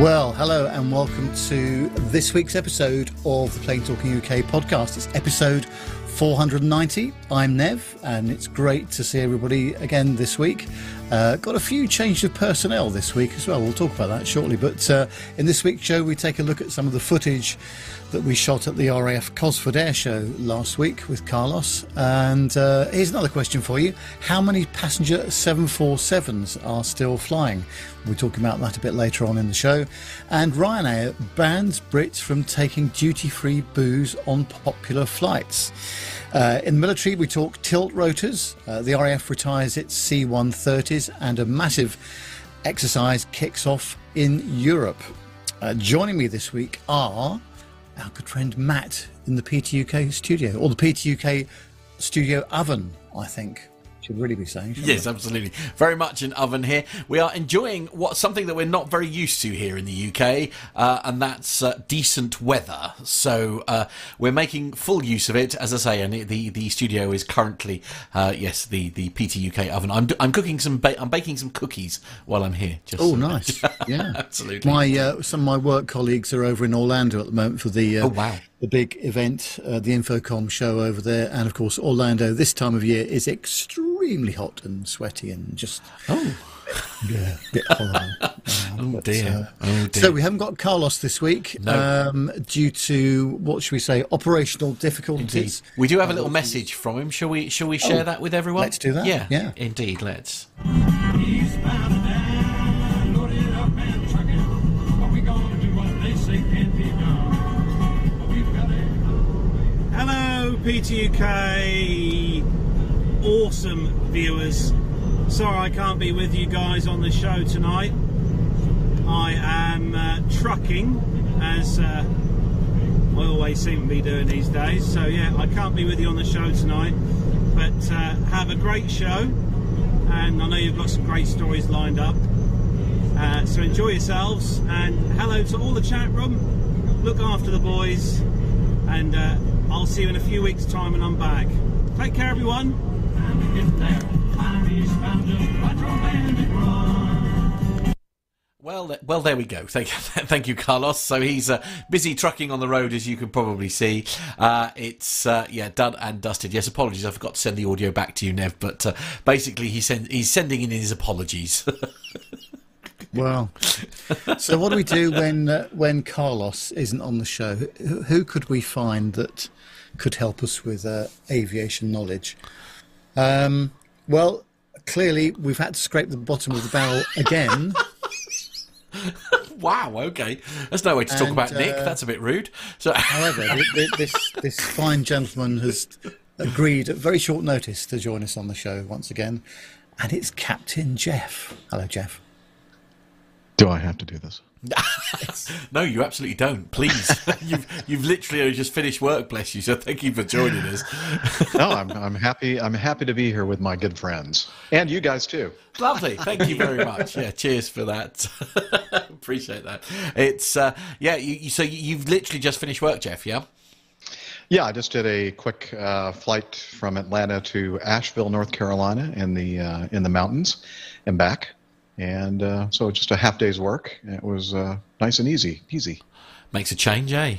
Well, hello and welcome to this week's episode of the Plane Talking UK podcast. It's episode 490. I'm Nev, and it's great to see everybody again this week. Uh, got a few changes of personnel this week as well. We'll talk about that shortly. But uh, in this week's show, we take a look at some of the footage that we shot at the RAF Cosford Air Show last week with Carlos. And uh, here's another question for you How many passenger 747s are still flying? We'll talk about that a bit later on in the show. And Ryanair bans Brits from taking duty free booze on popular flights. Uh, in the military, we talk tilt rotors. Uh, the RAF retires its C 130s, and a massive exercise kicks off in Europe. Uh, joining me this week are our good friend Matt in the PTUK studio, or the PTUK studio oven, I think should really be saying. Yes, we? absolutely. Very much an oven here. We are enjoying what something that we're not very used to here in the UK, uh, and that's uh, decent weather. So uh, we're making full use of it, as I say. And the the studio is currently uh, yes the the PT UK oven. I'm I'm cooking some ba- I'm baking some cookies while I'm here. Just oh, nice. yeah, absolutely. My uh, some of my work colleagues are over in Orlando at the moment for the uh, oh wow the big event, uh, the InfoComm show over there, and of course Orlando this time of year is extremely hot and sweaty and just oh yeah, a bit horrible. Um, oh, but, dear. Uh, oh dear! So we haven't got Carlos this week no. um, due to what should we say operational difficulties. Indeed. We do have a little message from him. Shall we? Shall we share oh, that with everyone? Let's do that. Yeah, yeah. Indeed, let's. Hello, PTUK awesome viewers. Sorry I can't be with you guys on the show tonight. I am uh, trucking as uh, I always seem to be doing these days. So yeah, I can't be with you on the show tonight. But uh, have a great show, and I know you've got some great stories lined up. Uh, so enjoy yourselves, and hello to all the chat room. Look after the boys, and uh, I'll see you in a few weeks' time when I'm back. Take care, everyone. Well, well, there we go. Thank, thank you, Carlos. So he's uh, busy trucking on the road, as you can probably see. Uh, it's uh, yeah, done and dusted. Yes, apologies, I forgot to send the audio back to you, Nev. But uh, basically, he send, he's sending in his apologies. well, so what do we do when uh, when Carlos isn't on the show? Who, who could we find that could help us with uh, aviation knowledge. Um, well, clearly we've had to scrape the bottom of the barrel again. wow. Okay, there's no way to and, talk about uh, Nik. That's a bit rude. So, however, this this fine gentleman has agreed at very short notice to join us on the show once again, and it's Captain Jeff. Hello, Jeff. Do I have to do this? no, you absolutely don't. Please, you've you've literally just finished work. Bless you. So thank you for joining us. no, I'm I'm happy. I'm happy to be here with my good friends and you guys too. Lovely. Thank you very much. Yeah, cheers for that. Appreciate that. It's uh, yeah. You, you, so you've literally just finished work, Jeff. Yeah. Yeah, I just did a quick uh, flight from Atlanta to Asheville, North Carolina, in the uh, in the mountains, and back and uh, so just a half day's work. It was uh, nice and easy, easy. Makes a change, eh?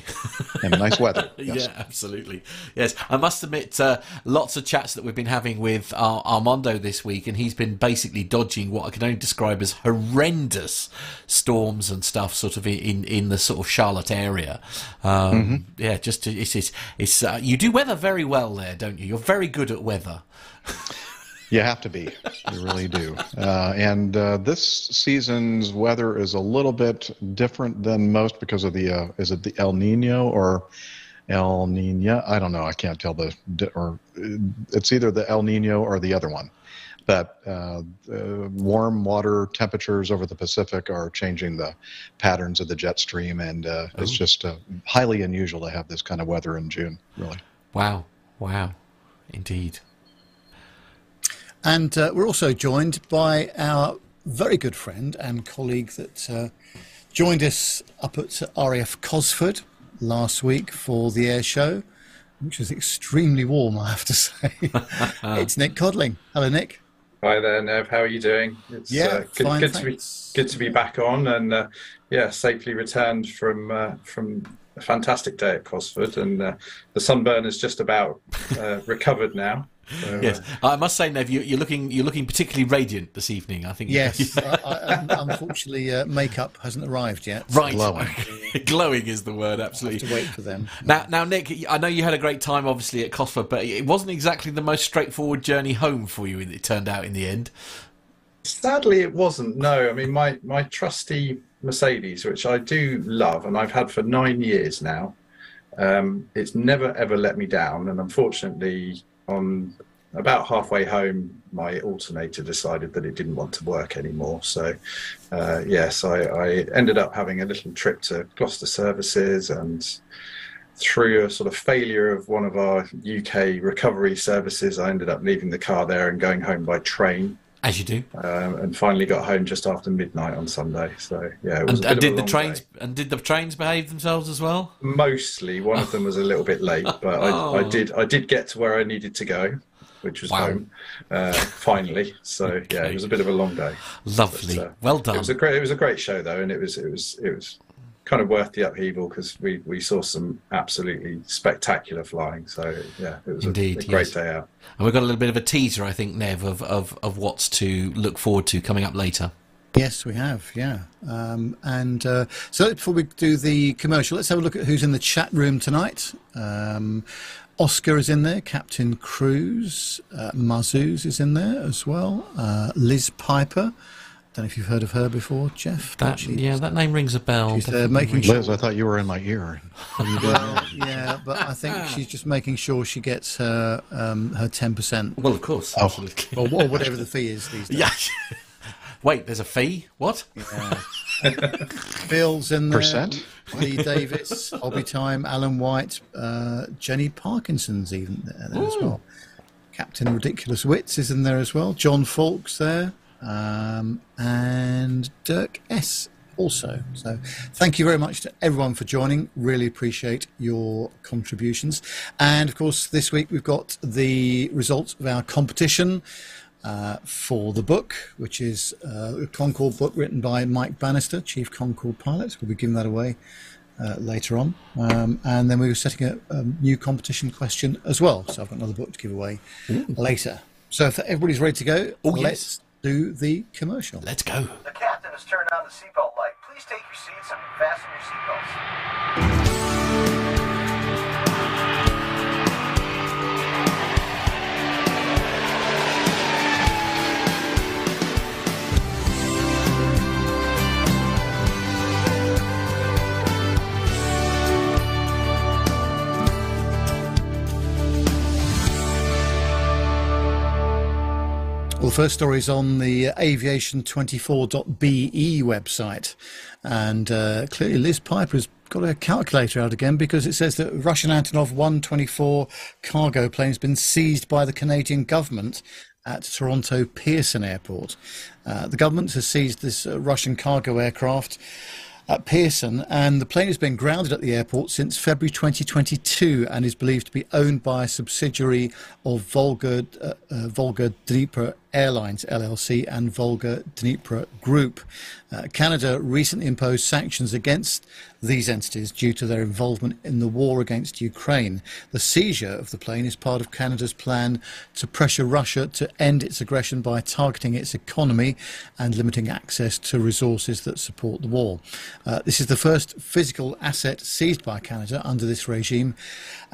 and nice weather. Yes. Yeah, absolutely. Yes, I must admit, uh, lots of chats that we've been having with Armando this week, and he's been basically dodging what I can only describe as horrendous storms and stuff, sort of in in the sort of Charlotte area. Um, mm-hmm. Yeah, just it's it's, it's uh, you do weather very well there, don't you? You're very good at weather. You have to be. You really do. Uh, and uh, this season's weather is a little bit different than most because of the uh, is it the El Nino or El Nina? I don't know. I can't tell the or it's either the El Nino or the other one. But uh, warm water temperatures over the Pacific are changing the patterns of the jet stream, and uh, it's just uh, highly unusual to have this kind of weather in June. Really. Wow! Wow! Indeed. And uh, we're also joined by our very good friend and colleague that uh, joined us up at RAF Cosford last week for the air show, which was extremely warm, I have to say. it's Nik Codling. Hello, Nik. Hi there, Nev. How are you doing? It's Yeah, uh, good, fine, good to be good to be back on, and uh, yeah, safely returned from uh, from a fantastic day at Cosford, and uh, the sunburn is just about uh, recovered now. So, Yes, uh, I must say, Nev, you, you're looking you're looking particularly radiant this evening. I think. Yes, I, I, unfortunately, uh, makeup hasn't arrived yet. right. Glowing. Glowing is the word. Absolutely. To Absolutely. wait for them. Now, now, Nik, I know you had a great time, obviously, at Cosford, but it wasn't exactly the most straightforward journey home for you. It turned out in the end. Sadly, it wasn't. No, I mean my my trusty Mercedes, which I do love, and I've had for nine years now. Um, it's never ever let me down, and unfortunately, on about halfway home, my alternator decided that it didn't want to work anymore. So, uh, yes, I, I ended up having a little trip to Gloucester Services and. Through a sort of failure of one of our UK recovery services, I ended up leaving the car there and going home by train As you do. um, and finally got home just after midnight on Sunday. So yeah, it was And, and did the trains day. and did the trains behave themselves as well? Mostly, one of them was a little bit late, but I, I Oh. did I did get to where I needed to go, which was Wow. home uh, finally. So yeah, it was a bit of a long day. Lovely. But, uh, well It done. was a great it was a great show though, and it was it was it was kind of worth the upheaval because we we saw some absolutely spectacular flying. So yeah, it was a- Indeed, a, great yes. day out. And we've got a little bit of a teaser, I think, Nev, of, of, of what's to look forward to coming up later. Yes, we have. Yeah. Um, and uh, so before we do the commercial, let's have a look at who's in the chat room tonight. Um, Oscar is in there. Captain Cruz. Uh, Mazuz is in there as well. Uh, Liz Piper. Don't know if you've heard of her before, Jeff. That, She- yeah, that name rings a bell. She's uh, making rings- sure. Liz, I thought you were in my ear. Well, yeah, but I think she's just making sure she gets her um, her ten percent, Well, of course, Oh. absolutely. or, or whatever the fee is these days. Yeah. Wait, there's a fee? What? Yeah. Bill's in there. Percent? Lee Davis, Hobby Time, Alan White, uh, Jenny Parkinson's even there, there as well. Captain Ridiculous Wits is in there as well. John Falk's there, um, and Dirk S. Also, so thank you very much to everyone for joining. Really appreciate your contributions. And of course, this week we've got the results of our competition uh, for the book, which is uh, a Concorde book written by Mike Bannister, Chief Concorde Pilot. We'll be giving that away uh, later on. Um, and then we were setting a, a new competition question as well. So I've got another book to give away later. So if everybody's ready to go, Oh, let's yes. Do the commercial. Let's go. The captain has turned on the seatbelt light. Please take your seats and fasten your seatbelts. Well, the first story is on the aviation24.be website. And uh, clearly, Liz Piper has got a calculator out again because it says that Russian Antonov 124 cargo plane has been seized by the Canadian government at Toronto Pearson Airport. Uh, the government has seized this uh, Russian cargo aircraft at Pearson, and the plane has been grounded at the airport since February 2022 and is believed to be owned by a subsidiary of Volga, uh, uh, Volga Dnipro Airlines LLC and Volga Dnipro Group. Uh, Canada recently imposed sanctions against these entities due to their involvement in the war against Ukraine. The seizure of the plane is part of Canada's plan to pressure Russia to end its aggression by targeting its economy and limiting access to resources that support the war. Uh, this is the first physical asset seized by Canada under this regime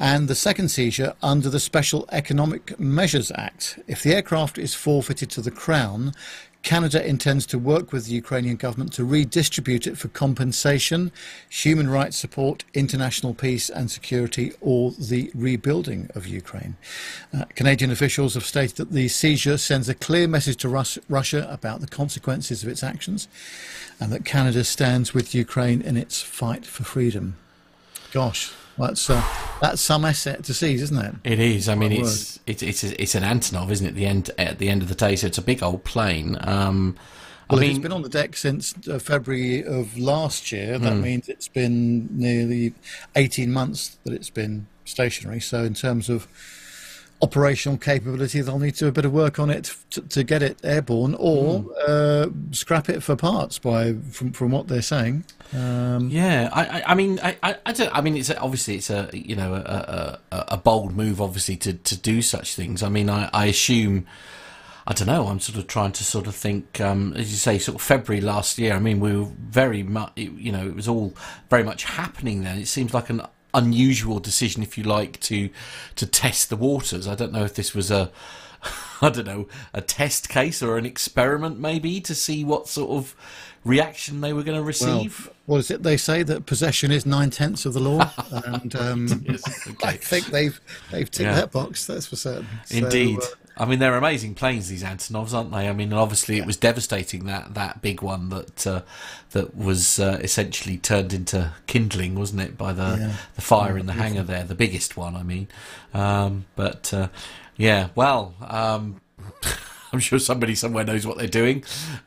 and the second seizure under the Special Economic Measures Act. If the aircraft is forfeited to the Crown, Canada intends to work with the Ukrainian government to redistribute it for compensation, human rights support, international peace and security, or the rebuilding of Ukraine. Uh, Canadian officials have stated that the seizure sends a clear message to Rus- Russia about the consequences of its actions and that Canada stands with Ukraine in its fight for freedom. Gosh, that's, uh, that's some asset to seize, isn't it? It is. I mean, it's it's it's it's an Antonov, isn't it? The end at the end of the day, so it's a big old plane. Um, Well, if mean, it's been on the deck since uh, February of last year, that Hmm. means it's been nearly 18 months that it's been stationary. So, in terms of operational capability, they'll need to do a bit of work on it to, to get it airborne, or uh, scrap it for parts. By from from what they're saying. Um, Yeah, I, I, I mean, I, I, I don't. I mean, it's obviously it's a you know a, a, a bold move, obviously to, to do such things. I mean, I, I assume. I don't know. I'm sort of trying to sort of think, um, as you say, sort of February last year. I mean, we were very much, you know, it was all very much happening then. It seems like an unusual decision, if you like, to to test the waters. I don't know if this was a, I don't know, a test case or an experiment, maybe, to see what sort of reaction they were going to well, receive. what is it they say that possession is nine tenths of the law, and um, Yes, okay. I think they've they've ticked Yeah. that box. That's for certain. So, Indeed. uh, I mean, they're amazing planes, these Antonovs, aren't they? I mean, obviously, it was devastating that that big one that uh, that was uh, essentially turned into kindling, wasn't it, by the Yeah. the fire in the hangar there, the biggest one, I mean. Um, but uh, yeah, well, um, I'm sure somebody somewhere knows what they're doing.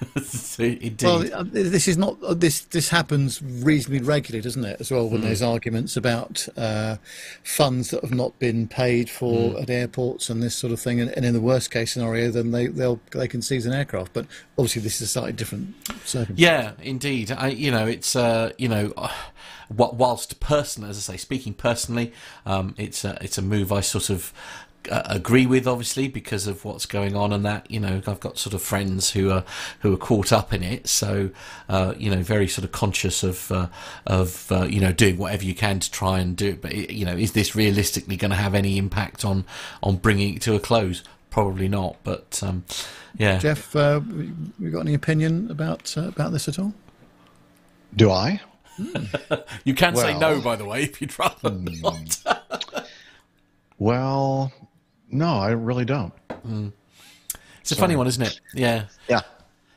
Uh, indeed. Well, uh, this is not uh, this. This happens reasonably regularly, doesn't it? As well, when there's arguments about uh, funds that have not been paid for at airports and this sort of thing. And, and in the worst case scenario, then they they'll they can seize an aircraft. But obviously, this is a slightly different circumstance. Yeah, indeed. I, you know, it's uh, you know, uh, whilst personally, as I say, speaking personally, um, it's a it's a move I sort of. Uh, agree with obviously because of what's going on and that you know I've got sort of friends who are who are caught up in it. So uh, you know very sort of conscious of uh, of uh, you know doing whatever you can to try and do it. But you know is this realistically going to have any impact on on bringing it to a close? Probably not but um, yeah. Jeff, uh, you got any opinion about uh, about this at all? Do I? you can say no by the way if you'd rather not. Well, no, I really don't. It's a funny one, isn't it? Yeah. Yeah.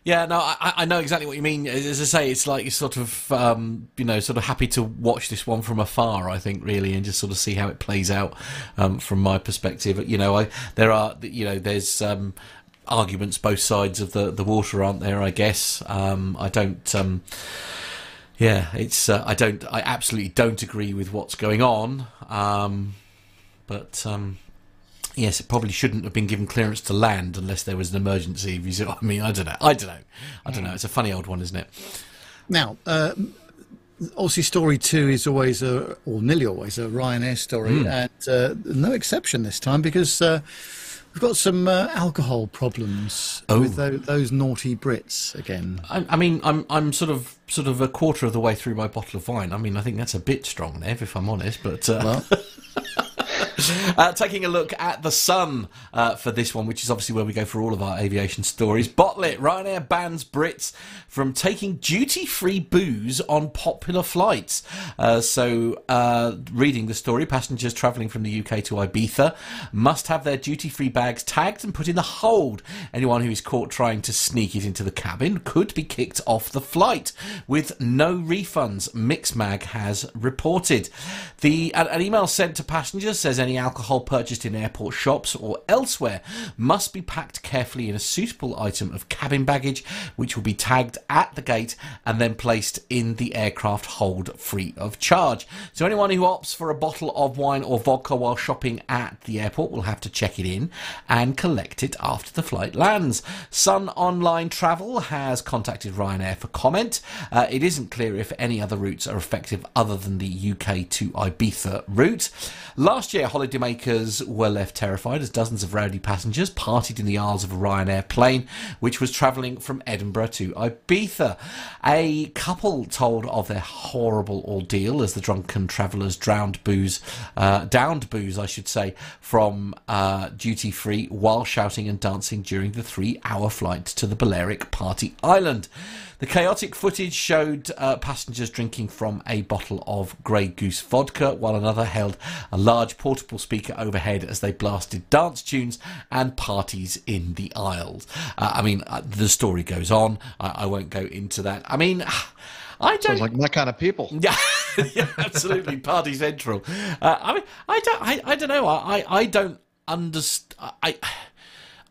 Yeah, no, I, I know exactly what you mean. As I say, it's like you're sort of, um, you know, sort of happy to watch this one from afar. I think really, and just sort of see how it plays out um, from my perspective. You know, I there are, you know, there's um, arguments both sides of the the water, aren't there? I guess. Um, I don't. Um, yeah, it's. Uh, I don't. I absolutely don't agree with what's going on. Um, but um, yes, it probably shouldn't have been given clearance to land unless there was an emergency. If you see what I mean, I don't know. I don't know. I don't know. It's a funny old one, isn't it? Now, uh, obviously, story two is always a, or nearly always a Ryanair story, and uh, no exception this time because uh, we've got some uh, alcohol problems with those, those naughty Brits again. I, I mean, I'm I'm sort of sort of a quarter of the way through my bottle of wine. I mean, I think that's a bit strong, Nev, if I'm honest. But uh, Well, Uh, taking a look at the sun uh, for this one, which is obviously where we go for all of our aviation stories. Bottle it, Ryanair bans Brits from taking duty-free booze on popular flights. Uh, so, uh, reading the story, passengers travelling from the UK to Ibiza must have their duty-free bags tagged and put in the hold. Anyone who is caught trying to sneak it into the cabin could be kicked off the flight with no refunds. Mixmag has reported. The an, an email sent to passengers says any alcohol purchased in airport shops or elsewhere must be packed carefully in a suitable item of cabin baggage, which will be tagged at the gate and then placed in the aircraft hold free of charge. So anyone who opts for a bottle of wine or vodka while shopping at the airport will have to check it in and collect it after the flight lands. Sun Online Travel has contacted Ryanair for comment. Uh, it isn't clear if any other routes are effective other than the UK to Ibiza route. Last year, holidaymakers were left terrified as dozens of rowdy passengers partied in the aisles of a Ryanair plane, which was travelling from Edinburgh to Ibiza. A couple told of their horrible ordeal as the drunken travellers drowned booze, uh, downed booze, I should say, from uh, duty free while shouting and dancing during the three-hour flight to the Balearic Party Island. The chaotic footage showed uh, passengers drinking from a bottle of Grey Goose vodka, while another held a large portable speaker overhead as they blasted dance tunes and parties in the aisles. Uh, I mean, uh, the story goes on. I, I won't go into that. I mean, I don't. Sounds like my kind of people. Yeah, yeah, absolutely. Party central. Uh, I mean, I don't. I, I don't know. I, I, I don't understand. I.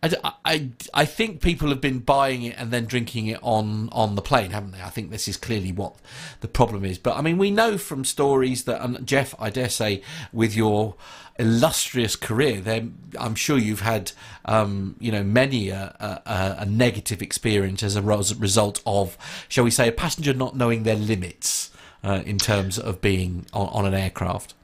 I, I, I think people have been buying it and then drinking it on, on the plane, haven't they? I think this is clearly what the problem is. But I mean, we know from stories that, and Jeff, I dare say, with your illustrious career, then I'm sure you've had, um, you know, many a, a, a, negative experience as a result of, shall we say, a passenger not knowing their limits uh, in terms of being on, on an aircraft.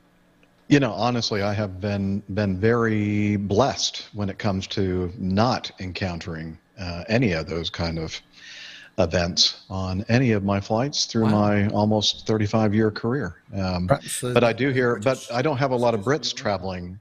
You know, honestly, I have been been very blessed when it comes to not encountering uh, any of those kind of events on any of my flights through wow. my almost 35 year career. Um, but I do hear, but I don't have a lot of Brits traveling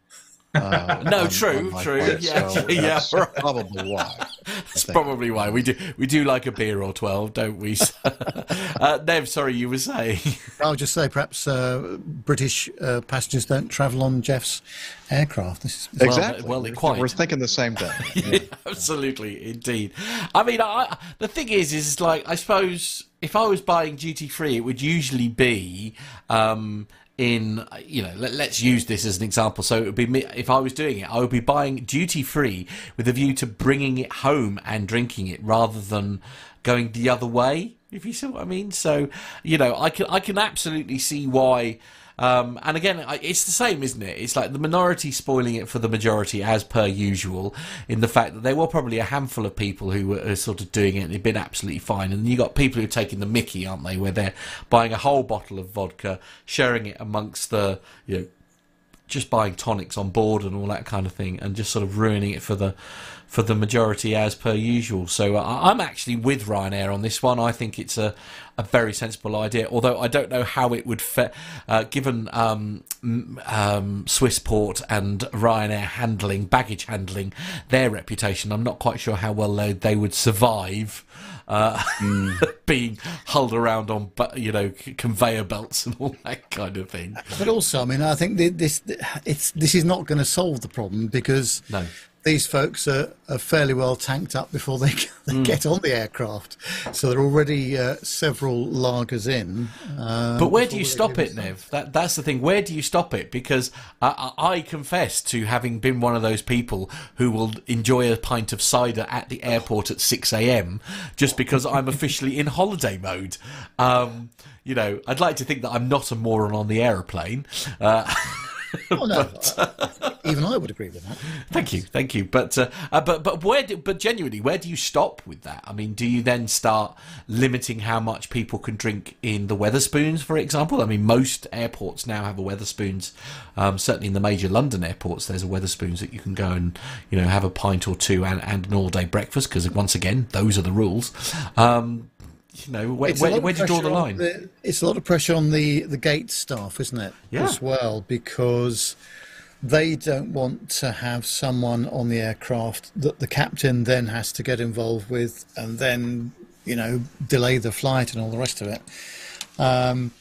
uh, no, on, true, on true. Yeah, so yeah, right. probably why. That's probably why we do. We do like a beer or twelve, don't we? uh, Nev, sorry, you were saying. I'll just say, perhaps uh, British uh, passengers don't travel on Jeff's aircraft. This is, exactly. Well, well quite. We're thinking the same thing. yeah, absolutely, indeed. I mean, I, the thing is, is like I suppose if I was buying duty free, it would usually be. Um, in you know let, us use this as an example. So it would be me if i was doing it i would be buying duty free with a view to bringing it home and drinking it rather than going the other way if you see what i mean. So you know i can i can absolutely see why um, and again, it's the same, isn't it? It's like the minority spoiling it for the majority, as per usual, in the fact that there were probably a handful of people who were sort of doing it and it'd been absolutely fine. And you got people who are taking the mickey, aren't they? Where they're buying a whole bottle of vodka, sharing it amongst the, you know, just buying tonics on board and all that kind of thing, and just sort of ruining it for the for the majority as per usual. So uh, I'm actually with Ryanair on this one. I think it's a, a very sensible idea, although I don't know how it would fit, uh, given um, um, Swissport and Ryanair handling, baggage handling, their reputation. I'm not quite sure how well they, they would survive. Uh, mm. being hulled around on, you know, conveyor belts and all that kind of thing. But also, I mean, I think this it's this is not going to solve the problem because no these folks are, are, fairly well tanked up before they, they mm. get on the aircraft. So they're already uh, several lagers in. Uh, but where do you stop it, Nev? That, that's the thing. Where do you stop it? Because I, I, confess to having been one of those people who will enjoy a pint of cider at the airport at 6 a.m. just because I'm officially in holiday mode. Um, you know, I'd like to think that I'm not a moron on the aeroplane. Uh, Oh, no, but, even I would agree with that. Thank you, thank you. But uh, uh, but but where? Do, but genuinely, where do you stop with that? I mean, do you then start limiting how much people can drink in the Wetherspoons, for example? I mean, most airports now have a Wetherspoons. Um, certainly, in the major London airports, there's a Wetherspoons that you can go and you know have a pint or two and, and an all day breakfast because once again, those are the rules. Um, you know, where, where, where do you draw the line? The, it's a lot of pressure on the, the gate staff, isn't it? Yeah. As well, because they don't want to have someone on the aircraft that the captain then has to get involved with and then, you know, delay the flight and all the rest of it. Um,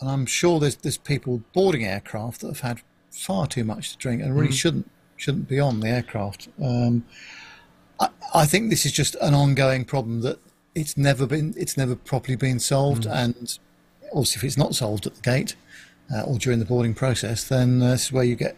and I'm sure there's, there's people boarding aircraft that have had far too much to drink and really mm. shouldn't shouldn't be on the aircraft. Um, I, I think this is just an ongoing problem that it's never been it's never properly been solved, mm. and obviously if it's not solved at the gate uh, or during the boarding process, then uh, this is where you get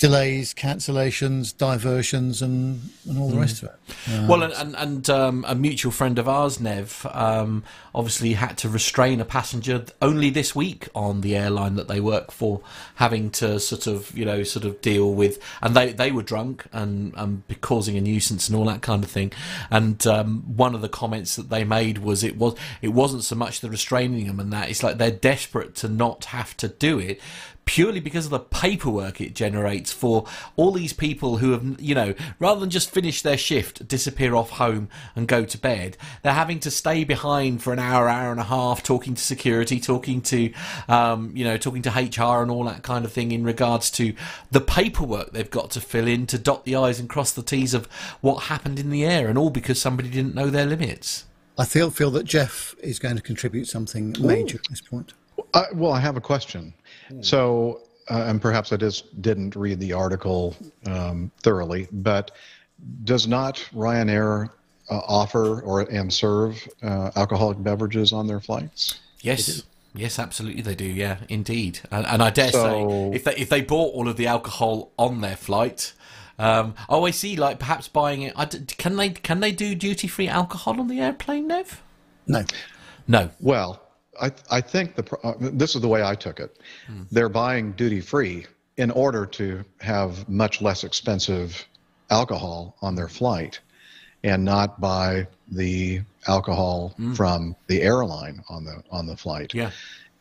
delays, cancellations, diversions, and, and all the mm. rest of it. Um, well, and and, um, a mutual friend of ours, Nev, um, obviously had to restrain a passenger only this week on the airline that they work for, having to sort of you know sort of deal with, and they they were drunk and and causing a nuisance and all that kind of thing. And um, one of the comments that they made was it was it wasn't so much the restraining them and that it's like they're desperate to not have to do it purely because of the paperwork it generates for all these people who have, you know, rather than just finish their shift, disappear off home and go to bed, they're having to stay behind for an hour, hour and a half, talking to security, talking to, um, you know, talking to HR and all that kind of thing in regards to the paperwork they've got to fill in to dot the I's and cross the T's of what happened in the air, and all because somebody didn't know their limits. I feel feel that Jeff is going to contribute something major at this point. Uh, well, I have a question. Hmm. So, uh, and perhaps I just didn't read the article um, thoroughly, but does not Ryanair uh, offer or and serve uh, alcoholic beverages on their flights? Yes. Yes, absolutely, they do. Yeah, indeed, and, and I dare so, say, if they if they bought all of the alcohol on their flight, Um, oh, I see. Like perhaps buying it. I d- can they can they do duty free alcohol on the airplane, Nev? No. No. Well, I I think the uh, this is the way I took it. They're buying duty free in order to have much less expensive alcohol on their flight, and not buy the alcohol from the airline on the on the flight. Yeah.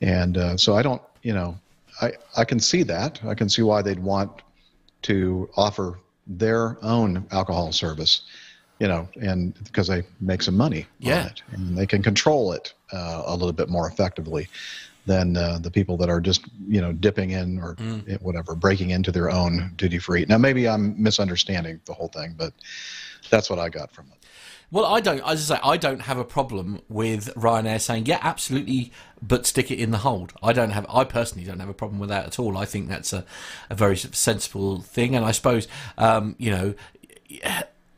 And uh, so I don't, you know, I I can see that. I can see why they'd want to offer their own alcohol service, you know, and because they make some money Yeah. on it, and they can control it uh, a little bit more effectively than uh, the people that are just, you know, dipping in or whatever, breaking into their own duty free. Now, maybe I'm misunderstanding the whole thing, but that's what I got from it. Well, I don't. As I say, I don't have a problem with Ryanair saying, "Yeah, absolutely," but stick it in the hold. I don't have. I personally don't have a problem with that at all. I think that's a, a very sensible thing, and I suppose, um, you know,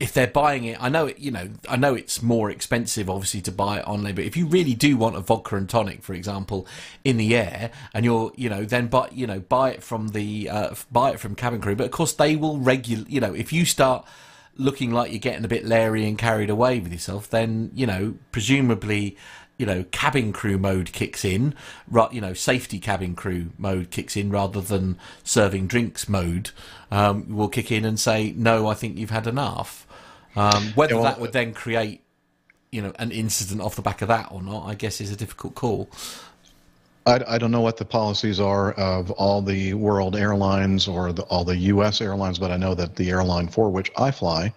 if they're buying it, I know it. You know, I know it's more expensive, obviously, to buy it online. But if you really do want a vodka and tonic, for example, in the air, and you're, you know, then buy, you know, buy it from the, uh, buy it from cabin crew. But of course, they will regulate, You know, if you start looking like you're getting a bit leery and carried away with yourself, then you know, presumably, you know, cabin crew mode kicks in, right? You know, safety cabin crew mode kicks in rather than serving drinks mode. Um, will kick in and say, "No, I think you've had enough." Um, whether Yeah, well, that would then create, you know, an incident off the back of that or not, I guess is a difficult call. I, I don't know what the policies are of all the world airlines or the, all the U.S. airlines, but I know that the airline for which I fly,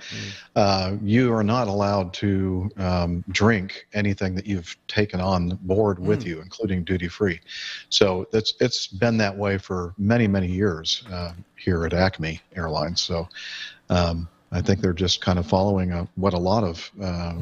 uh, you are not allowed to um, drink anything that you've taken on board with you, including duty free. So it's it's been that way for many many years uh, here at Acme Airlines. So um, I think they're just kind of following a, what a lot of uh,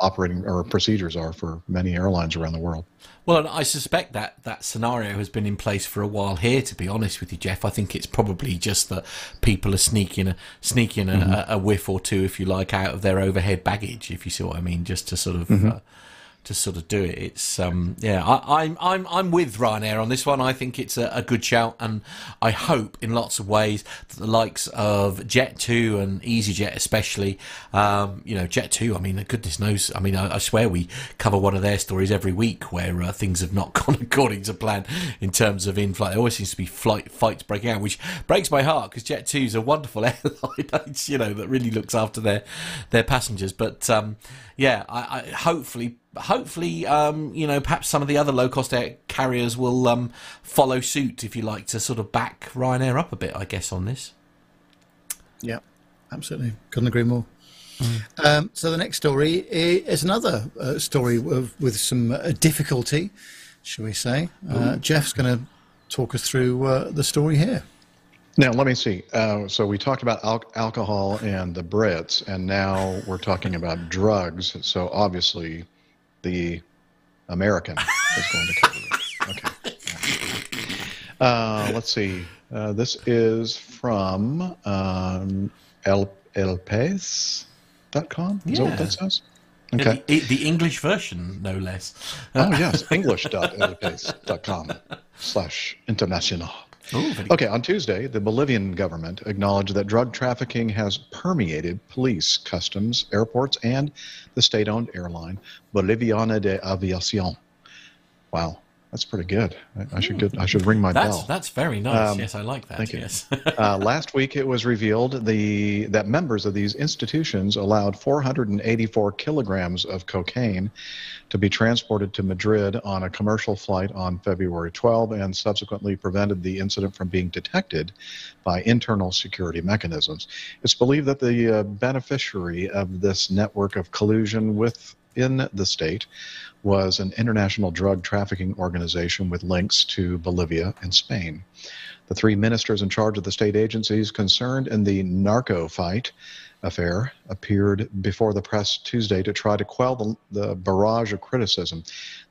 operating or procedures are for many airlines around the world. Well, and I suspect that that scenario has been in place for a while here. To be honest with you, Jeff, I think it's probably just that people are sneaking a sneaking a, a, a whiff or two, if you like, out of their overhead baggage. If you see what I mean, just to sort of. Uh, to sort of do it, it's um, yeah. I, I'm I'm I'm with Ryanair on this one. I think it's a, a good shout, and I hope in lots of ways that the likes of Jet2 and EasyJet, especially, um, you know, Jet2. I mean, goodness knows. I mean, I, I swear we cover one of their stories every week where uh, things have not gone according to plan in terms of in-flight. There always seems to be flight fights breaking out, which breaks my heart because Jet2 is a wonderful airline, you know, that really looks after their their passengers. But um, yeah, I, I hopefully hopefully, um, you know, perhaps some of the other low cost air carriers will um, follow suit, if you like, to sort of back Ryanair up a bit, I guess, on this. Yeah, absolutely. Couldn't agree more. Um, so the next story is another uh, story with, with some uh, difficulty, shall we say? Uh, Jeff's going to talk us through uh, the story here. Now, let me see. Uh, so we talked about al- alcohol and the Brits, and now we're talking about drugs. So obviously, the American is going to cover it. Okay. Uh, let's see. Uh, this is from um, El elpais.com. Is that what Yeah. that says? Okay. The, the English version, no less. Oh, yes. English.elpace.com slash international. Oh, very Okay, on Tuesday, the Bolivian government acknowledged that drug trafficking has permeated police, customs, airports, and the state owned airline Boliviana de Aviación. Wow, that's pretty good. I, I should get, I should ring my That's bell. that's very nice. Um, yes, I like that. thank you. Yes. uh, last week, it was revealed the that members of these institutions allowed 484 kilograms of cocaine to be transported to Madrid on a commercial flight on February 12, and subsequently prevented the incident from being detected by internal security mechanisms. It's believed that the uh, beneficiary of this network of collusion within the state was an international drug trafficking organization with links to Bolivia and Spain. The three ministers in charge of the state agencies concerned in the narco fight affair appeared before the press Tuesday to try to quell the, the barrage of criticism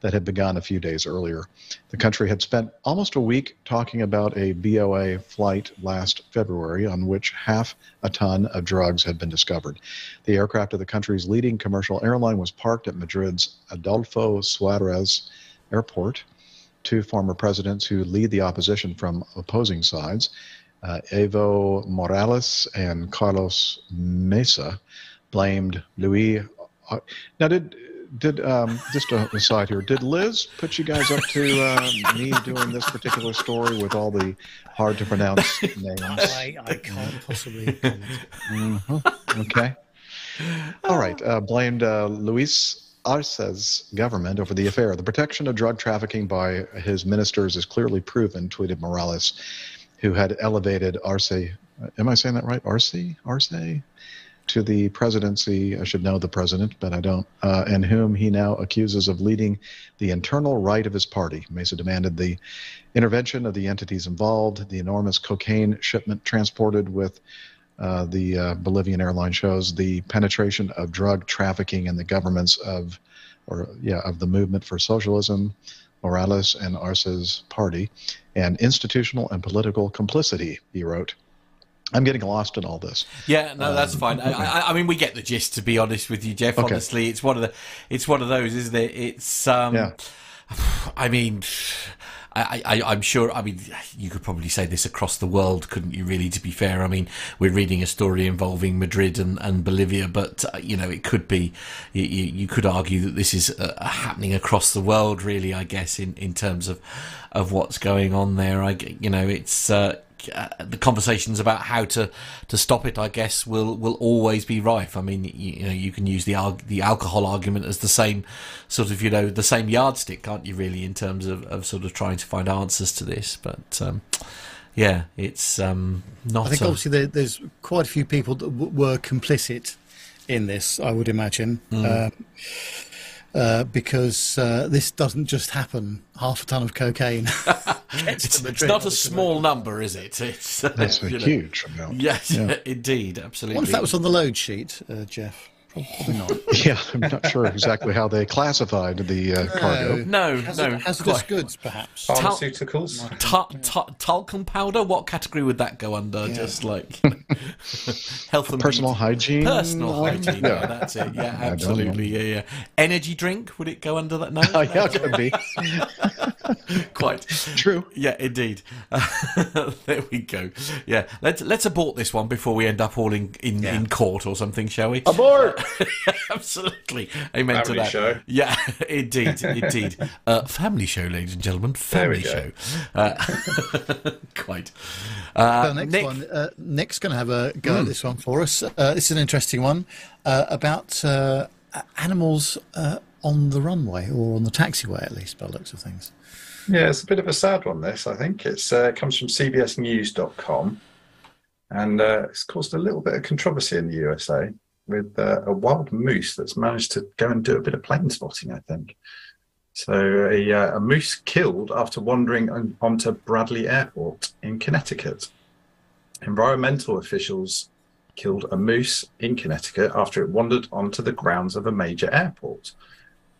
that had begun a few days earlier. The country had spent almost a week talking about a BOA flight last February on which half a ton of drugs had been discovered. The aircraft of the country's leading commercial airline was parked at Madrid's Adolfo Suarez Airport two former presidents who lead the opposition from opposing sides uh, Evo Morales and Carlos Mesa blamed Luis. Uh, now, did did um, just a aside here? Did Liz put you guys up to uh, me doing this particular story with all the hard to pronounce names? I, I can't possibly. Mm-hmm. Okay. All right. Uh, blamed uh, Luis Arce's government over the affair. The protection of drug trafficking by his ministers is clearly proven, tweeted Morales, who had elevated Arce. Am I saying that right? Arce? Arce? To the presidency. I should know the president, but I don't. Uh, and whom he now accuses of leading the internal right of his party. Mesa demanded the intervention of the entities involved. The enormous cocaine shipment transported with uh, the uh, Bolivian airline shows the penetration of drug trafficking in the governments of, or yeah, of the movement for socialism, Morales and Arce's party, and institutional and political complicity. He wrote. I'm getting lost in all this. Yeah, no, that's fine. I, I, I mean, we get the gist. To be honest with you, Jeff, Okay. honestly, it's one of the, it's one of those, isn't it? It's, um, Yeah. I mean, I, I, I'm sure. I mean, you could probably say this across the world, couldn't you? Really, to be fair, I mean, we're reading a story involving Madrid and, and Bolivia, but uh, you know, it could be. You, you could argue that this is uh, happening across the world, really. I guess in, in terms of of what's going on there. I, you know, it's. Uh, uh, the conversations about how to, to stop it, I guess, will, will always be rife. I mean, you, you know, you can use the arg- the alcohol argument as the same sort of, you know, the same yardstick, can't you? Really, in terms of, of sort of trying to find answers to this. But um, yeah, it's um, not. I think a- obviously there, there's quite a few people that w- were complicit in this. I would imagine. Uh, uh, because uh, this doesn't just happen. Half a ton of cocaine. it's, it's not a obviously. small number, is it? It's uh, That's a know. huge amount. Yes, Yeah. indeed, absolutely. wonder if that was on the load sheet, uh, Jeff. Probably not. Yeah, I'm not sure exactly how they classified the uh, cargo. no, Hazard- no, hazardous goods, perhaps. Pharmaceuticals. Ta- ta- talcum powder? What category would that go under? Just like health and Personal beauty. hygiene. Personal hygiene. Yeah. that's it. Yeah, absolutely. Yeah, yeah. Energy drink? Would it go under that? No, Oh, yeah, could be. quite. True. Yeah, indeed. there we go. Yeah, let's let's abort this one before we end up all in in, in court or something, shall we? Abort! Absolutely. Amen Family to that. show. Yeah, indeed, indeed. Uh, family show, ladies and gentlemen. There Family show. Uh, quite. Uh, So next Nik, one, uh, Nik's going to have a go at this one for us. Uh, this is an interesting one uh, about uh, animals uh, on the runway or on the taxiway, at least by the looks of things. Yeah, it's a bit of a sad one. This, I think, it's uh, it comes from CBSNews.com, and uh, it's caused a little bit of controversy in the USA with uh, a wild moose that's managed to go and do a bit of plane spotting. I think. So a, uh, a moose killed after wandering on, onto Bradley Airport in Connecticut. Environmental officials killed a moose in Connecticut after it wandered onto the grounds of a major airport.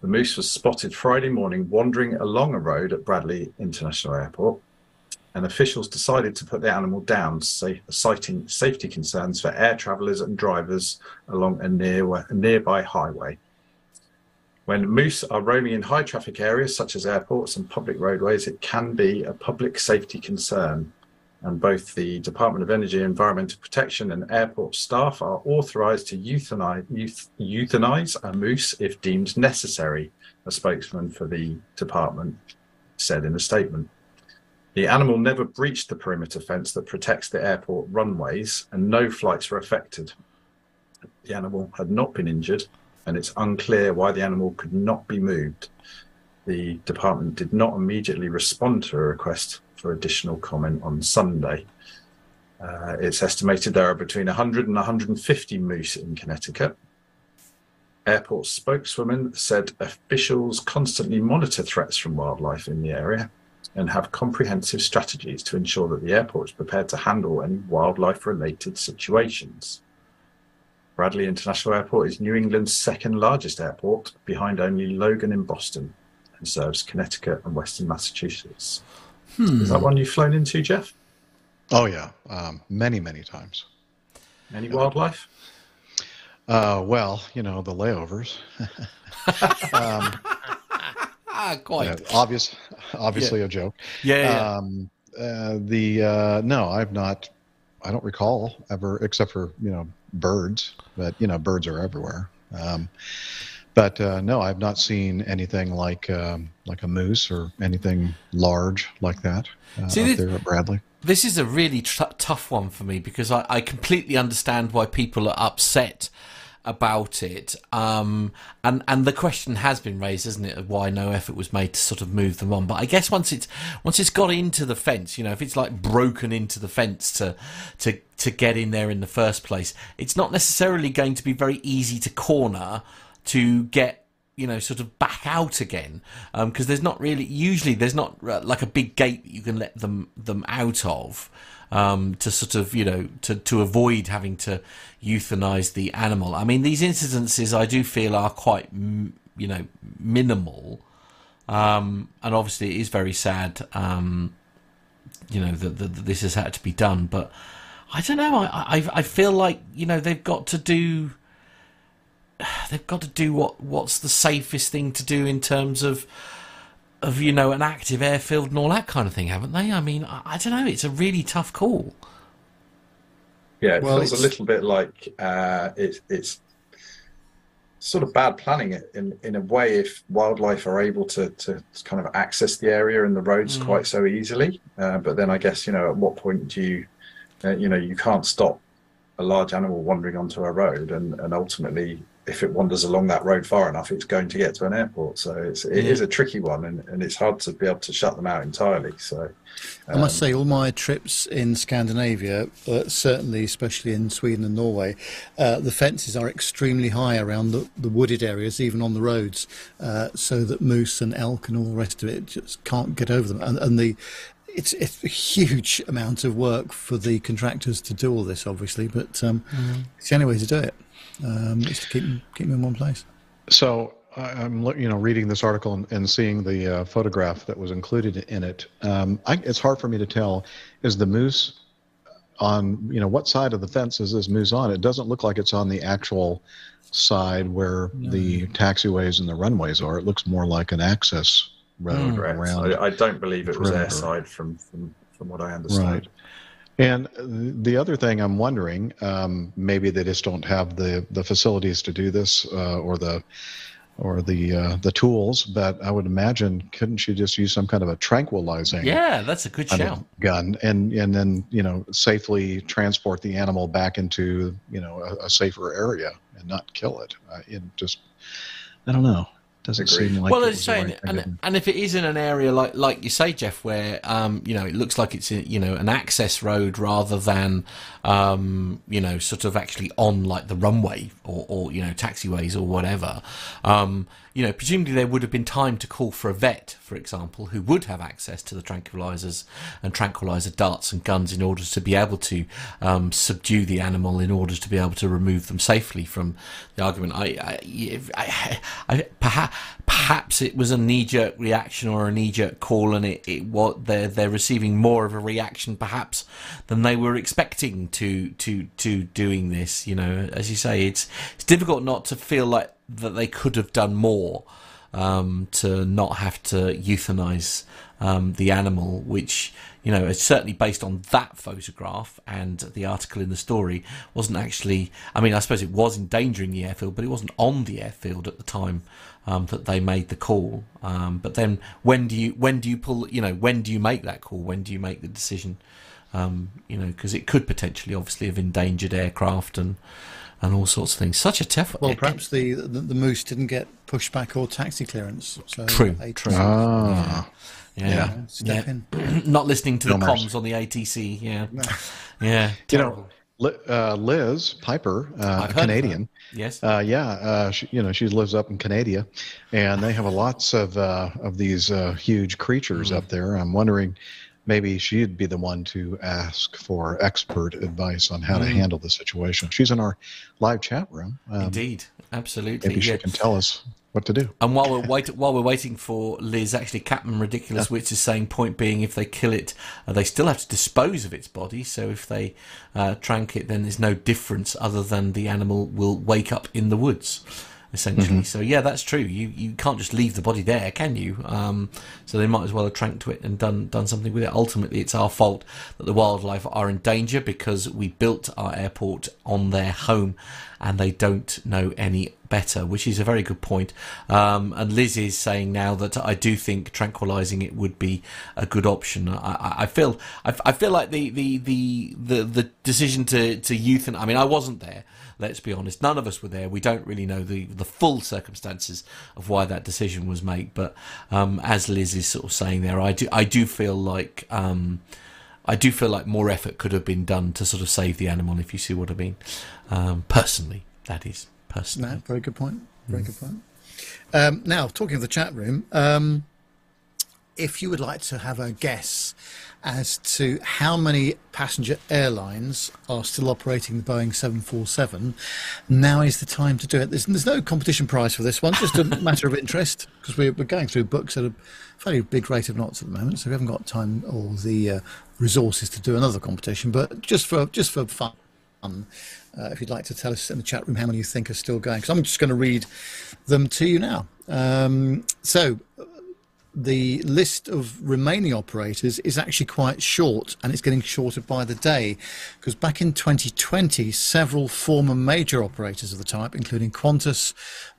The moose was spotted Friday morning wandering along a road at Bradley International Airport, and officials decided to put the animal down, say, citing safety concerns for air travellers and drivers along a, near, a nearby highway. When moose are roaming in high traffic areas such as airports and public roadways, it can be a public safety concern. And both the Department of Energy, Environmental Protection, and airport staff are authorised to euthanize, euthanize a moose if deemed necessary, a spokesman for the department said in a statement. The animal never breached the perimeter fence that protects the airport runways, and no flights were affected. The animal had not been injured, and it's unclear why the animal could not be moved. The department did not immediately respond to a request for additional comment on Sunday. Uh, it's estimated there are between 100 and 150 moose in Connecticut. Airport spokeswoman said officials constantly monitor threats from wildlife in the area and have comprehensive strategies to ensure that the airport is prepared to handle any wildlife related situations. Bradley International Airport is New England's second largest airport, behind only Logan in Boston, and serves Connecticut and Western Massachusetts. Is that one you've flown into, Jeff? Oh yeah, um, many many times. Any wildlife? Uh, well, you know the layovers. ah, quite. Yeah, obvious, obviously a joke. Yeah, yeah. Um, uh, the uh, no, I've not. I don't recall ever, except for you know birds. But you know, birds are everywhere. Um, but uh, no, I've not seen anything like um, like a moose or anything large like that uh, See, this- there at Bradley. This is a really tr- tough one for me because I, I completely understand why people are upset about it. Um, and and the question has been raised, isn't it, of why no effort was made to sort of move them on. But I guess once it's once it's got into the fence, you know, if it's like broken into the fence to to to get in there in the first place, it's not necessarily going to be very easy to corner to get you know sort of back out again because there's not really usually there's not uh, like a big gate that you can let them them out of um, to sort of you know to to avoid having to euthanize the animal. I mean these incidences I do feel are quite you know minimal. Um, and obviously it is very sad um, you know that, that, that this has had to be done. But I don't know. I, I I feel like you know they've got to do they've got to do what what's the safest thing to do in terms of of you know an active airfield and all that kind of thing, haven't they? I mean, I, I don't know. It's a really tough call. Yeah, it Well, feels a little bit like uh, it's it's sort of bad planning it in in a way if wildlife are able to to kind of access the area and the roads Mm. quite so easily. Uh, but then I guess you know at what point do you uh, you know you can't stop a large animal wandering onto a road and and ultimately if it wanders along that road far enough it's going to get to an airport so it's it Yeah. is a tricky one and, and it's hard to be able to shut them out entirely so I must say, all my trips in Scandinavia, uh, certainly, especially in Sweden and Norway, uh, the fences are extremely high around the, the wooded areas, even on the roads, uh, so that moose and elk and all the rest of it just can't get over them. And, and the it's, it's a huge amount of work for the contractors to do all this, obviously, but um, it's the only way to do it. Um, is to keep them, keep them in one place. So I- I'm you know reading this article and, and seeing the uh, photograph that was included in it. Um, I, it's hard for me to tell is the moose on you know what side of the fence is this moose on? It doesn't look like it's on the actual side where the taxiways and the runways are. It looks more like an access road correct. around. I, I don't believe it was perimeter. airside from from from what I understand Right. And the other thing I'm wondering, um, maybe they just don't have the, the facilities to do this, uh, or the or the uh, the tools. But I would imagine, couldn't you just use some kind of a tranquilizing Yeah, that's a good shout. gun, and and then you know safely transport the animal back into you know a, a safer area and not kill it? Uh, it just, I don't know. Doesn't Agreed. seem like well, it as was you the say, right and, do. and if it is in an area like like you say, Jeff, where um, you know it looks like it's a, you know an access road rather than um, you know sort of actually on like the runway or, or you know taxiways or whatever, um, you know presumably there would have been time to call for a vet, for example, who would have access to the tranquilizers and tranquilizer darts and guns in order to be able to um, subdue the animal in order to be able to remove them safely from the argument. I, I, I, perhaps perhaps it was a knee jerk reaction or a knee jerk call, and it, it what they're they're receiving more of a reaction perhaps than they were expecting to to to doing this. You know, as you say, it's it's difficult not to feel like that they could have done more um, to not have to euthanize um, the animal, which you know is certainly based on that photograph and the article in the story wasn't actually. I mean, I suppose it was endangering the airfield, but it wasn't on the airfield at the time um, that they made the call. Um, but then, when do you when do you pull? You know, when do you make that call? When do you make the decision? Um, you know, because it could potentially, obviously, have endangered aircraft and and all sorts of things. Such a tough. Well, perhaps the, the the moose didn't get pushback or taxi clearance. So True, they- true. Ah, yeah. Yeah, step Yeah. in. not listening to the No mercy. comms on the ATC. Yeah, yeah. you know, uh, Liz Piper, uh, a heard of her. Canadian. yes. Uh, yeah, uh, she, you know, she lives up in Canada, and they have lots of uh, of these uh, huge creatures up there. I'm wondering, maybe she'd be the one to ask for expert advice on how to handle the situation. She's in our live chat room. Um, Indeed, absolutely. maybe yeah. she can tell us what to do. And while we're wait, while we're waiting for Liz, actually, Captain Ridiculous Wits is saying, point being, if they kill it, uh, they still have to dispose of its body. So if they uh, trank it, then there's no difference other than the animal will wake up in the woods. Essentially. So yeah, that's true. You you can't just leave the body there, can you? Um, so they might as well have tranked to it and done done something with it. Ultimately, it's our fault that the wildlife are in danger because we built our airport on their home, and they don't know any better, which is a very good point. Um, and Liz is saying now that I do think tranquilizing it would be a good option. I, I feel I, I, feel like the, the, the, the, the decision to, to euthanize. I mean, I wasn't there. Let's be honest. None of us were there. We don't really know the, the full circumstances of why that decision was made. But um, as Liz is sort of saying there, I do I do feel like um, I do feel like more effort could have been done to sort of save the animal. If you see what I mean, um, personally, that is personally. No, very good point. Very mm. good point. Um, now, talking of the chat room, um, if you would like to have a guess as to how many passenger airlines are still operating the Boeing 747, now is the time to do it. There's, there's no competition prize for this one, just a matter of interest, because we're, we're going through books at a fairly big rate of knots at the moment, so we haven't got time or the uh, resources to do another competition, but just for just for fun. Uh, if you'd like to tell us in the chat room how many you think are still going, because I'm just going to read them to you now. Um, so, the list of remaining operators is actually quite short and it's getting shorter by the day because back in 2020 several former major operators of the type including Qantas,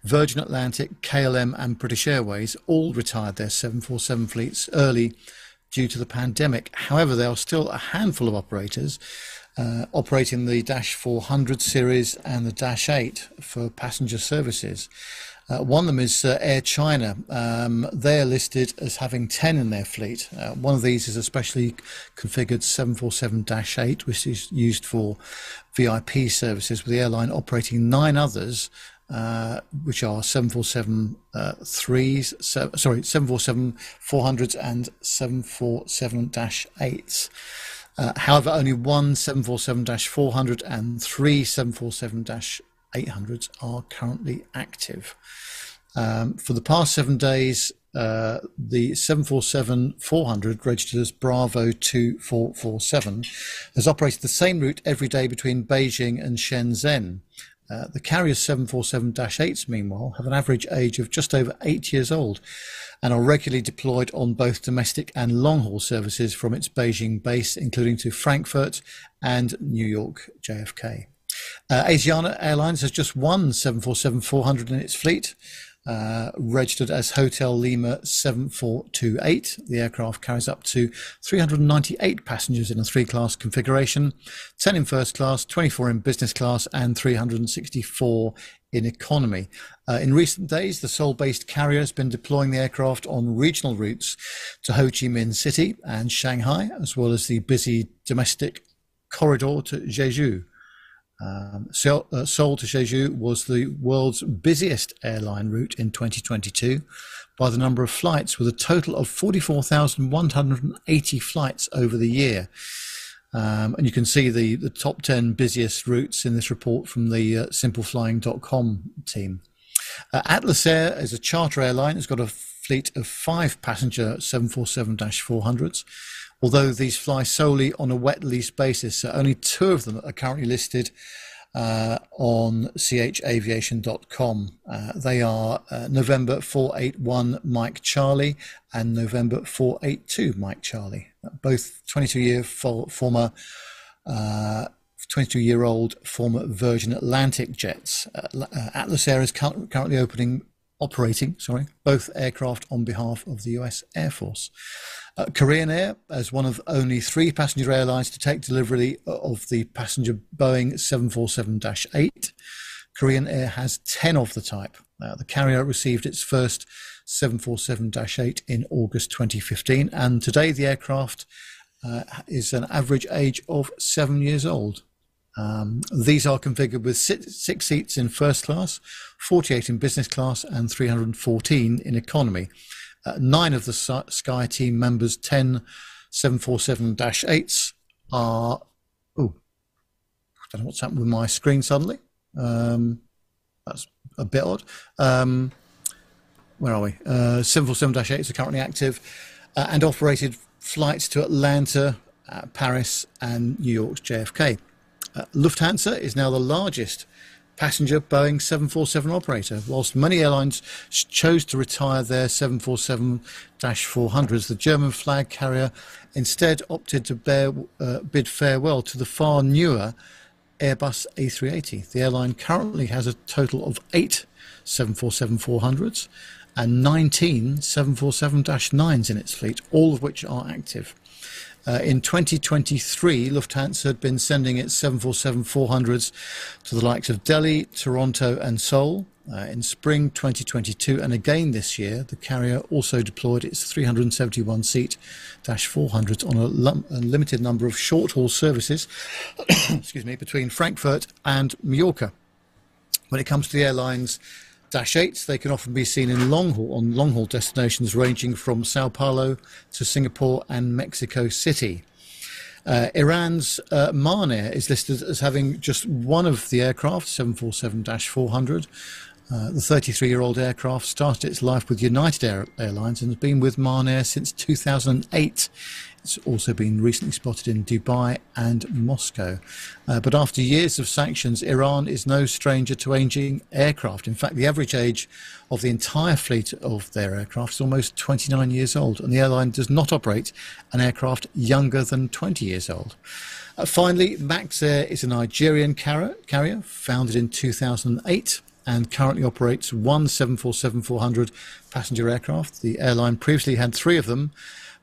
Virgin Atlantic, KLM and British Airways all retired their 747 fleets early due to the pandemic. However, there are still a handful of operators uh, operating the Dash 400 series and the Dash 8 for passenger services. Uh, one of them is uh, Air China. Um, they are listed as having 10 in their fleet. Uh, one of these is a specially configured 747-8, which is used for VIP services, with the airline operating nine others, uh, which are 747 uh, 3s, se- sorry, 747 400s and 747-8s. Uh, however, only one 747-400 and three 747 800s are currently active. Um, for the past seven days, uh, the 747-400 registered as Bravo 2447 has operated the same route every day between Beijing and Shenzhen. Uh, the carrier's 747-8s, meanwhile, have an average age of just over eight years old and are regularly deployed on both domestic and long-haul services from its Beijing base, including to Frankfurt and New York JFK. Uh, Asiana Airlines has just one 747-400 in its fleet, uh, registered as Hotel Lima 7428. The aircraft carries up to 398 passengers in a three class configuration 10 in first class, 24 in business class, and 364 in economy. Uh, in recent days, the Seoul based carrier has been deploying the aircraft on regional routes to Ho Chi Minh City and Shanghai, as well as the busy domestic corridor to Jeju. Um, Seoul, uh, Seoul to Jeju was the world's busiest airline route in 2022 by the number of flights, with a total of 44,180 flights over the year. Um, and you can see the, the top 10 busiest routes in this report from the uh, simpleflying.com team. Uh, Atlas Air is a charter airline. It's got a fleet of five passenger 747 400s although these fly solely on a wet lease basis. So only two of them are currently listed uh, on chaviation.com. Uh, they are uh, November 481 Mike Charlie and November 482 Mike Charlie, both 22 year former. Uh, 22 year old former Virgin Atlantic jets. Uh, uh, Atlas Air is currently opening operating, sorry, both aircraft on behalf of the US Air Force. Uh, Korean Air, as one of only three passenger airlines to take delivery of the passenger Boeing 747 8, Korean Air has 10 of the type. Uh, the carrier received its first 747 8 in August 2015, and today the aircraft uh, is an average age of seven years old. Um, these are configured with six, six, seats in first class, 48 in business class, and 314 in economy. Uh, nine of the SkyTeam members, 10 747 8s, are. Oh, I don't know what's happened with my screen suddenly. Um, that's a bit odd. Um, where are we? Uh, 747 8s are currently active uh, and operated flights to Atlanta, uh, Paris, and New York's JFK. Uh, Lufthansa is now the largest passenger Boeing 747 operator. Whilst many airlines chose to retire their 747 400s, the German flag carrier instead opted to bear, uh, bid farewell to the far newer Airbus A380. The airline currently has a total of eight 747 400s and 19 747 9s in its fleet, all of which are active. Uh, in 2023, Lufthansa had been sending its 747 400s to the likes of Delhi, Toronto, and Seoul. Uh, in spring 2022 and again this year, the carrier also deployed its 371 seat Dash 400s on a, lum- a limited number of short haul services excuse me, between Frankfurt and Mallorca. When it comes to the airlines, Dash 8s, they can often be seen in long haul, on long haul destinations ranging from Sao Paulo to Singapore and Mexico City. Uh, Iran's uh, Mahan Air is listed as having just one of the aircraft, 747 400. Uh, the 33 year old aircraft started its life with United Air- Airlines and has been with Mahan Air since 2008. It's also been recently spotted in Dubai and Moscow. Uh, but after years of sanctions, Iran is no stranger to aging aircraft. In fact, the average age of the entire fleet of their aircraft is almost 29 years old, and the airline does not operate an aircraft younger than 20 years old. Uh, finally, Maxair is a Nigerian carrier, carrier founded in 2008 and currently operates one 747-400 passenger aircraft. The airline previously had three of them,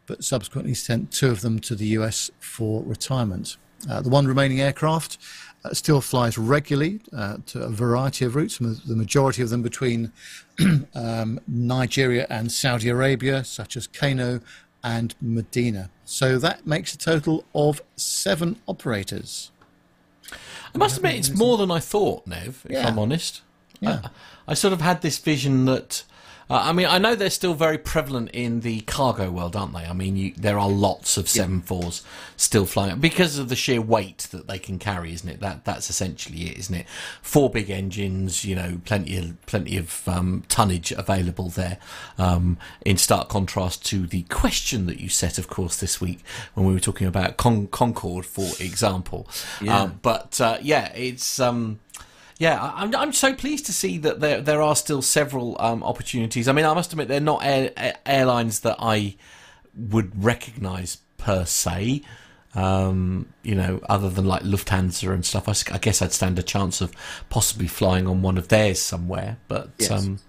but subsequently sent two of them to the US for retirement. Uh, the one remaining aircraft uh, still flies regularly uh, to a variety of routes, the majority of them between um, Nigeria and Saudi Arabia, such as Kano and Medina. So that makes a total of seven operators. I must admit, it's more than I thought, Nev, if Yeah. I'm honest. Yeah. I, I sort of had this vision that. Uh, I mean, I know they're still very prevalent in the cargo world, aren't they? I mean, you, there are lots of seven fours still flying because of the sheer weight that they can carry, isn't it? That that's essentially it, isn't it? Four big engines, you know, plenty of plenty of um, tonnage available there. Um, in stark contrast to the question that you set, of course, this week when we were talking about Con- Concorde, for example. Um, but uh, yeah, it's. Um, yeah, I- I'm, I'm so pleased to see that there there are still several um, opportunities. I mean, I must admit they're not air, air- airlines that I would recognise per se. Um, you know, other than like Lufthansa and stuff, I guess I'd stand a chance of possibly flying on one of theirs somewhere. But Yes. um,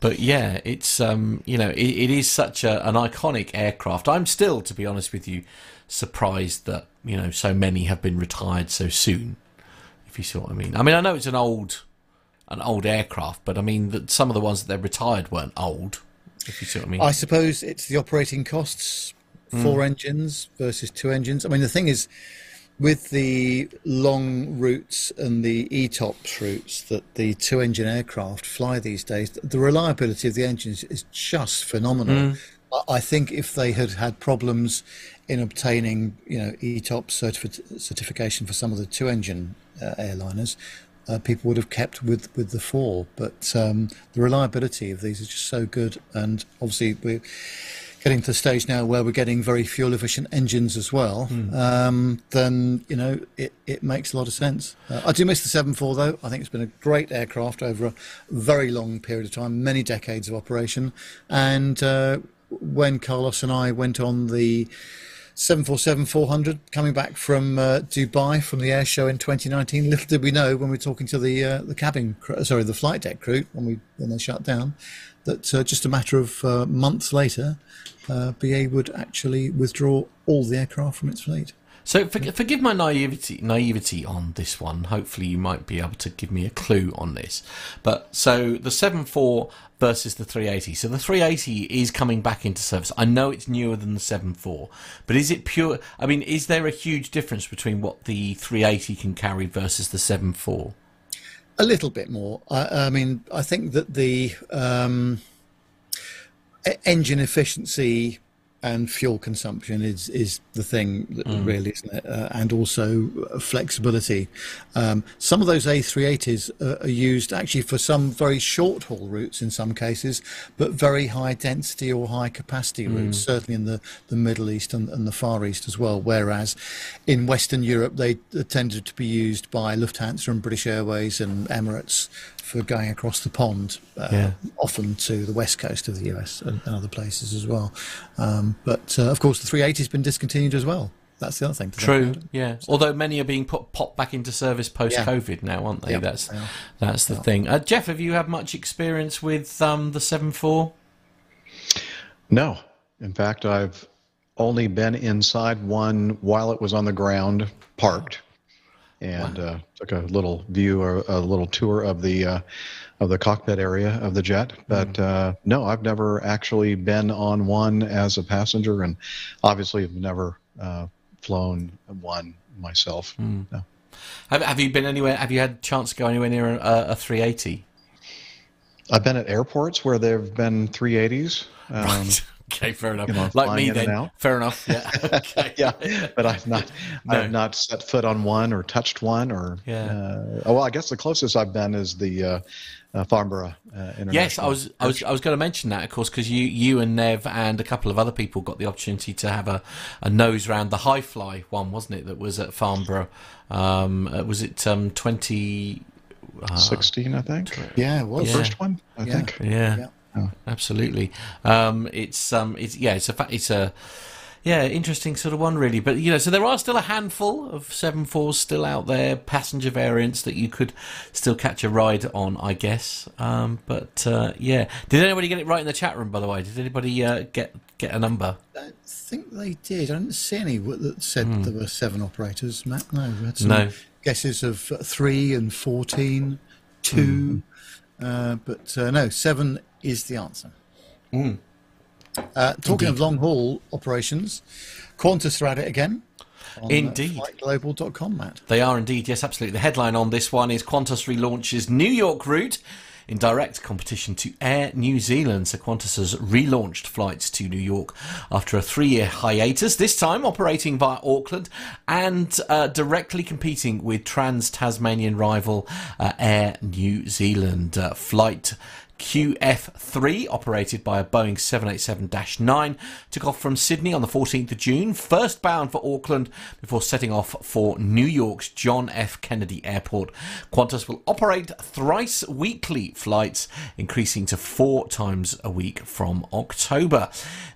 but yeah, it's um, you know, it, it is such a, an iconic aircraft. I'm still, to be honest with you, surprised that you know so many have been retired so soon if you see what I mean. I mean, I know it's an old, an old aircraft, but I mean that some of the ones that they retired weren't old. If you see what I mean. I suppose it's the operating costs, four mm. engines versus two engines. I mean, the thing is, with the long routes and the ETOPS routes that the two engine aircraft fly these days, the reliability of the engines is just phenomenal. Mm. I- I think if they had had problems in obtaining, you know, ETOPS certifi- certification for some of the two engine uh, airliners, uh, people would have kept with, with the four. But um, the reliability of these is just so good. And obviously, we're getting to the stage now where we're getting very fuel efficient engines as well. Um, then, you know, it, it makes a lot of sense. Uh, I do miss the 7.4 though. I think it's been a great aircraft over a very long period of time, many decades of operation. And uh, when Carlos and I went on the 747 400 coming back from uh, Dubai from the air show in 2019. Little did we know when we were talking to the uh, the cabin, crew, sorry, the flight deck crew when we when they shut down, that uh, just a matter of uh, months later, uh, BA would actually withdraw all the aircraft from its fleet. So for, forgive my naivety, naivety on this one. Hopefully, you might be able to give me a clue on this. But so the seven four versus the 380. So the 380 is coming back into service. I know it's newer than the 74, but is it pure? I mean, is there a huge difference between what the 380 can carry versus the 74? A little bit more. I, I mean, I think that the um, engine efficiency and fuel consumption is is the thing that Mm. really isn't it uh, and also uh, flexibility um, some of those A380s are, are used actually for some very short haul routes in some cases but very high density or high capacity Mm. routes certainly in the, the Middle East and, and the Far East as well whereas in Western Europe they tended to be used by Lufthansa and British Airways and Emirates for going across the pond, uh, Yeah. often to the west coast of the US and, and other places as well. Um, but uh, of course, the 380 has been discontinued as well. That's the other thing. True, about. yeah. Although many are being put popped back into service post COVID now, aren't they? Yeah, that's they are. that's the thing. Uh, Jeff, have you had much experience with um, the seven four? No. In fact, I've only been inside one while it was on the ground, parked, and uh, took a little view or a little tour of the uh, of the cockpit area of the jet. But uh, no, I've never actually been on one as a passenger, and obviously have never uh, flown one myself. No. Have, have you been anywhere? Have you had a chance to go anywhere near a, a three eighty? I've been at airports where there have been 380s. Um, Okay, fair enough. you know, like me then. Fair enough. Yeah. Okay. yeah, but I've not, No. I've not set foot on one or touched one or. Yeah. Uh, oh, well, I guess the closest I've been is the uh, uh, Farnborough uh, International. Yes, I was, I was, I was going to mention that, of course, because you, you and Nev and a couple of other people got the opportunity to have a, a nose round the Hi Fly one, wasn't it? That was at Farnborough. Um, uh, was it um, twenty? 16, I think. Yeah, it was. The first one, I Yeah. think. Yeah, Yeah. Absolutely. Um, it's um, it's yeah, it's a fa- it's a yeah, interesting sort of one really. But you know, so there are still a handful of seven fours still out there, passenger variants that you could still catch a ride on, I guess. Um, but uh, yeah, did anybody get it right in the chat room? By the way, did anybody uh, get get a number? I think they did. I didn't see any that said there were seven operators, Matt. No, we had some No. guesses of three and 14, two. Uh, but uh, no, seven is the answer. Uh, talking of long haul operations, Qantas are at it again. Indeed. Flightglobal.com, Matt. They are indeed, yes, absolutely. The headline on this one is Qantas relaunches New York route in direct competition to Air New Zealand. So Qantas has relaunched flights to New York after a three-year hiatus, this time operating via Auckland and uh, directly competing with trans-Tasmanian rival uh, Air New Zealand. Uh, flight QF3, operated by a Boeing 787-9, took off from Sydney on the 14th of June, first bound for Auckland before setting off for New York's John F. Kennedy Airport. Qantas will operate thrice weekly flights, increasing to four times a week from October.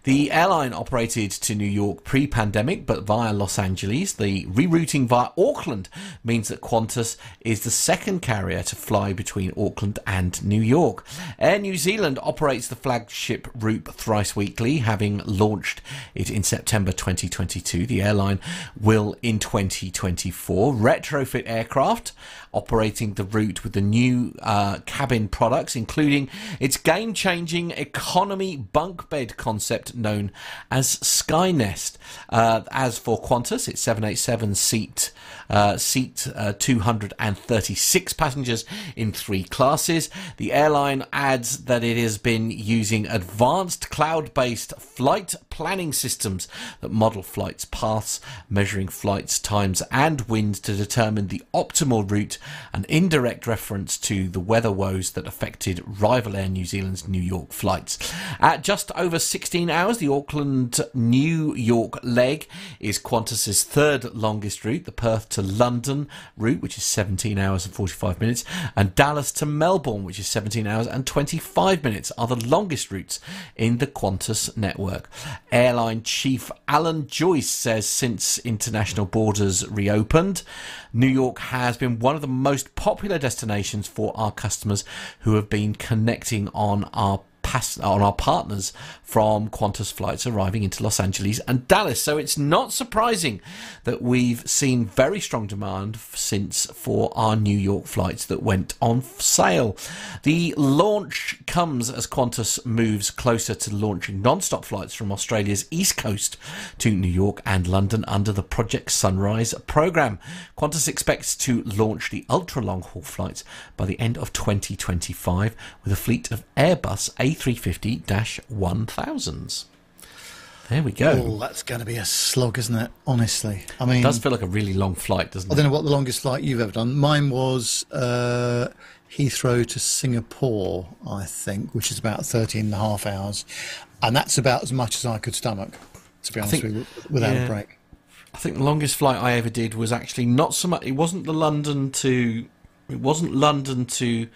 The airline operated to New York pre-pandemic, but via Los Angeles. The rerouting via Auckland means that Qantas is the second carrier to fly between Auckland and New York. Air New Zealand operates the flagship route thrice weekly, having launched it in September 2022. The airline will, in 2024, retrofit aircraft operating the route with the new uh, cabin products, including its game changing economy bunk bed concept known as Skynest. Uh, as for Qantas, its 787 seat. Uh, seat uh, 236 passengers in three classes. The airline adds that it has been using advanced cloud based flight planning systems that model flights paths, measuring flights times and winds to determine the optimal route, an indirect reference to the weather woes that affected rival Air New Zealand's New York flights. At just over 16 hours, the Auckland New York leg is Qantas's third longest route, the Perth to London route, which is 17 hours and 45 minutes, and Dallas to Melbourne, which is 17 hours and 25 minutes, are the longest routes in the Qantas network. Airline chief Alan Joyce says since international borders reopened, New York has been one of the most popular destinations for our customers who have been connecting on our pass on our partners from Qantas flights arriving into Los Angeles and Dallas. So it's not surprising that we've seen very strong demand since for our New York flights that went on sale. The launch comes as Qantas moves closer to launching non-stop flights from Australia's east coast to New York and London under the Project Sunrise program. Qantas expects to launch the ultra long haul flights by the end of 2025 with a fleet of Airbus A350 1000s. There we go. Oh, that's going to be a slog, isn't it? Honestly, I mean, It does feel like a really long flight, doesn't it? I don't know what the longest flight you've ever done. Mine was uh, Heathrow to Singapore, I think, which is about 13 and a half hours. And that's about as much as I could stomach, to be honest think- with you, without yeah. a break. I think the longest flight I ever did was actually not so much. It wasn't the London to. It wasn't London to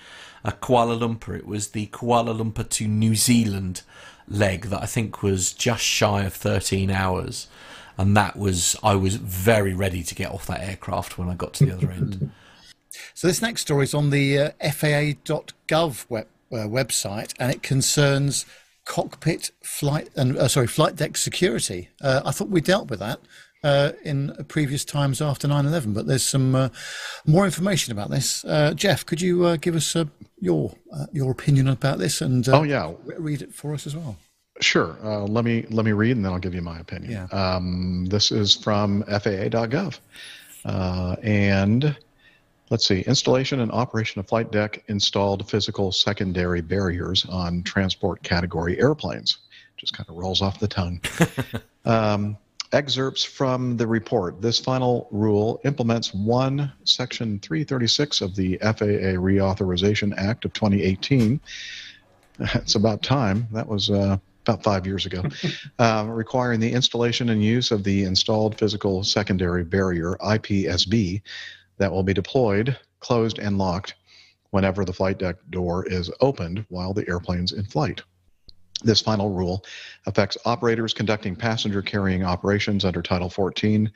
uh, Kuala Lumpur. It was the Kuala Lumpur to New Zealand leg that I think was just shy of 13 hours. And that was, I was very ready to get off that aircraft when I got to the other end. So this next story is on the uh, FAA.gov web, uh, website, and it concerns cockpit flight and uh, sorry flight deck security. Uh, I thought we dealt with that uh, in previous times after 9/11, but there's some uh, more information about this. Uh, Jeff, could you uh, give us uh, your uh, your opinion about this and uh, Oh yeah, re- read it for us as well? Sure. Uh, let me let me read, and then I'll give you my opinion. Yeah. Um, this is from FAA.gov, uh, and let's see: installation and operation of flight deck installed physical secondary barriers on transport category airplanes. Just kind of rolls off the tongue. um, excerpts from the report. This final rule implements one Section 336 of the FAA Reauthorization Act of 2018. It's about time. That was uh, about five years ago, um, requiring the installation and use of the installed physical secondary barrier (IPSB) that will be deployed, closed, and locked whenever the flight deck door is opened while the airplane's in flight. This final rule affects operators conducting passenger carrying operations under Title 14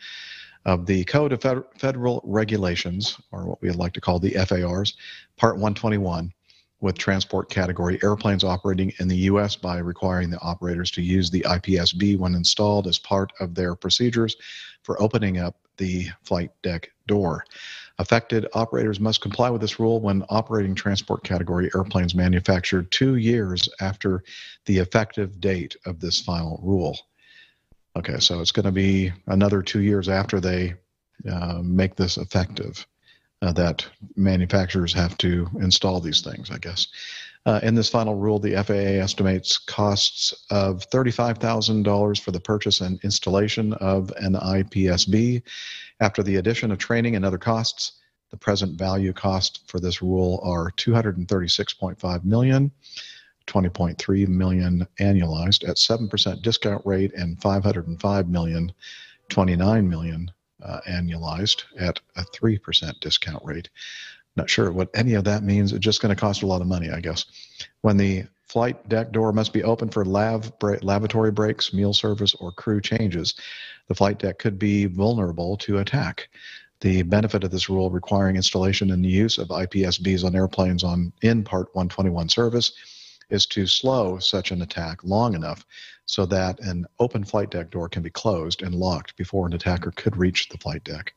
of the Code of Fed- Federal Regulations, or what we like to call the FARs, Part 121, with transport category airplanes operating in the U.S. by requiring the operators to use the IPSB when installed as part of their procedures for opening up the flight deck door. Affected operators must comply with this rule when operating transport category airplanes manufactured two years after the effective date of this final rule. Okay, so it's going to be another two years after they uh, make this effective uh, that manufacturers have to install these things, I guess. Uh, in this final rule, the FAA estimates costs of $35,000 for the purchase and installation of an IPSB. After the addition of training and other costs, the present value cost for this rule are $236.5 million, $20.3 million annualized at 7% discount rate and 505 million, 29 million uh, annualized at a 3% discount rate. Not sure what any of that means. It's just going to cost a lot of money, I guess. When the flight deck door must be open for lav bra- lavatory breaks, meal service, or crew changes, the flight deck could be vulnerable to attack. The benefit of this rule requiring installation and use of IPSBs on airplanes on in Part 121 service is to slow such an attack long enough so that an open flight deck door can be closed and locked before an attacker could reach the flight deck.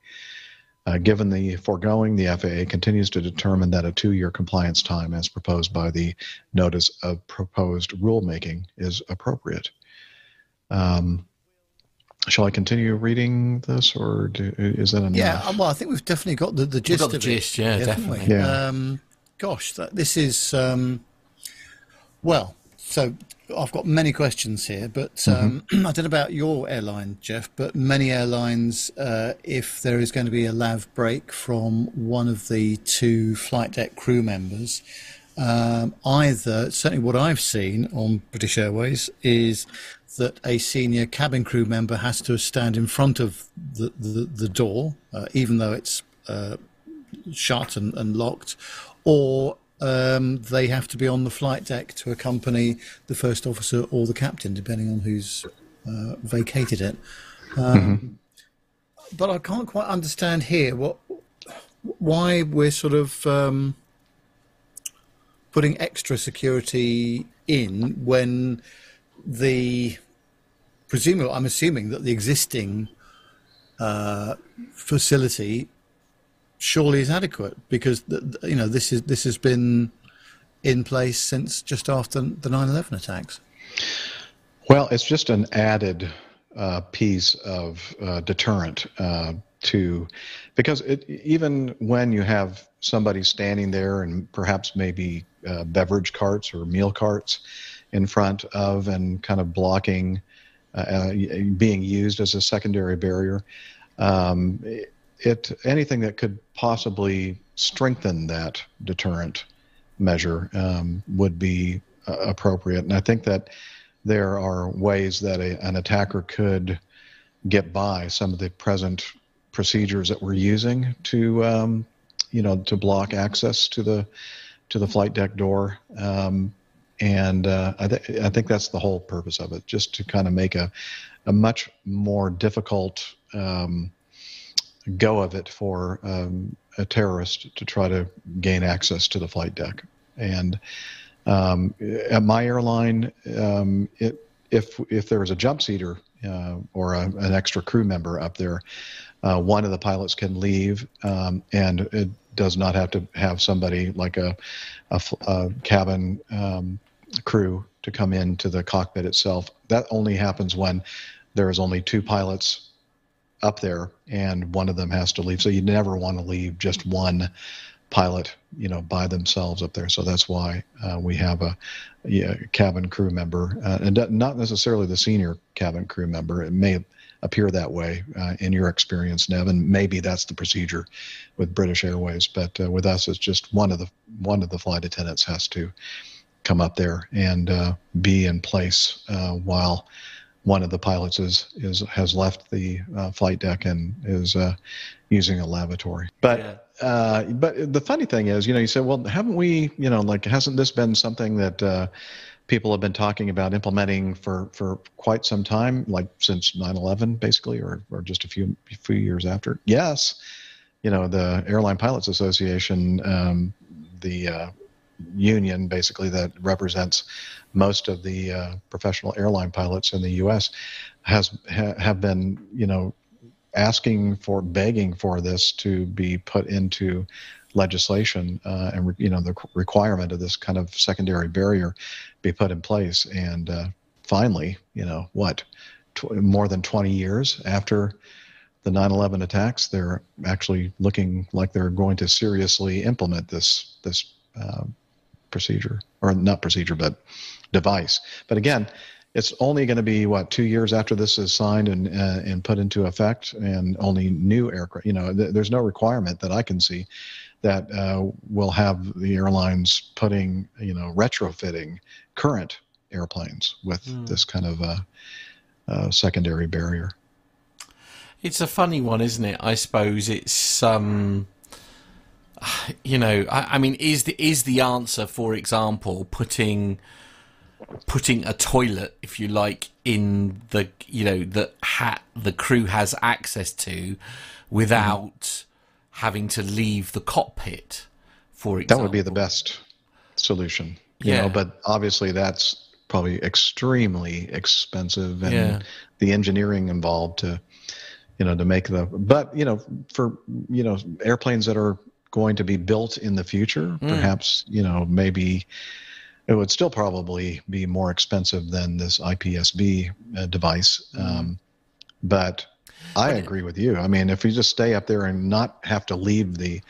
Uh, given the foregoing, the FAA continues to determine that a two year compliance time, as proposed by the Notice of Proposed Rulemaking, is appropriate. Um, shall I continue reading this, or do, is that enough? Yeah, well, I think we've definitely got the, the gist got the of gist, it. yeah, haven't we? definitely. Yeah. Um, gosh, that, this is um, well. So I've got many questions here, but um, I don't know about your airline, Jeff. But many airlines, uh, if there is going to be a lav break from one of the two flight deck crew members, um, either certainly what I've seen on British Airways is that a senior cabin crew member has to stand in front of the the, the door, uh, even though it's uh, shut and, and locked, or um, they have to be on the flight deck to accompany the first officer or the captain, depending on who's uh, vacated it. Um, But I can't quite understand here what why we're sort of um, putting extra security in when the presumably I'm assuming that the existing uh, facility surely is adequate because you know this is this has been in place since just after the 9/11 attacks. Well, it's just an added uh, piece of uh, deterrent uh, to, because it, even when you have somebody standing there and perhaps maybe uh, beverage carts or meal carts in front of and kind of blocking uh, being used as a secondary barrier. Um, it anything that could possibly strengthen that deterrent measure um, would be uh, appropriate. And I think that there are ways that a, an attacker could get by some of the present procedures that we're using to, um, you know, to block access to the to the flight deck door. Um, and uh, I, th- I think that's the whole purpose of it, just to kind of make a, a much more difficult um, go of it for um, a terrorist to try to gain access to the flight deck. And um, at my airline, um, it, if if there is a jump seater uh, or a, an extra crew member up there, uh, one of the pilots can leave, um, and it does not have to have somebody like a, a, a cabin um, crew to come into the cockpit itself. That only happens when there is only two pilots up there and one of them has to leave. So you never want to leave just one pilot, you know, by themselves up there. So that's why uh, we have a, cabin crew member, uh, and not necessarily the senior cabin crew member. It may appear that way uh, in your experience, Nevin. Maybe that's the procedure with British Airways, but uh, with us, it's just one of the one of the flight attendants has to come up there and uh, be in place uh, while one of the pilots is, is has left the uh, flight deck and is uh, using a lavatory. But yeah. uh, but the funny thing is, you know, you said, well, haven't we, you know, like hasn't this been something that uh, people have been talking about implementing for, for quite some time, like since 9/11, basically, or or just a few few years after? Yes, you know, the Airline Pilots Association, um, the uh, union basically that represents most of the uh, professional airline pilots in the U.S. has ha, have been you know asking for begging for this to be put into legislation uh, and you know the requirement of this kind of secondary barrier be put in place and uh, finally you know what tw- more than 20 years after the 9/11 attacks they're actually looking like they're going to seriously implement this this uh, procedure or not procedure but device. But again it's only going to be what two years after this is signed and uh, and put into effect and only new aircraft you know th- there's no requirement that i can see that uh, will have the airlines putting you know retrofitting current airplanes with mm. this kind of uh, uh, secondary barrier. It's a funny one isn't it? I suppose it's um you know, I, I, mean, is the is the answer, for example, putting putting a toilet, if you like, in the you know that hat the crew has access to, without mm. having to leave the cockpit, for example. That would be the best solution. You yeah. know, but obviously that's probably extremely expensive and yeah. the engineering involved to you know to make the but you know for you know airplanes that are going to be built in the future. Mm. Perhaps, you know, maybe it would still probably be more expensive than this IPSB uh, device. Mm. Um, but I agree with you. I mean, if you just stay up there and not have to leave the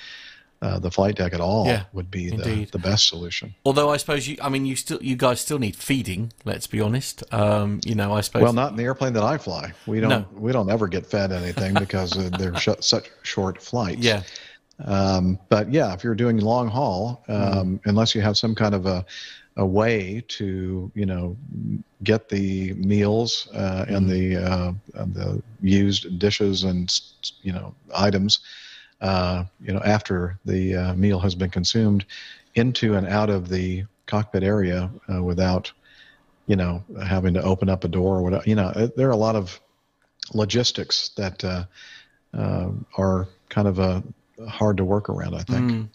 uh, the flight deck at all yeah, would be the, the best solution. Although I suppose you, I mean, you still, you guys still need feeding. Let's be honest. Um, you know, I suppose. Well, not in the airplane that I fly. We don't. No. We don't ever get fed anything because they're sh- such short flights. Yeah. Um, but yeah, if you're doing long haul, um, mm-hmm. unless you have some kind of a, a way to, you know, get the meals uh, mm-hmm. and the uh, and the used dishes and you know items, uh, you know, after the uh, meal has been consumed, into and out of the cockpit area uh, without, you know, having to open up a door or whatever. You know, there are a lot of logistics that uh, are kind of a hard to work around. I think. Mm,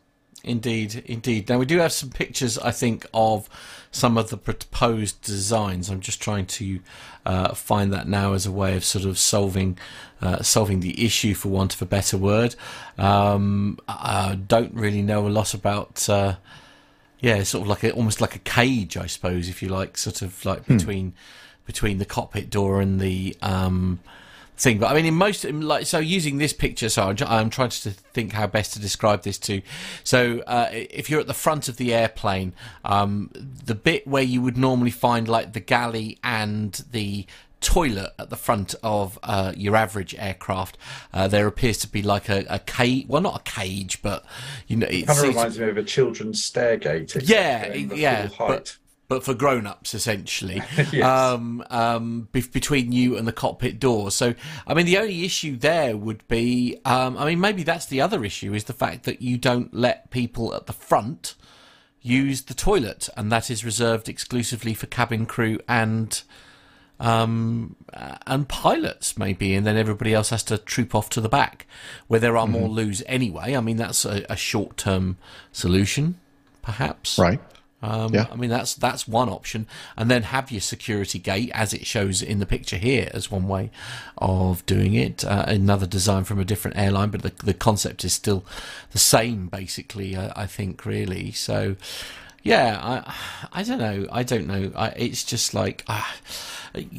indeed, indeed. Now we do have some pictures, I think, of some of the proposed designs. I'm just trying to uh, find that now as a way of sort of solving uh, solving the issue, for want of a better word. Um, I don't really know a lot about. Uh, yeah, sort of like a, almost like a cage, I suppose, if you like, sort of like hmm. between between the cockpit door and the um, thing. But I mean, in most, like, so using this picture, so I'm, I'm, trying to think how best to describe this to. So, uh, if you're at the front of the airplane, um, the bit where you would normally find like the galley and the toilet at the front of uh, your average aircraft. Uh, there appears to be like a, a cage, well, not a cage, but you know, it Kind of reminds me of a children's stairgate. yeah, yeah, but. But for grown-ups essentially, Yes. um, um, be- between you and the cockpit door. So, I mean, the only issue there would be, um, I mean, maybe that's the other issue is the fact that you don't let people at the front use the toilet, and that is reserved exclusively for cabin crew and um, uh, and pilots maybe, and then everybody else has to troop off to the back where there are more loos anyway. I mean, that's a, a short-term solution, perhaps. Right. Um, Yeah. I mean, that's that's one option, and then have your security gate as it shows in the picture here as one way of doing it. Uh, another design from a different airline, but the the concept is still the same, basically. I, I think really. So, yeah, I I don't know. I don't know. I, it's just like. Uh,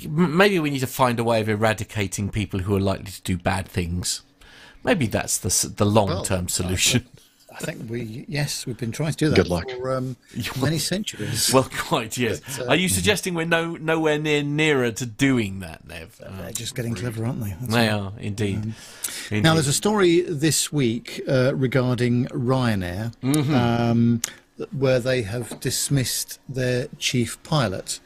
Maybe we need to find a way of eradicating people who are likely to do bad things. Maybe that's the the long term solution. I think we, yes, we've been trying to do that Good luck. for um, many centuries. Well, quite yes. But, uh, Are you suggesting we're no nowhere near nearer to doing that, Nev? Uh, They're just getting clever, aren't they? That's they are indeed. Indeed. Now, there's a story this week uh, regarding Ryanair Mm-hmm. um, where they have dismissed their chief pilot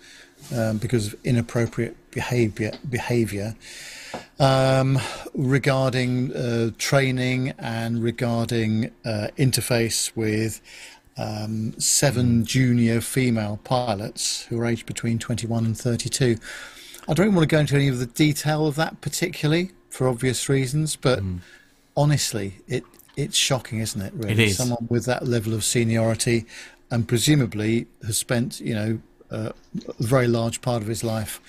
um, because of inappropriate behaviour. behavior um, regarding uh, training and regarding uh, interface with um, seven junior female pilots who are aged between 21 and 32. I don't want to go into any of the detail of that particularly for obvious reasons, but honestly, it it's shocking, isn't it? Really, Mm. It is. someone with that level of seniority and presumably has spent, you know, uh, a very large part of his life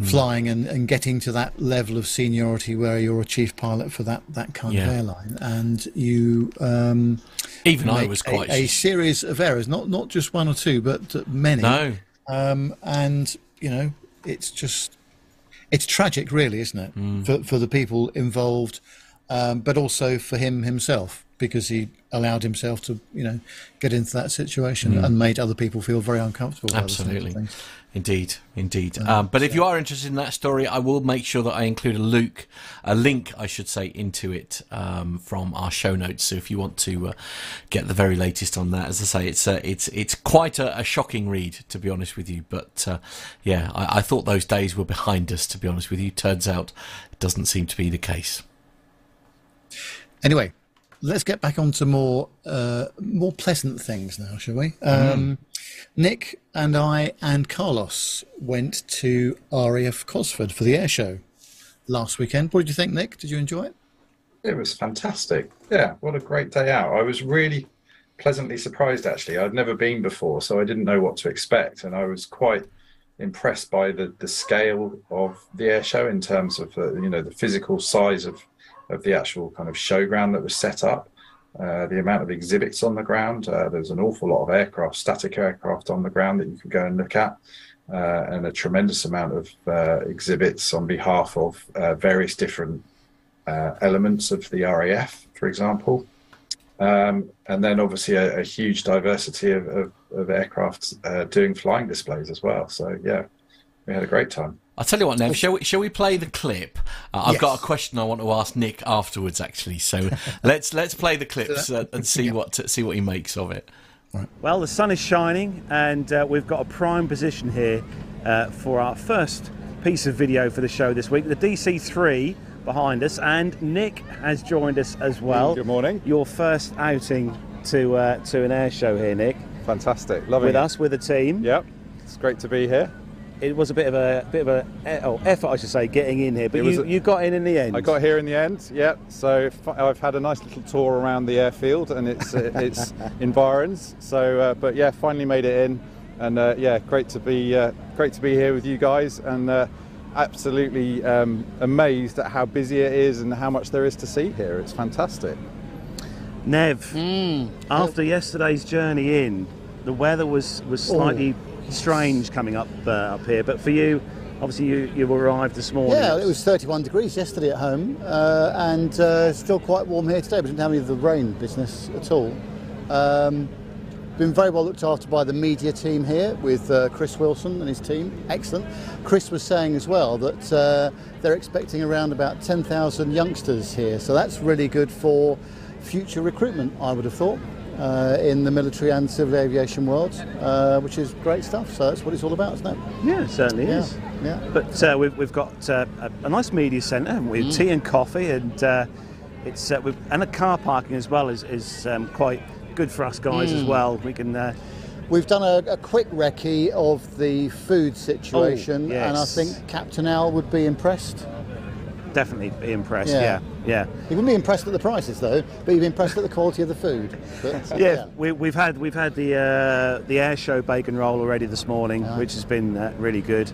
Mm. flying and, and getting to that level of seniority where you're a chief pilot for that, that kind of airline, and you um, Even I was a- quite. a, series of errors, not not just one or two, but uh, many. no, Um, and you know, it's just it's tragic, really, isn't it, Mm. for for the people involved, um, but also for him himself because he allowed himself to, you know, get into that situation and made other people feel very uncomfortable. by the sounds of Mm. absolutely. Indeed, indeed. Um, but if you are interested in that story, I will make sure that I include a Luke, a link, I should say, into it um, from our show notes. So if you want to uh, get the very latest on that, as I say, it's uh, it's it's quite a, a shocking read, to be honest with you. But uh, yeah, I, I thought those days were behind us. To be honest with you, turns out it doesn't seem to be the case. Anyway, let's get back on to more uh, more pleasant things now, shall we? Um, Nik and I and Carlos went to RAF Cosford for the air show last weekend. What did you think, Nik? Did you enjoy it? It was fantastic. Yeah, what a great day out. I was really pleasantly surprised actually. I'd never been before, so I didn't know what to expect, and I was quite impressed by the the scale of the air show in terms of the you know the physical size of of the actual kind of showground that was set up. Uh, the amount of exhibits on the ground. Uh, there's an awful lot of aircraft, static aircraft on the ground that you can go and look at, uh, and a tremendous amount of uh, exhibits on behalf of uh, various different elements of the RAF, for example. Um, and then obviously a, a huge diversity of, of, of aircraft doing flying displays as well. So yeah, we had a great time. I'll tell you what, Nev. Shall we, shall we play the clip? Uh, I've Yes. got a question I want to ask Nik afterwards, actually. So let's let's play the clips uh, and see what see what he makes of it. Well, the sun is shining, and uh, we've got a prime position here uh, for our first piece of video for the show this week. The DC3 behind us, and Nik has joined us as well. Good morning. Your first outing to uh, to an air show here, Nik, Fantastic. Loving with it. us, with the team. Yep. It's great to be here. It was a bit of a bit of a oh, effort, I should say, getting in here, but you, a- you got in in the end. I got here in the end. Yep. So I've had a nice little tour around the airfield and its uh, its environs. So, uh, but yeah, finally made it in, and uh, yeah, great to be uh, great to be here with you guys, and uh, absolutely um, amazed at how busy it is and how much there is to see here. It's fantastic. Nev, after yesterday's journey in, the weather was, was slightly strange coming up uh, up here. But for you, obviously you, you arrived this morning. Yeah, it was 31 degrees yesterday at home, uh, and uh, still quite warm here today. But didn't have any of the rain business at all. Um, been very well looked after by the media team here with uh, Chris Wilson and his team. Excellent. Chris was saying as well that uh, they're expecting around about 10,000 youngsters here, so that's really good for future recruitment, I would have thought. Uh, in the military and civil aviation world, uh, which is great stuff. So that's what it's all about, isn't it? Yeah, it certainly Yeah, is. yeah. But uh, we've, we've got uh, a, a nice media centre with Mm. tea and coffee, and uh, it's uh, we've, and a car parking as well is, is um, quite good for us guys as Mm. well. We can. Uh, We've done a, a quick recce of the food situation, Oh, and I think Captain Al would be impressed. definitely be impressed. Yeah. Yeah, yeah. He wouldn't be impressed at the prices though, but you'd be impressed at the quality of the food. But, uh, Yeah, we, we've had we've had the uh, the air show bacon roll already this morning, which has been uh, really good,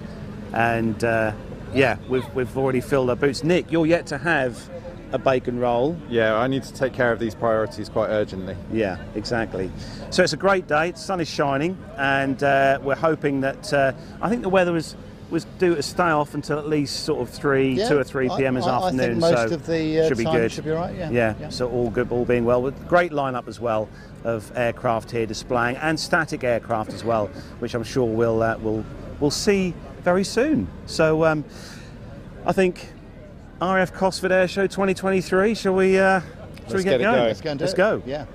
and uh, yeah, we've we've already filled our boots. Nik, you're yet to have a bacon roll. Yeah, I need to take care of these priorities quite urgently. Yeah, exactly. So it's a great day. The sun is shining, and uh, we're hoping that uh, I think the weather was was due to stay off until at least sort of three, Yeah, two or three p.m. this I- I think afternoon. most so of the, uh, should be time good. should be right, yeah, yeah. yeah. So all good, all being well. With great lineup as well of aircraft here displaying, and static aircraft as well, which I'm sure we'll uh, we'll we'll see very soon. So um, I think RAF Cosford Air Show 2023. Shall we? Uh, shall we Let's get, get it going? going. Let's go Let's go. Yeah.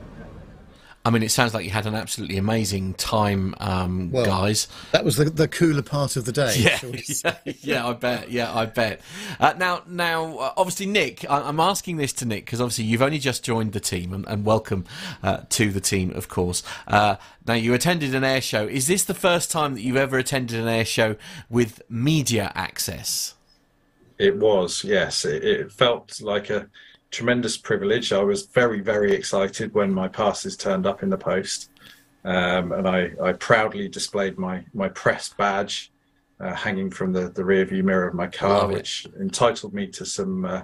I mean, it sounds like you had an absolutely amazing time, um, Well, guys. That was the, the cooler part of the day. Yeah, shall we say. yeah, yeah, I bet. Yeah, I bet. Uh, now, now, uh, obviously, Nik, I, I'm asking this to Nik because obviously you've only just joined the team, and, and welcome uh, to the team, of course. Uh, now, you attended an air show. Is this the first time that you've ever attended an air show with media access? It was, yes. It, it felt like a tremendous privilege. I was very, very excited when my passes turned up in the post. Um, and I, I proudly displayed my, my press badge uh, hanging from the, the rear view mirror of my car, Love it. which entitled me to some uh,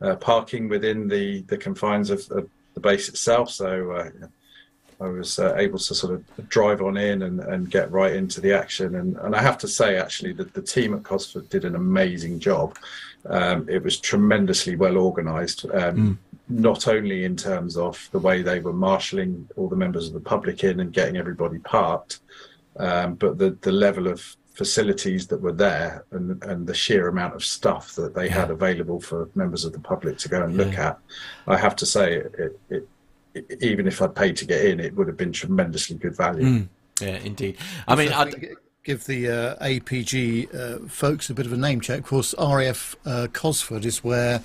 uh, parking within the, the confines of, of the base itself. So uh, I was uh, able to sort of drive on in and, and get right into the action. And, and I have to say, actually, that the team at Cosford did an amazing job. Um, it was tremendously well organised, um, not only in terms of the way they were marshalling all the members of the public in and getting everybody parked, um, but the, the level of facilities that were there and, and the sheer amount of stuff that they had available for members of the public to go and look at. I have to say, it, it, even if I'd paid to get in, it would have been tremendously good value. Yeah, indeed. I mean, I'd give the uh, APG uh, folks a bit of a name check. Of course, RAF uh, Cosford is where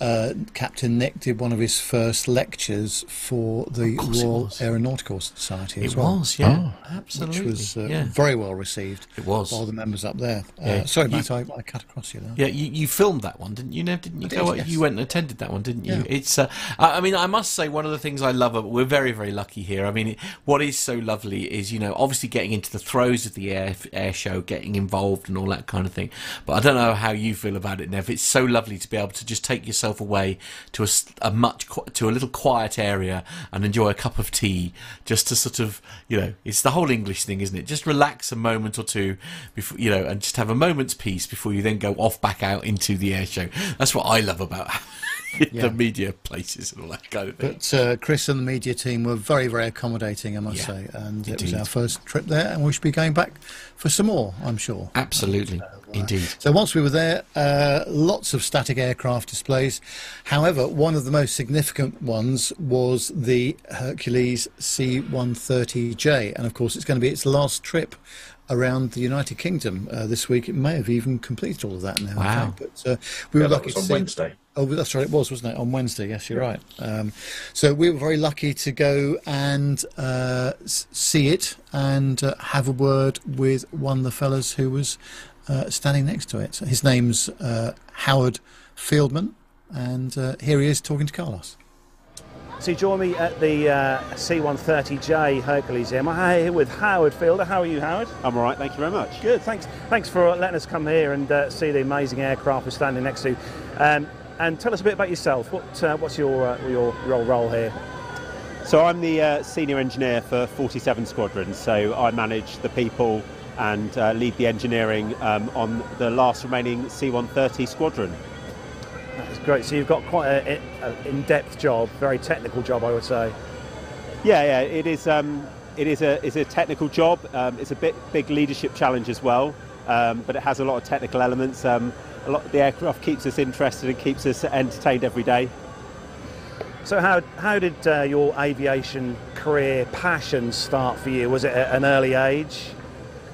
uh, Captain Nick did one of his first lectures for the Royal. Aeronautical Society as it well. was, yeah, absolutely. Which was uh, yeah. very well received It was. by all the members up there. Uh, Yeah, sorry, you- Matt, I, I cut across you there. Yeah, you, you filmed that one, didn't you? Nev? Didn't you did, go? yes. You went and attended that one, didn't you? Yeah. It's. Uh, I, I mean, I must say one of the things I love. About, we're very, very lucky here. I mean, it, what is so lovely is you know obviously getting into the throes of the air air show, getting involved and all that kind of thing. But I don't know how you feel about it, Nev. It's so lovely to be able to just take yourself away to a, a much to a little quiet area and enjoy a cup of tea, just to sort of you know, it's the whole English thing, isn't it? Just relax a moment or two before you know, and just have a moment's peace before you then go off back out into the air show. That's what I love about Yeah. the media places and all that kind of thing. But uh, Chris and the media team were very, very accommodating, I must Yeah, say. And it was our first trip there, and we should be going back for some more, I'm sure. Absolutely, indeed. So once we were there, uh, lots of static aircraft displays. However, one of the most significant ones was the Hercules C-130J, and of course, it's going to be its last trip around the United Kingdom uh, this week. It may have even completed all of that now. in Wow. But uh, we Yeah, were that lucky was to on see. Wednesday. Oh, that's right. It was, wasn't it? On Wednesday. Yes, you're right. Um, so we were very lucky to go and uh, see it and uh, have a word with one of the fellas who was uh, standing next to it. His name's uh, Howard Fieldman, and uh, here he is talking to Carlos. So you join me at the uh, C-130J Hercules here. I'm here with Howard Fielder. How are you, Howard? I'm all right, thank you very much. Good, thanks. Thanks for letting us come here and uh, see the amazing aircraft we're standing next to. Um, and tell us a bit about yourself. What, uh, what's your, uh, your your role here? So I'm the uh, senior engineer for 47 Squadron, so I manage the people and uh, lead the engineering um, on the last remaining C-130 Squadron. That's great. So you've got quite an in-depth job, very technical job, I would say. Yeah, yeah, it is. Um, it is a is a technical job. Um, it's a bit big leadership challenge as well, um, but it has a lot of technical elements. Um, a lot the aircraft keeps us interested and keeps us entertained every day. So how how did uh, your aviation career passion start for you? Was it at an early age?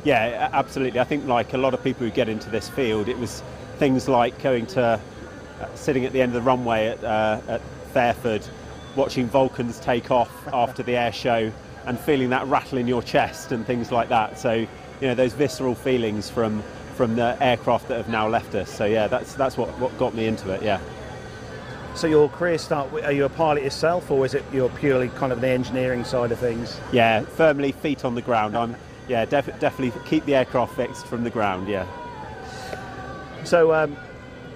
Yeah, absolutely. I think like a lot of people who get into this field, it was things like going to uh, sitting at the end of the runway at, uh, at Fairford, watching Vulcans take off after the air show, and feeling that rattle in your chest and things like that. So you know those visceral feelings from from the aircraft that have now left us. So yeah, that's that's what, what got me into it. Yeah. So your career start? Are you a pilot yourself, or is it you're purely kind of the engineering side of things? Yeah, firmly feet on the ground. I'm yeah, def- definitely keep the aircraft fixed from the ground. Yeah. So um,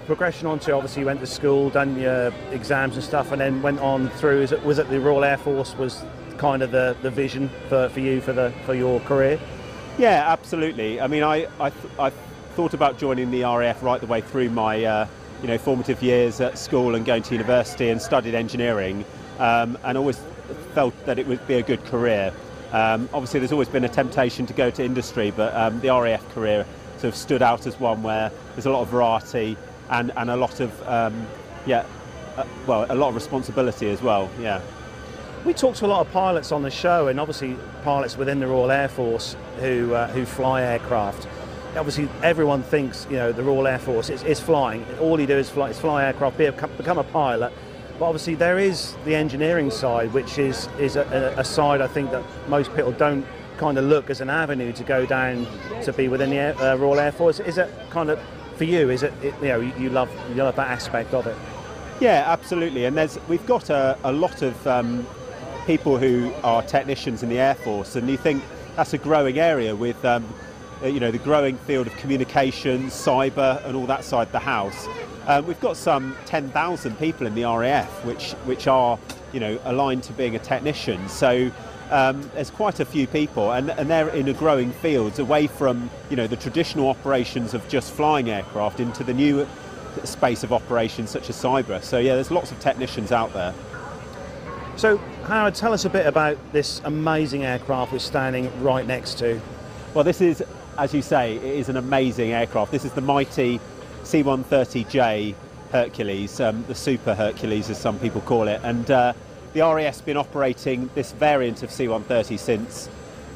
progression onto obviously you went to school, done your exams and stuff, and then went on through. Is it, was it the Royal Air Force was kind of the, the vision for, for you for the for your career? Yeah, absolutely. I mean, I I, I thought about joining the RAF right the way through my uh, you know formative years at school and going to university and studied engineering, um, and always felt that it would be a good career. Um, obviously, there's always been a temptation to go to industry, but um, the RAF career sort of stood out as one where there's a lot of variety and, and a lot of um, yeah, uh, well, a lot of responsibility as well. Yeah. We talked to a lot of pilots on the show, and obviously pilots within the Royal Air Force who uh, who fly aircraft. Obviously, everyone thinks you know the Royal Air Force is, is flying. All you do is fly, is fly aircraft, become a pilot. But obviously, there is the engineering side, which is is a, a side I think that most people don't kind of look as an avenue to go down to be within the Air, uh, Royal Air Force. Is it kind of for you? Is it, it you know you, love you love that aspect of it? Yeah, absolutely. And there's we've got a, a lot of um, people who are technicians in the Air Force, and you think that's a growing area with um, you know the growing field of communications, cyber, and all that side of the house. Um, we've got some 10,000 people in the RAF, which which are you know aligned to being a technician. So um, there's quite a few people, and, and they're in a growing field, away from you know the traditional operations of just flying aircraft into the new space of operations such as cyber. So yeah, there's lots of technicians out there. So Howard, tell us a bit about this amazing aircraft we're standing right next to. Well, this is, as you say, it is an amazing aircraft. This is the mighty C-130J Hercules, um, the Super Hercules, as some people call it, and. Uh, the RAF's been operating this variant of C-130 since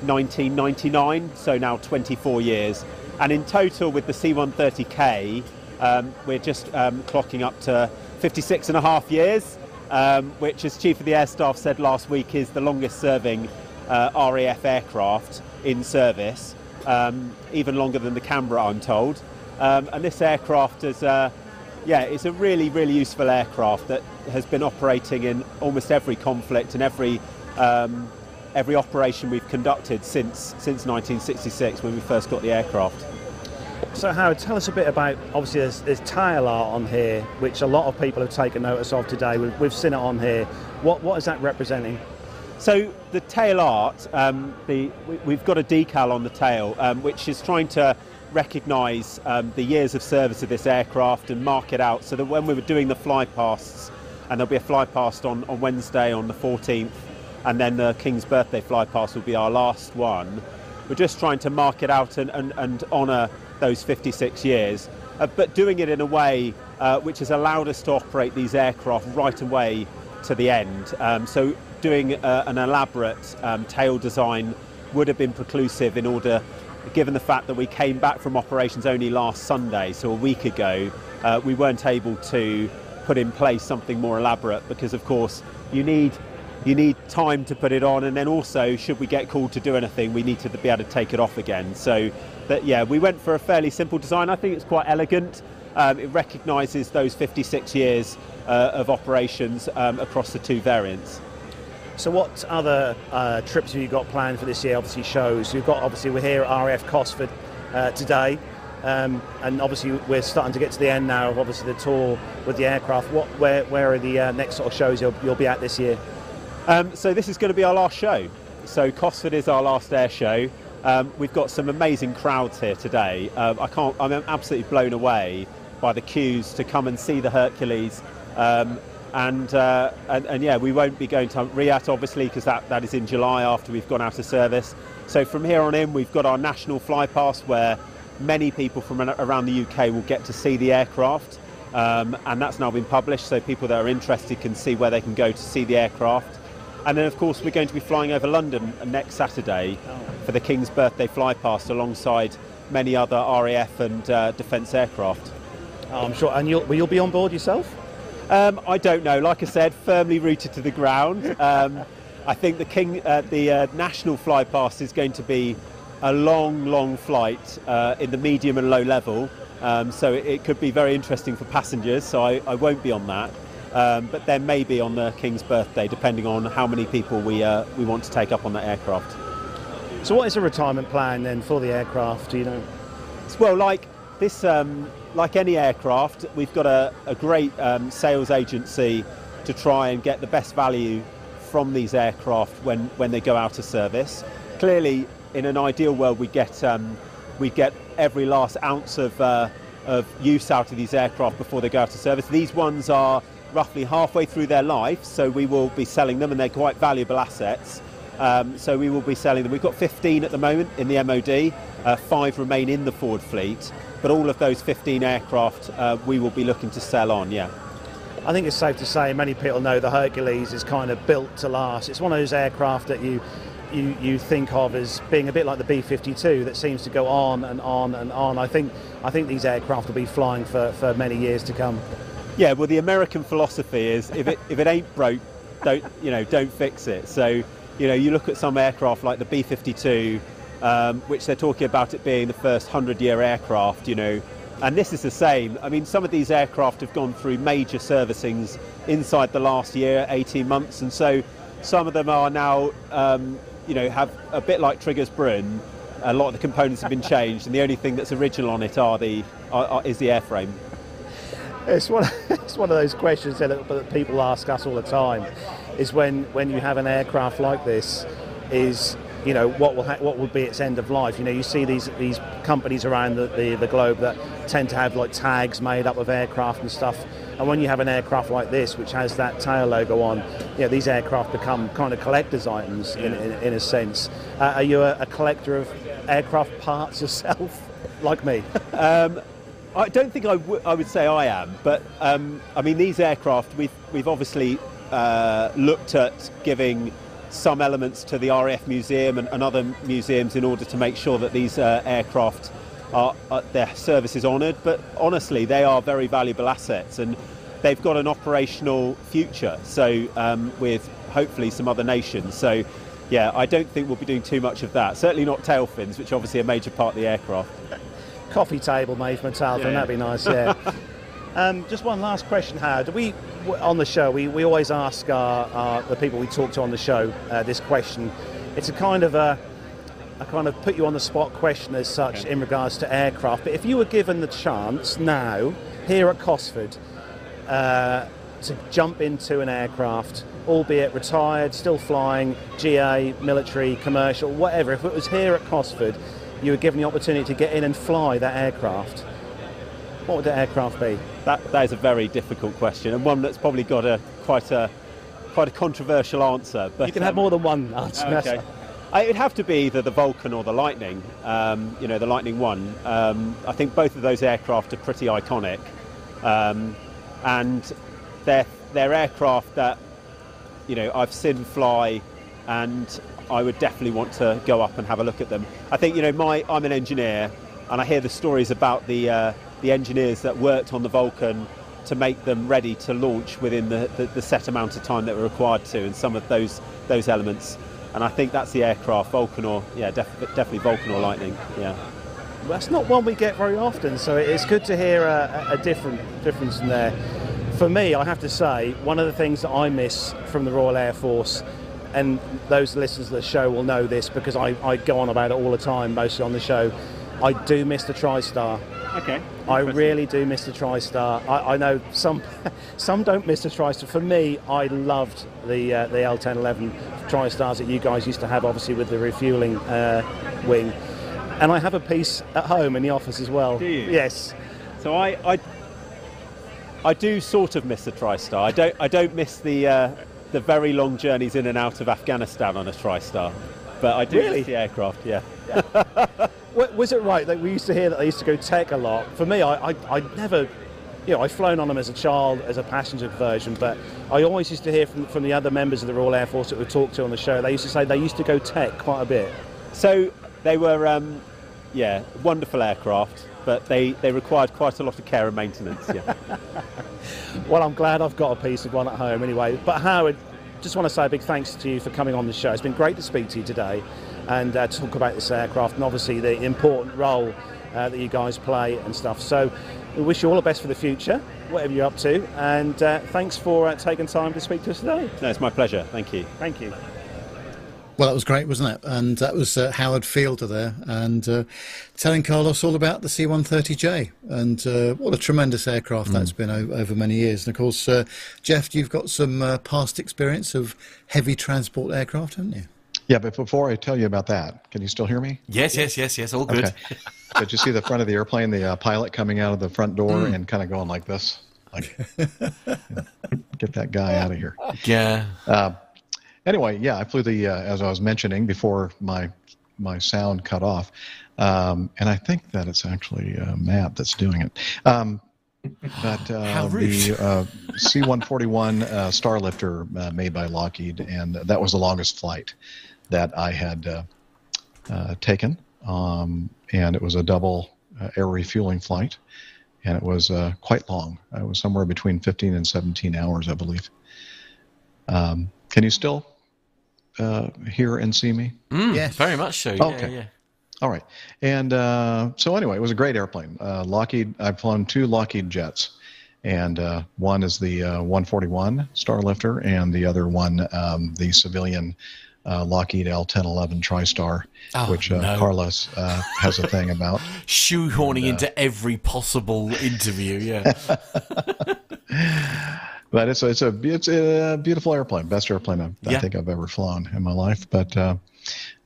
1999, so now 24 years. And in total, with the C-130K, um, we're just um, clocking up to 56 and a half years, um, which, as Chief of the Air Staff said last week, is the longest serving uh, RAF aircraft in service, um, even longer than the Canberra, I'm told. Um, and this aircraft is. Uh, yeah, it's a really, really useful aircraft that has been operating in almost every conflict and every um, every operation we've conducted since since 1966 when we first got the aircraft. So Howard, tell us a bit about. Obviously, there's, there's tail art on here, which a lot of people have taken notice of today. We've, we've seen it on here. What what is that representing? So the tail art, um, the, we, have got a decal on the tail, um, which is trying to recognise um, the years of service of this aircraft and mark it out so that when we were doing the fly pasts, and there'll be a fly past on, on Wednesday on the 14th, and then the King's birthday fly past will be our last one. We're just trying to mark it out and, and, and honour those 56 years, uh, but doing it in a way uh, which has allowed us to operate these aircraft right away to the end. Um, so doing uh, an elaborate um, tail design would have been preclusive in order given the fact that we came back from operations only last Sunday, so a week ago, uh, we weren't able to put in place something more elaborate because, of course, you need you need time to put it on, and then also, should we get called to do anything, we need to be able to take it off again. So, that yeah, we went for a fairly simple design. I think it's quite elegant. Um, it recognises those 56 years uh, of operations um, across the two variants. So, what other uh, trips have you got planned for this year? Obviously, shows. We've got obviously we're here at RAF Cosford uh, today, um, and obviously we're starting to get to the end now of obviously the tour with the aircraft. What, where, where are the uh, next sort of shows you'll, you'll be at this year? Um, so this is going to be our last show. So Cosford is our last air show. Um, we've got some amazing crowds here today. Um, I can't. I'm absolutely blown away by the queues to come and see the Hercules. And, uh, and, and yeah, we won't be going to RIAT obviously because that, that is in July after we've gone out of service. So from here on in, we've got our national fly pass where many people from around the UK will get to see the aircraft. Um, and that's now been published, so people that are interested can see where they can go to see the aircraft. And then, of course, we're going to be flying over London next Saturday for the King's birthday fly past alongside many other RAF and uh, defence aircraft. Oh, I'm sure. And you'll, will you be on board yourself? Um, I don't know. Like I said, firmly rooted to the ground. Um, I think the King, uh, the uh, national fly past is going to be a long, long flight uh, in the medium and low level. Um, so it, it could be very interesting for passengers. So I, I won't be on that. Um, but there may be on the King's birthday, depending on how many people we uh, we want to take up on that aircraft. So, what is a retirement plan then for the aircraft? Do you know? Well, like this, um, like any aircraft, we've got a, a great um, sales agency to try and get the best value from these aircraft when, when they go out of service. Clearly, in an ideal world, we get um, we get every last ounce of uh, of use out of these aircraft before they go out of service. These ones are roughly halfway through their life, so we will be selling them, and they're quite valuable assets. Um, so we will be selling them. We've got 15 at the moment in the MOD, uh, five remain in the Ford fleet, but all of those 15 aircraft uh, we will be looking to sell on, yeah. I think it's safe to say many people know the Hercules is kind of built to last. It's one of those aircraft that you you, you think of as being a bit like the B-52 that seems to go on and on and on. I think I think these aircraft will be flying for, for many years to come. Yeah, well, the American philosophy is if it if it ain't broke, don't you know, don't fix it. So, you know, you look at some aircraft like the B-52, um, which they're talking about it being the first hundred-year aircraft. You know, and this is the same. I mean, some of these aircraft have gone through major servicings inside the last year, 18 months, and so some of them are now, um, you know, have a bit like Trigger's broom. A lot of the components have been changed, and the only thing that's original on it are the are, are, is the airframe. It's one, it's one of those questions that, that people ask us all the time. Is when, when you have an aircraft like this, is you know what will ha- what will be its end of life? You know, you see these these companies around the, the, the globe that tend to have like tags made up of aircraft and stuff. And when you have an aircraft like this, which has that tail logo on, you know, these aircraft become kind of collector's items in, in, in a sense. Uh, are you a, a collector of aircraft parts yourself, like me? Um, I don't think I, w- I would say I am, but um, I mean these aircraft we've we've obviously uh, looked at giving some elements to the RAF museum and, and other museums in order to make sure that these uh, aircraft are, are their service is honoured. But honestly, they are very valuable assets and they've got an operational future. So um, with hopefully some other nations. So yeah, I don't think we'll be doing too much of that. Certainly not tail fins, which are obviously a major part of the aircraft. Coffee table made from a tail fin, Yeah, that'd be nice, yeah. um, just one last question, Howard. We on the show, we, we always ask our, our, the people we talk to on the show uh, this question. It's a kind of a, a kind of put you on the spot question as such in regards to aircraft. But if you were given the chance now, here at Cosford, uh, to jump into an aircraft, albeit retired, still flying, GA, military, commercial, whatever, if it was here at Cosford, you were given the opportunity to get in and fly that aircraft, what would the aircraft be? That, that is a very difficult question and one that's probably got a quite a quite a controversial answer. But You can have um, more than one answer. Okay. I, it'd have to be either the Vulcan or the Lightning. Um, you know, the Lightning One. Um, I think both of those aircraft are pretty iconic, um, and they're they're aircraft that you know I've seen fly, and I would definitely want to go up and have a look at them. I think you know my I'm an engineer, and I hear the stories about the uh, the engineers that worked on the Vulcan to make them ready to launch within the, the, the set amount of time that were required to, and some of those those elements. And I think that's the aircraft, Vulcan or yeah, def- definitely Vulcan or Lightning. Yeah. That's not one we get very often, so it's good to hear a, a different difference in there. For me, I have to say, one of the things that I miss from the Royal Air Force, and those listeners of the show will know this because I, I go on about it all the time, mostly on the show, I do miss the TriStar. Okay. I really do miss the TriStar. I, I know some some don't miss the TriStar. For me, I loved the uh, the L1011 TriStars that you guys used to have, obviously with the refueling uh, wing. And I have a piece at home in the office as well. Do you? Yes. So I, I I do sort of miss the TriStar. I don't. I don't miss the uh, the very long journeys in and out of Afghanistan on a TriStar, but I do Really? miss the aircraft. Yeah. Wa- Was it right that we used to hear that they used to go tech a lot? For me, I, I, I never, you know, I've flown on them as a child as a passenger version, but I always used to hear from, from the other members of the Royal Air Force that we talked to on the show, they used to say they used to go tech quite a bit. So they were, um, yeah, wonderful aircraft, but they, they required quite a lot of care and maintenance. Yeah. Well, I'm glad I've got a piece of one at home anyway. But Howard, just want to say a big thanks to you for coming on the show. It's been great to speak to you today and uh, talk about this aircraft and obviously the important role uh, that you guys play and stuff. So we wish you all the best for the future, whatever you're up to. And uh, thanks for uh, taking time to speak to us today. no, it's my pleasure. Thank you. Thank you. Well, that was great, wasn't it? And that was uh, Howard Fielder there, and uh, telling Carlos all about the C-130J, and uh, what a tremendous aircraft that's been o- over many years. And of course, uh, Jeff, you've got some uh, past experience of heavy transport aircraft, haven't you? Yeah, but before I tell you about that, can you still hear me? Yes, yes, yes, yes. All good. Okay. Did you see the front of the airplane, the uh, pilot coming out of the front door Mm. and kind of going like this? Like, get that guy out of here. Yeah. Anyway, yeah, I flew the, uh, as I was mentioning before my my sound cut off, um, and I think that it's actually uh, Matt that's doing it. Um, but uh, How rude. the uh, C-141 uh, Starlifter uh, made by Lockheed, and that was the longest flight that I had uh, uh, taken, um, and it was a double uh, air refueling flight, and it was uh, quite long. It was somewhere between 15 and 17 hours, I believe. Um, can you still uh, hear and see me? Mm, Yes. Very much so. Yeah, Okay. yeah. All right. And uh, so anyway, it was a great airplane. Uh, Lockheed. I've flown two Lockheed jets, and uh, one is the uh, 141 Starlifter, and the other one, um, the civilian uh, Lockheed L1011 TriStar, Oh, which uh, no. Carlos uh, has a thing about. Shoehorning into every possible interview. Yeah. But it's a, it's a it's a beautiful airplane, best airplane I, I think I've ever flown in my life. But uh,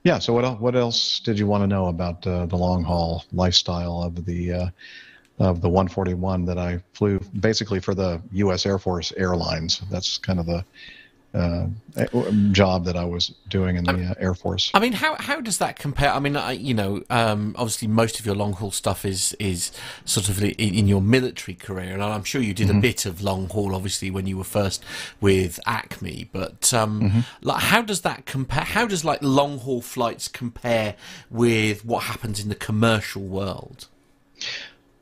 yeah, so what else, what else did you want to know about uh, the long haul lifestyle of the uh, of the 141 that I flew basically for the U.S. Air Force Airlines? That's kind of the uh, job that I was doing in the uh, Air Force. I mean, how how does that compare? I mean, I, you know, um, obviously most of your long haul stuff is is sort of in, in your military career, and I'm sure you did a bit of long haul, obviously, when you were first with Acme. But um, like, how does that compare? How does like long haul flights compare with what happens in the commercial world?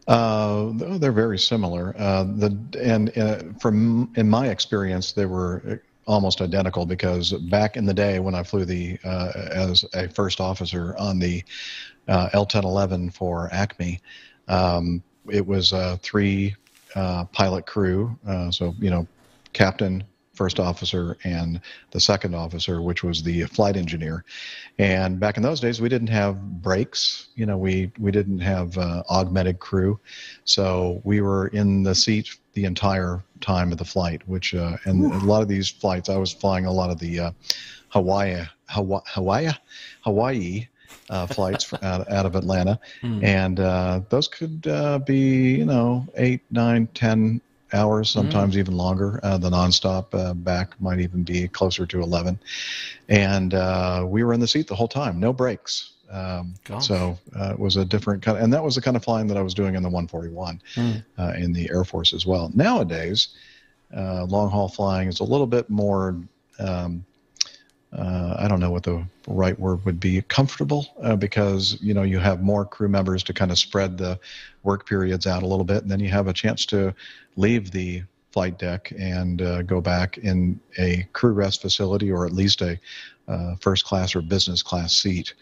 Uh, they're very similar. Uh, the and uh, from in my experience, they were almost identical because back in the day when I flew the uh, as a first officer on the uh, L1011 for Acme, um, it was a three uh, pilot crew. Uh, so you know, captain, first officer, and the second officer, which was the flight engineer. And back in those days, we didn't have breaks. You know, we we didn't have uh, augmented crew, so we were in the seat the entire time of the flight. Which uh, and a lot of these flights, I was flying a lot of the uh, Hawaii Hawaii Hawaii Hawaii. Uh, flights out, out of Atlanta, and uh, those could uh, be, you know, eight, nine, ten hours, sometimes even longer. Uh, the nonstop uh, back might even be closer to 11. And uh, we were in the seat the whole time, no breaks. Um, so uh, it was a different kind, and that was the kind of flying that I was doing in the 141 Hmm. uh, in the Air Force as well. Nowadays, uh, long haul flying is a little bit more. Um, uh, I don't know what the right word would be. Comfortable uh, because you know you have more crew members to kind of spread the work periods out a little bit, and then you have a chance to leave the flight deck and uh, go back in a crew rest facility or at least a uh, first class or business class seat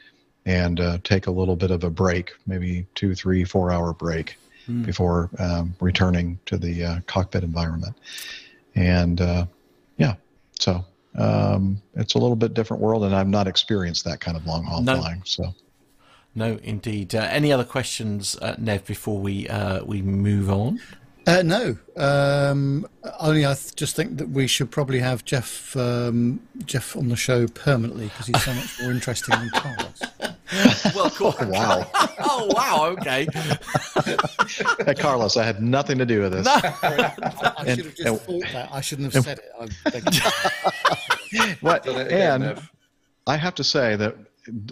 and uh, take a little bit of a break, maybe two, three, four hour break before um, returning to the uh, cockpit environment. And uh, yeah, so um, it's a little bit different world, and I've not experienced that kind of long haul No. flying. So No, indeed. Uh, any other questions, uh, Nev, before we uh, we move on? Uh, no, um, only I th- just think that we should probably have Jeff um, Jeff on the show permanently because he's so much more interesting than Carlos. well, cool. Oh, wow. oh wow. Okay. Hey, Carlos, I had nothing to do with this. I And- should have just and- thought that. I shouldn't have said it. I beg What? It again, And Nev. I have to say that,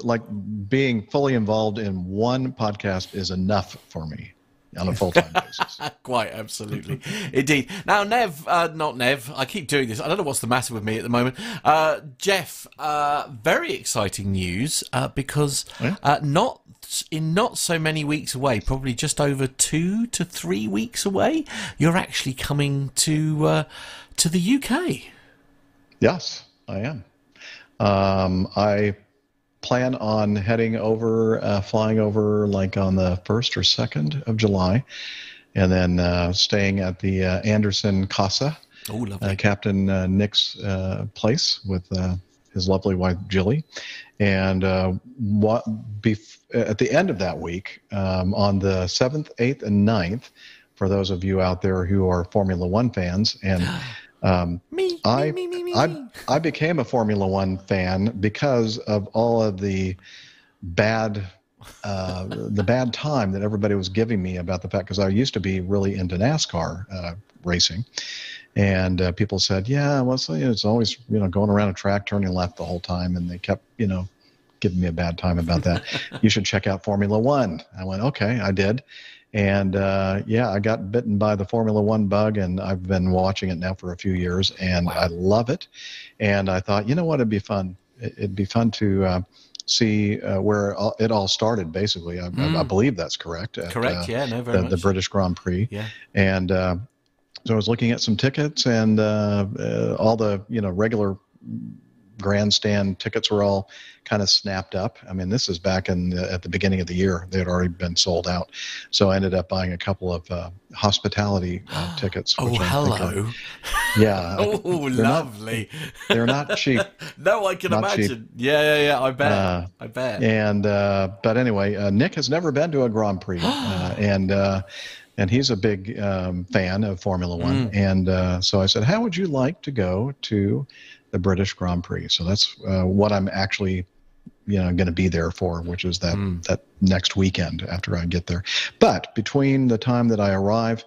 like, being fully involved in one podcast is enough for me on a full time basis. Quite absolutely, indeed. Now, Nev, uh, not Nev. I keep doing this. I don't know what's the matter with me at the moment. Uh, Jeff, uh, very exciting news uh, because uh, not in not so many weeks away, probably just over two to three weeks away, you're actually coming to uh, to the UK. Yes, I am. Um, I plan on heading over, uh, flying over like on the 1st or 2nd of July, and then uh, staying at the uh, Anderson Casa, Oh, lovely. uh, Captain uh, Nick's uh, place with uh, his lovely wife, Jilly. And uh, what, bef- at the end of that week, um, on the 7th, 8th, and 9th, for those of you out there who are Formula One fans, and um, me, I, me, me, me. I, I became a Formula One fan because of all of the bad, uh, the bad time that everybody was giving me about the fact because I used to be really into NASCAR uh, racing, and uh, people said, "Yeah, well, so, you know, it's always you know going around a track turning left the whole time," and they kept you know giving me a bad time about that. you should check out Formula One. I went, okay, I did. And uh, yeah, I got bitten by the Formula One bug, and I've been watching it now for a few years, and I love it. And I thought, you know what, it'd be fun. It- It'd be fun to uh, see uh, where it all- started. Basically, I, I, I believe that's correct. at, Mm. Correct. uh, yeah. No. Very the, much. the British Grand Prix Yeah. and uh, so I was looking at some tickets, and uh, uh, all the you know regular grandstand tickets were all kind of snapped up. I mean, this is back in the, at the beginning of the year; they had already been sold out. So I ended up buying a couple of uh, hospitality uh, tickets. Oh, which I hello. yeah. Oh, they're not- lovely. they're not cheap. no, I can Not cheap. imagine. Yeah, yeah, yeah. I bet. Uh, I bet. And uh, but anyway, uh, Nick has never been to a Grand Prix, uh, and uh, and he's a big um, fan of Formula One. And uh, so I said, "How would you like to go to the British Grand Prix?" So that's uh, what I'm actually, you know, going to be there for, which is that that next weekend after I get there. But between the time that I arrive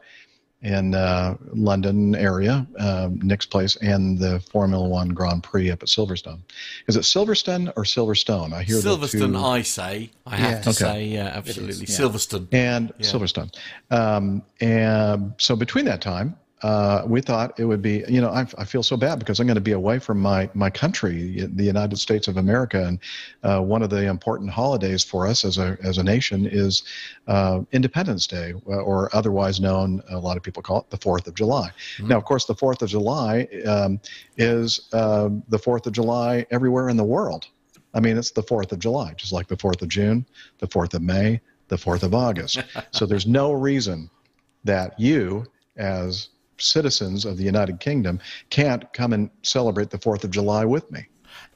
in uh, London area, um, Nick's place, and the Formula One Grand Prix up at Silverstone. Is it Silverstone or Silverstone? I hear Silverstone, two- I say. I have Yeah. to Okay. say, yeah, absolutely. yeah. Silverstone. and Yeah. Silverstone. Um, and so between that time, uh, we thought it would be, you know, I, I feel so bad because I'm going to be away from my, my country, the United States of America. And uh, one of the important holidays for us as a, as a nation is uh, Independence Day, uh, or otherwise known, a lot of people call it the 4th of July. Now, of course, the 4th of July um, is uh, the 4th of July everywhere in the world. I mean, it's the 4th of July, just like the 4th of June, the 4th of May, the 4th of August. so there's no reason that you, as citizens of the United Kingdom, can't come and celebrate the 4th of July with me.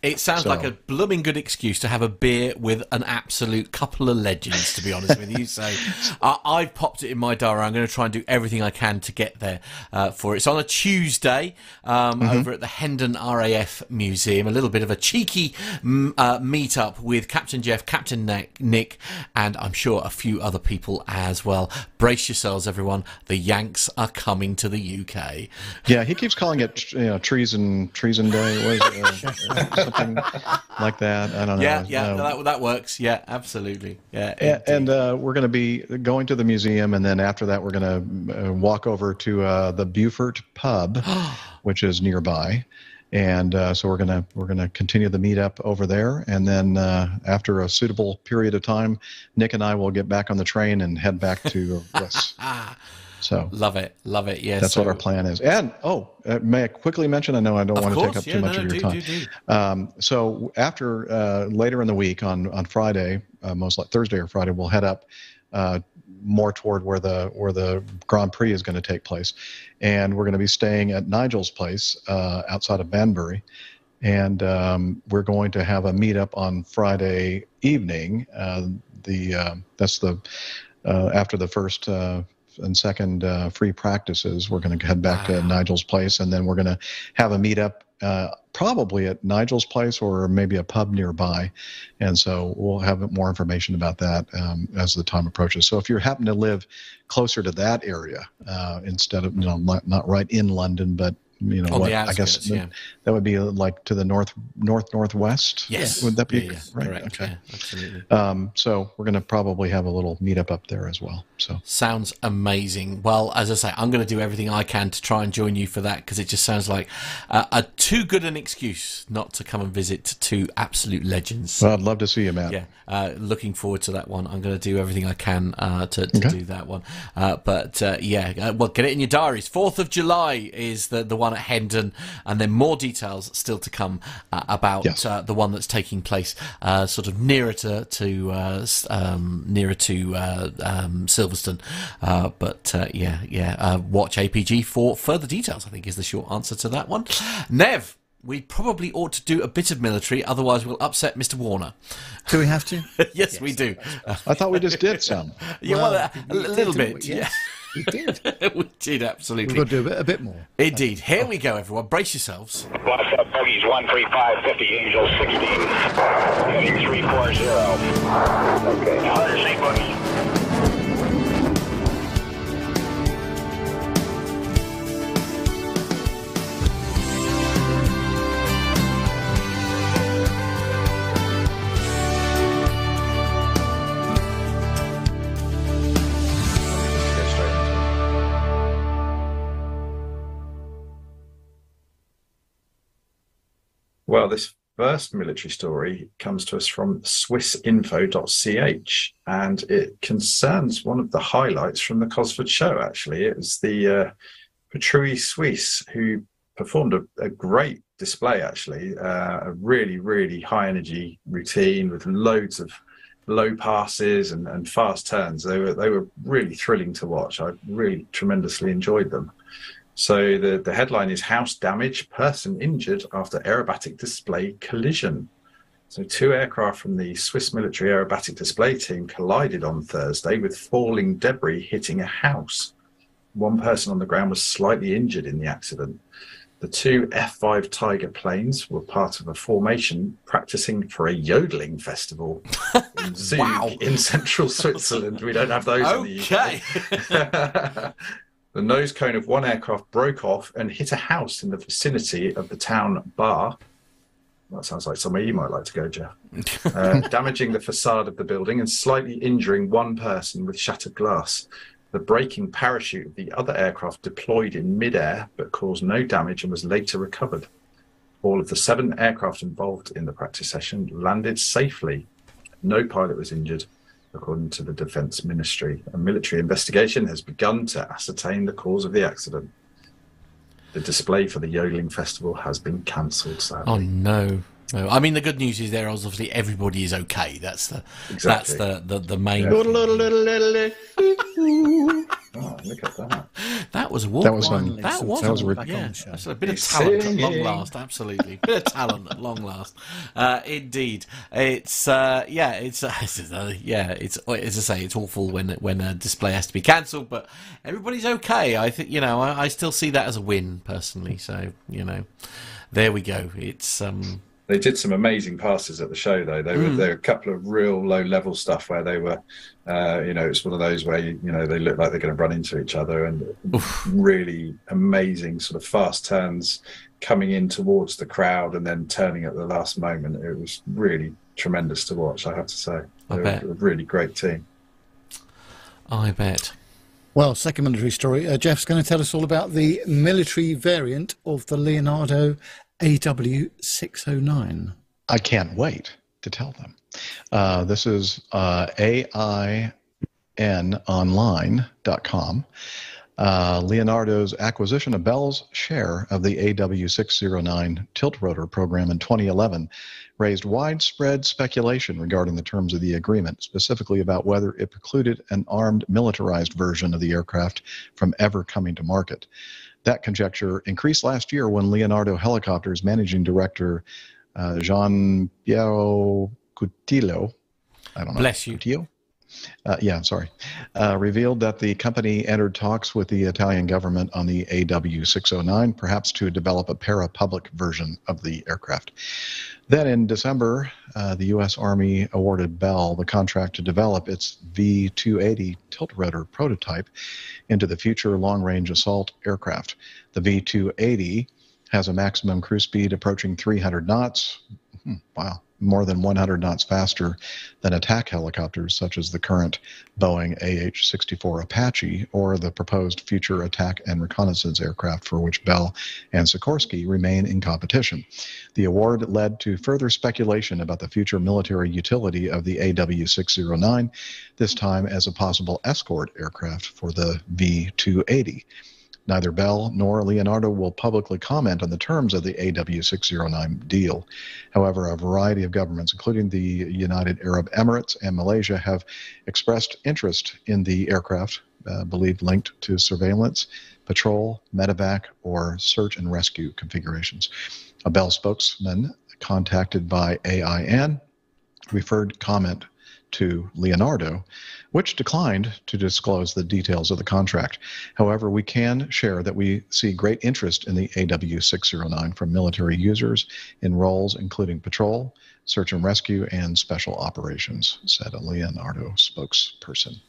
It sounds So- like a blooming good excuse to have a beer with an absolute couple of legends, to be honest with you. So I I've popped it in my diary. I'm going to try and do everything I can to get there uh, for it. It's on a Tuesday um, over at the Hendon RAF Museum. A little bit of a cheeky uh, meet up with Captain Jeff, Captain Nick, Nik, and I'm sure a few other people as well. Brace yourselves, everyone. The Yanks are coming to the UK. Yeah, he keeps calling it, you know, treason, treason day, something like that. I don't know. Yeah, yeah, Um, that, that works. Yeah, absolutely. Yeah, indeed. and uh, we're going to be going to the museum, and then after that, we're going to uh, walk over to uh, the Beaufort Pub, which is nearby. And uh, so we're gonna we're gonna continue the meetup over there, and then uh, after a suitable period of time, Nick and I will get back on the train and head back to Bliss. So Love it, love it. Yeah, that's so- what our plan is. And oh, uh, may I quickly mention? I know I don't Of want to take course, up too much no, of your do, time. do, do. Um, so after uh, later in the week on on Friday, uh, most like Thursday or Friday, we'll head up uh, more toward where the where the Grand Prix is going to take place, and we're going to be staying at Nigel's place uh, outside of Banbury, and um, we're going to have a meetup on Friday evening. Uh, the uh, that's the uh, after the first. And second uh, free practices, we're going to head back to Nigel's place, and then we're going to have a meetup uh, probably at Nigel's place or maybe a pub nearby. And so we'll have more information about that um, as the time approaches. So if you happen to live closer to that area, uh, instead of, you know, not right in London, but you know what I guess yeah. that would be uh, like to the north north northwest Yes. would that be Yeah, yeah, right correct, okay absolutely. um, so we're going to probably have a little meetup up there as well so Sounds amazing. Well, as I say, I'm going to do everything I can to try and join you for that because it just sounds like uh, a too good an excuse not to come and visit two absolute legends. well, I'd love to see you Matt yeah, uh, looking forward to that one. I'm going to do everything I can uh, to, to Okay. do that one. Uh, but uh, yeah, uh, well, get it in your diaries. Fourth of July is the the one at Hendon, and then more details still to come uh, about Yes. uh, the one that's taking place uh, sort of nearer to to uh, um, nearer to uh, um, Silverstone. Uh, but uh, yeah, yeah, uh, watch APG for further details. I think is the short answer to that one. Nev. We probably ought to do a bit of military, otherwise we'll upset Mr. Warner. Do we have to? yes, we do. I thought we just did some Yeah, well, uh, a we did, little didn't bit. we? Yes, we did. Yeah, we did absolutely. We've got to do a bit, a bit more. Indeed. Here we go, everyone. Brace yourselves. What's up, bogeys 135, 50, Angel 16, heading 340. Okay, now there's eight Well, this first military story comes to us from swissinfo.ch and it concerns one of the highlights from the Cosford show, actually. It was the uh, Patrouille Suisse who performed a, a great display, actually, uh, a really, really high energy routine with loads of low passes and, and fast turns. They were they were really thrilling to watch. I really tremendously enjoyed them. So the, the headline is House Damage, Person Injured After Aerobatic Display Collision. So two aircraft from the Swiss military aerobatic display team collided on Thursday with falling debris hitting a house. One person on the ground was slightly injured in the accident. The two F5 Tiger planes were part of a formation practicing for a yodeling festival in Zug Wow. in central Switzerland. We don't have those in the UK. The nose cone of one aircraft broke off and hit a house in the vicinity of the town Baar. That sounds like somewhere you might like to go, Jeff. Uh, damaging the facade of the building and slightly injuring one person with shattered glass. The braking parachute of the other aircraft deployed in midair but caused no damage and was later recovered. All of the seven aircraft involved in the practice session landed safely. No pilot was injured, according to the Defence Ministry. A military investigation has begun to ascertain the cause of the accident. The display for the Yodeling Festival has been cancelled, sadly. oh no. No, I mean the good news is there is obviously everybody is okay. That's the Exactly. that's the, the, the main. Yeah. Oh, look at that. That was a walk. That was, line. um, that was, talent a- was back yeah, on the show. that's a bit of He's talent at long last. Absolutely, bit of talent at long last. Uh, indeed, it's uh, yeah, it's uh, it's, uh, yeah, it's as I say, it's awful when when a display has to be cancelled, but everybody's okay. I think you know, I, I still see that as a win personally. So you know, there we go. It's um, They did some amazing passes at the show, though. They were there were a couple of real low level stuff where they were, uh, you know, it's one of those where you, you know they look like they're going to run into each other, and really amazing sort of fast turns coming in towards the crowd and then turning at the last moment. It was really tremendous to watch. I have to say, I they bet. were a really great team. I bet. Well, second military story. Uh, Jeff's going to tell us all about the military variant of the Leonardo AW609. I can't wait to tell them. Uh, this is uh, AINonline.com. Uh, Leonardo's acquisition of Bell's share of the AW609 tilt rotor program in 2011 raised widespread speculation regarding the terms of the agreement, specifically about whether it precluded an armed militarized version of the aircraft from ever coming to market. That conjecture increased last year when Leonardo Helicopters managing director uh, Gian Piero Cutillo, I don't know, Bless you. Cutillo, uh, yeah, I'm sorry, uh, revealed that the company entered talks with the Italian government on the AW609, perhaps to develop a para-public version of the aircraft. Then in December, uh, the U.S. Army awarded Bell the contract to develop its V 280 tilt rotor prototype into the future long range assault aircraft. The V 280 has a maximum cruise speed approaching 300 knots. Hmm, wow more than 100 knots faster than attack helicopters such as the current Boeing AH 64 Apache or the proposed future attack and reconnaissance aircraft for which Bell and Sikorsky remain in competition. The award led to further speculation about the future military utility of the AW 609, this time as a possible escort aircraft for the V 280. Neither Bell nor Leonardo will publicly comment on the terms of the AW609 deal. However, a variety of governments, including the United Arab Emirates and Malaysia, have expressed interest in the aircraft, uh, believed linked to surveillance, patrol, medevac, or search and rescue configurations. A Bell spokesman contacted by AIN referred comment to Leonardo, which declined to disclose the details of the contract. However, we can share that we see great interest in the AW609 from military users in roles including patrol, search and rescue, and special operations, said a Leonardo spokesperson.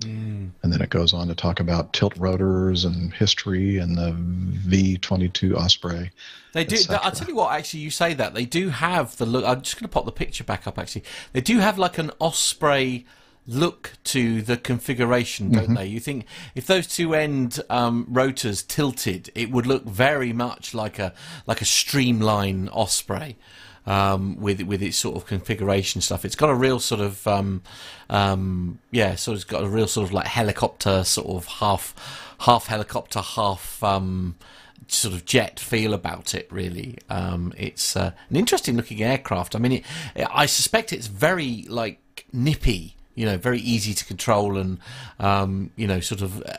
Mm. And then it goes on to talk about tilt rotors and history and the V twenty two Osprey. They do. I'll tell you what. Actually, you say that they do have the look. I'm just going to pop the picture back up. Actually, they do have like an Osprey look to the configuration, don't mm-hmm. they? You think if those two end um, rotors tilted, it would look very much like a like a streamline Osprey um, with with its sort of configuration stuff. It's got a real sort of um, um, yeah, so it's got a real sort of like helicopter sort of half half helicopter, half um, sort of jet feel about it. Really, um, it's uh, an interesting looking aircraft. I mean, it, I suspect it's very like nippy you know, very easy to control and, um, you know, sort of uh,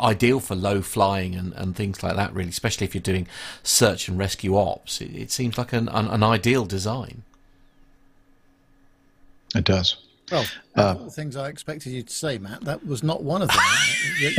ideal for low flying and, and things like that, really, especially if you're doing search and rescue ops. It, it seems like an, an, an, ideal design. It does. Well, uh, the things I expected you to say, Matt. That was not one of them. your,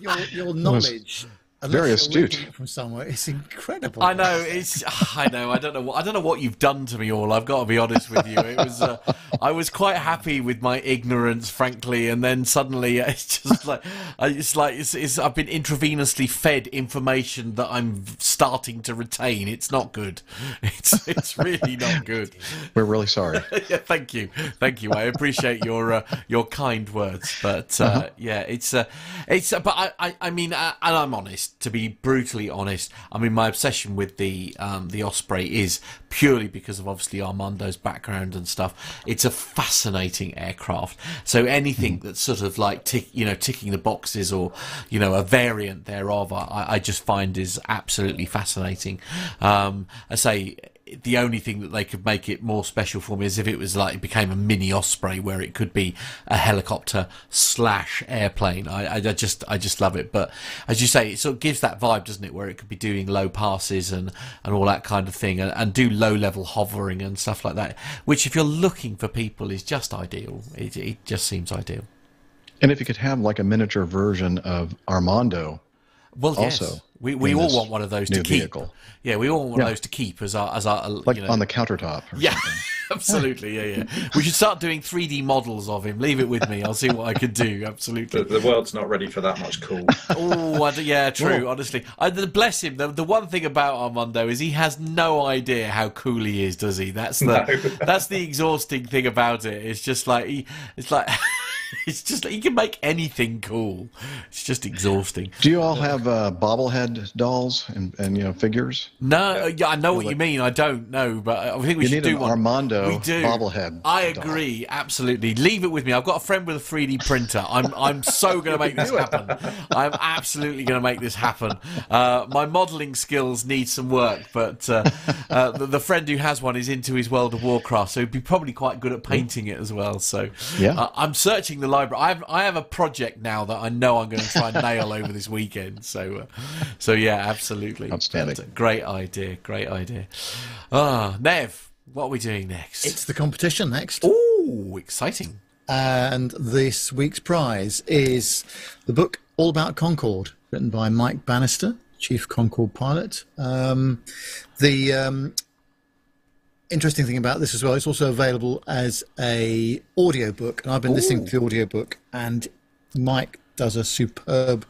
your, your, your knowledge very astute from somewhere. It's incredible. I know. It's. I know. I don't know. What, I don't know what you've done to me all. I've got to be honest with you. It was. Uh, I was quite happy with my ignorance, frankly, and then suddenly it's just like it's like it's, it's, I've been intravenously fed information that I'm starting to retain. It's not good. It's it's really not good. We're really sorry. yeah. Thank you. Thank you. I appreciate your uh, your kind words, but uh, uh-huh. yeah, it's uh, it's. but I I, I mean, uh, and I'm honest to be brutally honest, I mean, my obsession with the um, the Osprey is purely because of obviously Armando's background and stuff. It's a fascinating aircraft. So anything mm. that's sort of like tick, you know, ticking the boxes or you know a variant thereof, I, I just find is absolutely fascinating. Um, I say the only thing that they could make it more special for me is if it was like it became a mini Osprey where it could be a helicopter slash airplane. I, I just I just love it. But as you say, it sort of gives that vibe, doesn't it? Where it could be doing low passes and, and all that kind of thing, and, and do low level hovering and stuff like that. Which, if you're looking for people, is just ideal. It, it just seems ideal. And if you could have like a miniature version of Armando, well, also. Yes we we all want one of those to keep. Vehicle. Yeah, we all want one of those to keep as our as our like you know. on the countertop. yeah, absolutely. Yeah, yeah. we should start doing 3D models of him. Leave it with me. I'll see what I can do. Absolutely. The, the world's not ready for that much cool. oh, yeah, true. Honestly, I, bless him. The, the one thing about Armando is he has no idea how cool he is. Does he? That's the no. that's the exhausting thing about it. It's just like he. It's like. It's just like you can make anything cool. It's just exhausting. Do you all have uh, bobblehead dolls and, and you know figures? No, yeah, I know what you mean. I don't know, but I think we should do one. Armando we do. bobblehead. I agree, doll. absolutely. Leave it with me. I've got a friend with a 3D printer. I'm I'm so going to make this happen. I'm absolutely going to make this happen. Uh, my modelling skills need some work, but uh, uh, the, the, friend who has one is into his World of Warcraft, so he'd be probably quite good at painting it as well. So yeah, uh, I'm searching the library. I have I have a project now that I know I'm going to try and nail over this weekend. So, uh, so yeah, absolutely. Outstanding. great idea. Great idea. Ah, Nev, what are we doing next? It's the competition next. Ooh, exciting. and this week's prize is the book All About Concorde, written by Mike Bannister, Chief Concorde Pilot. Um, the um, interesting thing about this as well, it's also available as a audiobook, and I've been listening to the audiobook, and Mike does a superb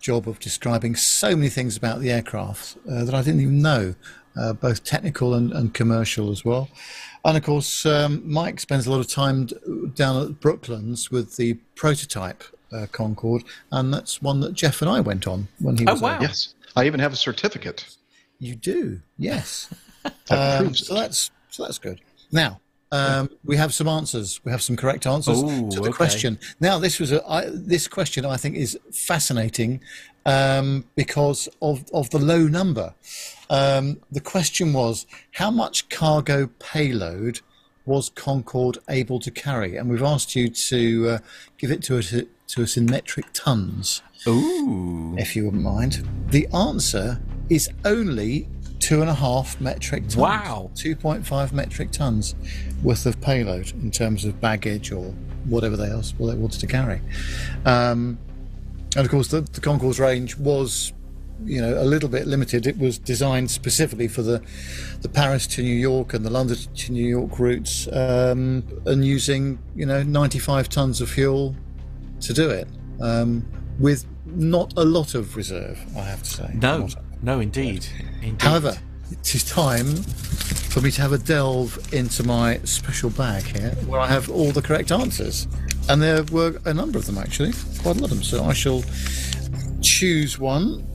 job of describing so many things about the aircraft uh, that I didn't even know, uh, both technical and, and commercial as well. And of course, um, Mike spends a lot of time d- down at Brooklands with the prototype uh, Concorde, and that's one that Jeff and I went on when he was. Oh was. wow! Yes, I even have a certificate. You do, yes. That Um, proves so it. that's so that's good. Now um, we have some answers. We have some correct answers Ooh, to the okay. question. Now this was a I, this question I think is fascinating um, because of of the low number. Um, the question was how much cargo payload was Concorde able to carry, and we've asked you to uh, give it to us to us in metric tons Ooh. if you wouldn't mind. The answer is only two and a half metric tons. Wow. 2.5 metric tons worth of payload in terms of baggage or whatever they else they wanted to carry. Um, and of course, the, the Concorde's range was, you know, a little bit limited. It was designed specifically for the the Paris to New York and the London to New York routes, um, and using you know 95 tons of fuel to do it um, with not a lot of reserve. I have to say. No, no, indeed. indeed. However, it is time for me to have a delve into my special bag here, where I have all the correct answers, and there were a number of them actually, quite a lot of them. So I shall choose one.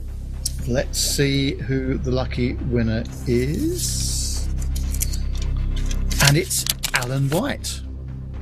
Let's see who the lucky winner is, and it's Alan White,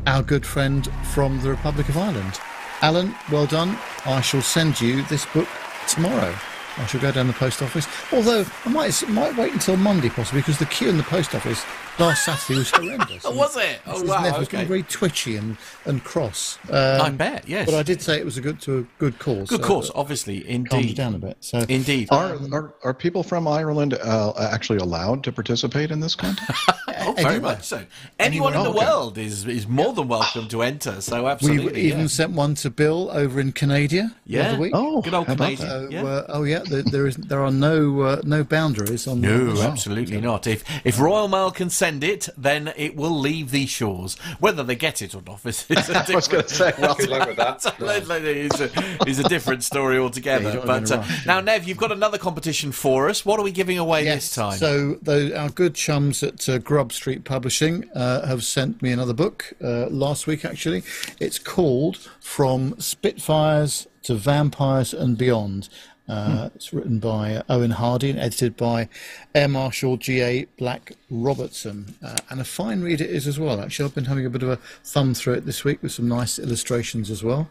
our good friend from the Republic of Ireland. Alan, well done. I shall send you this book tomorrow. I shall go down the post office. Although I might might wait until Monday possibly because the queue in the post office last Saturday was horrendous. Oh, was it? Oh, Mrs. wow, Nev was okay. getting very twitchy and, and cross. Um, I bet, yes. But I did say it was a good to a good cause. Good so course, it obviously, calmed it indeed. down a bit. So Indeed. Are, are are people from Ireland uh, actually allowed to participate in this contest? Oh, very Anywhere. much so. Anyone in Oh, the okay. world is is more than welcome to enter. So absolutely. we even yeah. sent one to Bill over in Canada the Yeah. other week. Oh, Good old how about Canadian. So, yeah. uh, oh yeah, there, there is there are no uh, no boundaries on the No, absolutely not. If if Royal Mail can send it, then it will leave these shores. Whether they get it or not is, is a I was going to say, well, Good luck with that. is a, is a different story altogether. Yeah, but uh, rush, now, Nev, you've got another competition for us. What are we giving away this time? So the, our good chums at uh, Grub Street Publishing uh, have sent me another book uh, last week. Actually, it's called "From Spitfires to Vampires and Beyond." Uh, It's written by uh, Owen Hardy and edited by Air Marshal G.A. Black Robertson. Uh, and a fine read it is as well, actually. I've been having a bit of a thumb through it this week with some nice illustrations as well.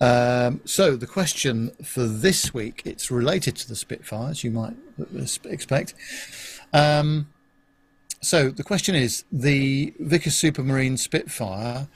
Um, so, the question for this week, it's related to the Spitfires, you might uh, expect. Um, so the question is the Vickers Supermarine Spitfire.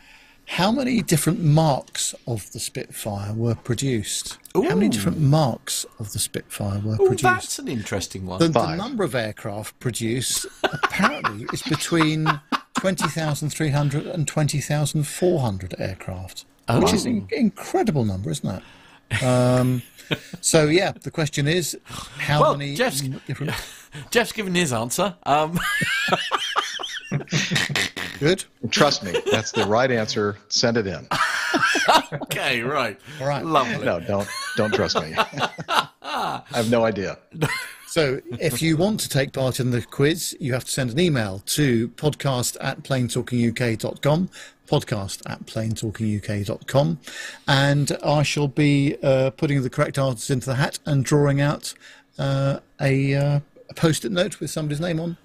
How many different marks of the Spitfire were produced? How many different marks of the Spitfire were Oh, produced? that's an interesting one. the, the number of aircraft produced apparently is between 20,300 and 20,400 aircraft, which is an incredible number, isn't it? Um, so yeah, the question is how Well, many Jeff's- different? Jeff's given his answer. Um, Good. trust me, that's the right answer. Send it in. okay, right. All right. Lovely. No, don't don't trust me. I have no idea. So, if you want to take part in the quiz, you have to send an email to podcast at planetalkinguk.com, podcast at planetalkinguk.com, and I shall be uh, putting the correct answers into the hat and drawing out uh, a, uh, a post it note with somebody's name on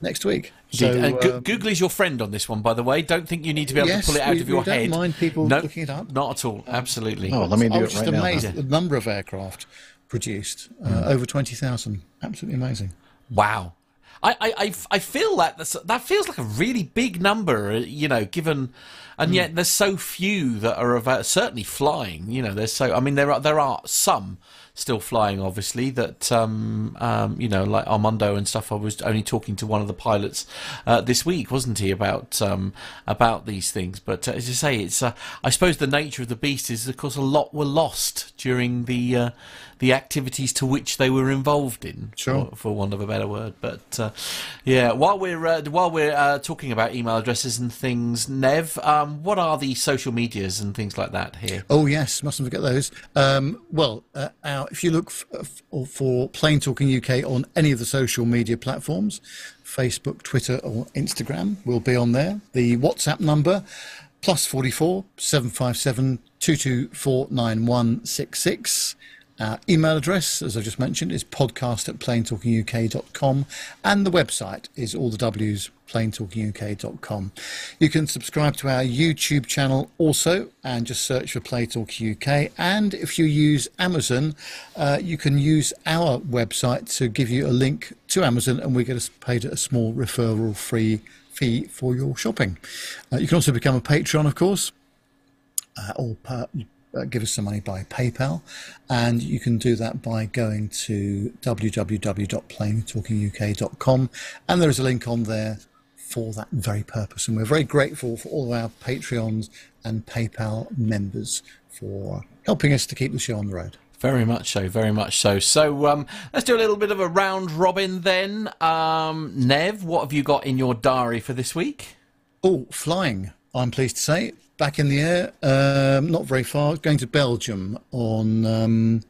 next week. So, and Go- um, Google is your friend on this one, by the way. Don't think you need to be able Yes, to pull it out we- of your we don't head. mind people no, looking it up. Not at all. Absolutely. Oh, let me I do was it just right now. amazed at the number of aircraft produced, uh, over 20,000. Absolutely amazing. Wow. I, I, I, I feel that that's, that feels like a really big number, uh, you know, given, and yet there's so few that are about, certainly flying. You know, there's so. I mean, there are there are some still flying, obviously. That um, um, you know, like Armando and stuff. I was only talking to one of the pilots uh, this week, wasn't he, about um, about these things? But uh, as you say, it's uh, I suppose the nature of the beast is, of course, a lot were lost during the uh, the activities to which they were involved in, Sure. for, for want of a better word. But uh, yeah, while we're uh, while we're uh, talking about email addresses and things, Nev, um, what are the social medias and things like that here? Oh yes, mustn't forget those. Um, well, uh, our, if you look f- f- for Plane Talking UK on any of the social media platforms, Facebook, Twitter, or Instagram, we'll be on there. The WhatsApp number plus forty four seven five seven two two four nine one six six. Our email address, as I just mentioned, is podcast at planetalkinguk.com, and the website is all the W's, planetalkinguk.com. You can subscribe to our YouTube channel also, and just search for Play Talk UK. And if you use Amazon, uh, you can use our website to give you a link to Amazon, and we get paid a small referral free fee for your shopping. Uh, you can also become a patron, of course uh, or per, uh, give us some money by PayPal, and you can do that by going to www.planetalkinguk.com, and there is a link on there for that very purpose. And we're very grateful for all of our Patreons and PayPal members for helping us to keep the show on the road. Very much so, very much so. So um, let's do a little bit of a round robin then. Um, Nev, what have you got in your diary for this week? Oh, flying, I'm pleased to say. Back in the air, um, not very far, going to Belgium on um,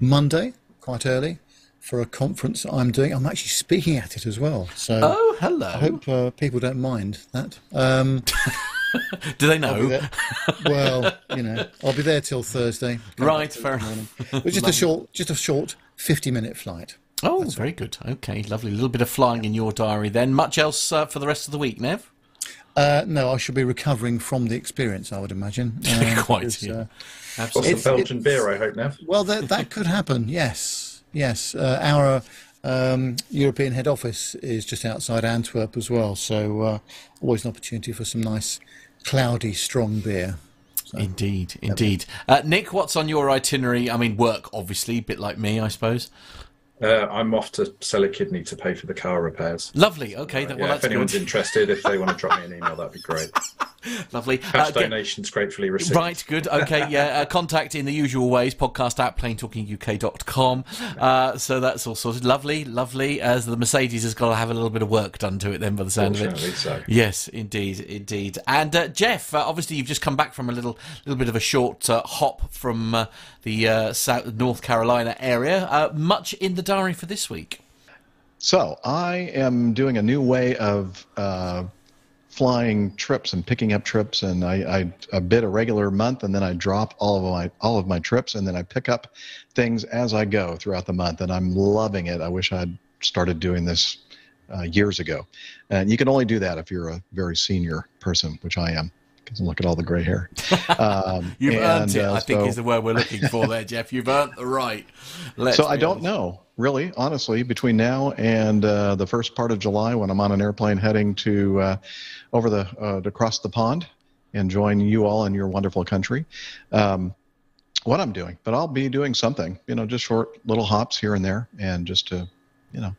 Monday, quite early, for a conference I'm doing. I'm actually speaking at it as well. So Oh, hello. I hope uh, people don't mind that. Um, Do they know? well, you know, I'll be there till Thursday. Right, fair enough. It just a short, just a short 50 minute flight. Oh, That's very good. Okay, lovely. A little bit of flying in your diary then. Much else uh, for the rest of the week, Nev? Uh, no, I should be recovering from the experience, I would imagine. Uh, Quite, because, yeah. uh, What's Absolutely. the Belgian beer, I hope, Nev? Well, that that could happen. Yes, yes. Uh, our um, European head office is just outside Antwerp as well, so uh, always an opportunity for some nice, cloudy, strong beer. Indeed, indeed. Uh, Nik, what's on your itinerary? I mean, work, obviously, a bit like me, I suppose. Uh, I'm off to sell a kidney to pay for the car repairs. Lovely. Okay, that, well, yeah, if anyone's good. interested, if they want to drop me an email, that'd be great. Lovely. Cash Uh, get- donations gratefully received. Right, good. Okay, yeah. Uh, contact in the usual ways, podcast at planetalkinguk.com. Uh, so that's all sorted. Lovely, lovely. As the Mercedes has got to have a little bit of work done to it then by the sound of it. So. Yes, indeed, indeed. And uh, Jeff, uh, obviously you've just come back from a little little bit of a short uh, hop from uh, the uh, South North Carolina area. Uh, much in the diary for this week. So I am doing a new way of uh, flying trips and picking up trips, and I, I, I bid a regular month, and then I drop all of my all of my trips, and then I pick up things as I go throughout the month, and I'm loving it. I wish I'd started doing this uh, years ago, and you can only do that if you're a very senior person, which I am. Because look at all the gray hair. Um, You've earned it, uh, I think so- is the word we're looking for there, Jeff. You've earned the right. Let's so I don't honest. know, really, honestly, between now and uh, the first part of July when I'm on an airplane heading to uh, over the uh, to cross the pond and join you all in your wonderful country. Um, what I'm doing, but I'll be doing something, you know, just short little hops here and there, and just to, you know,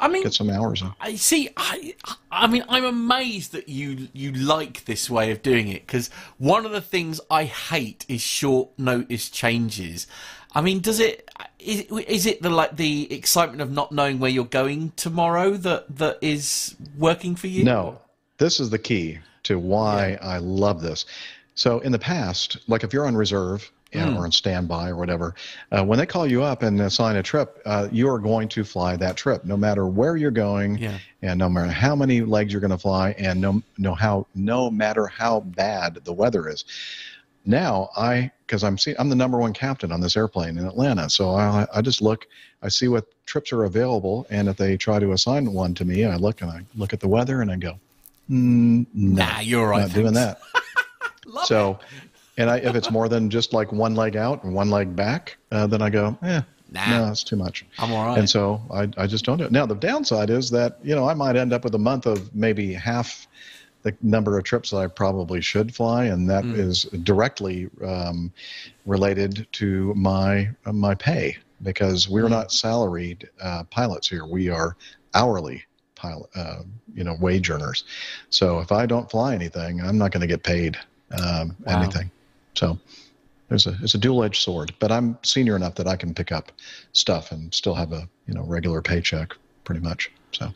I mean, get some hours in. I see. I, I mean, I'm amazed that you you like this way of doing it because one of the things I hate is short notice changes. I mean, does it is, is it the like the excitement of not knowing where you're going tomorrow that that is working for you? No, this is the key to why I love this. So in the past, like if you're on reserve you know, or on standby or whatever, uh, when they call you up and assign a trip, uh, you are going to fly that trip, no matter where you're going, Yeah. and no matter how many legs you're going to fly, and no no how no matter how bad the weather is. Now I, because I'm see, I'm the number one captain on this airplane in Atlanta, so I I just look, I see what trips are available, and if they try to assign one to me, I look and I look at the weather and I go, mm, no, Nah, you're right, not doing thanks." that. so, and I, if it's more than just like one leg out and one leg back, uh, then I go, eh, Nah. no, it's too much. I'm all right. And so I, I just don't do it. Now, the downside is that, you know, I might end up with a month of maybe half the number of trips that I probably should fly, and that is directly um, related to my uh, my pay because we're not salaried uh, pilots here. We are hourly pilot, uh, you know, wage earners. So if I don't fly anything, I'm not going to get paid um, Wow. anything. So there's a it's a dual edged sword. But I'm senior enough that I can pick up stuff and still have a you know regular paycheck, pretty much. So.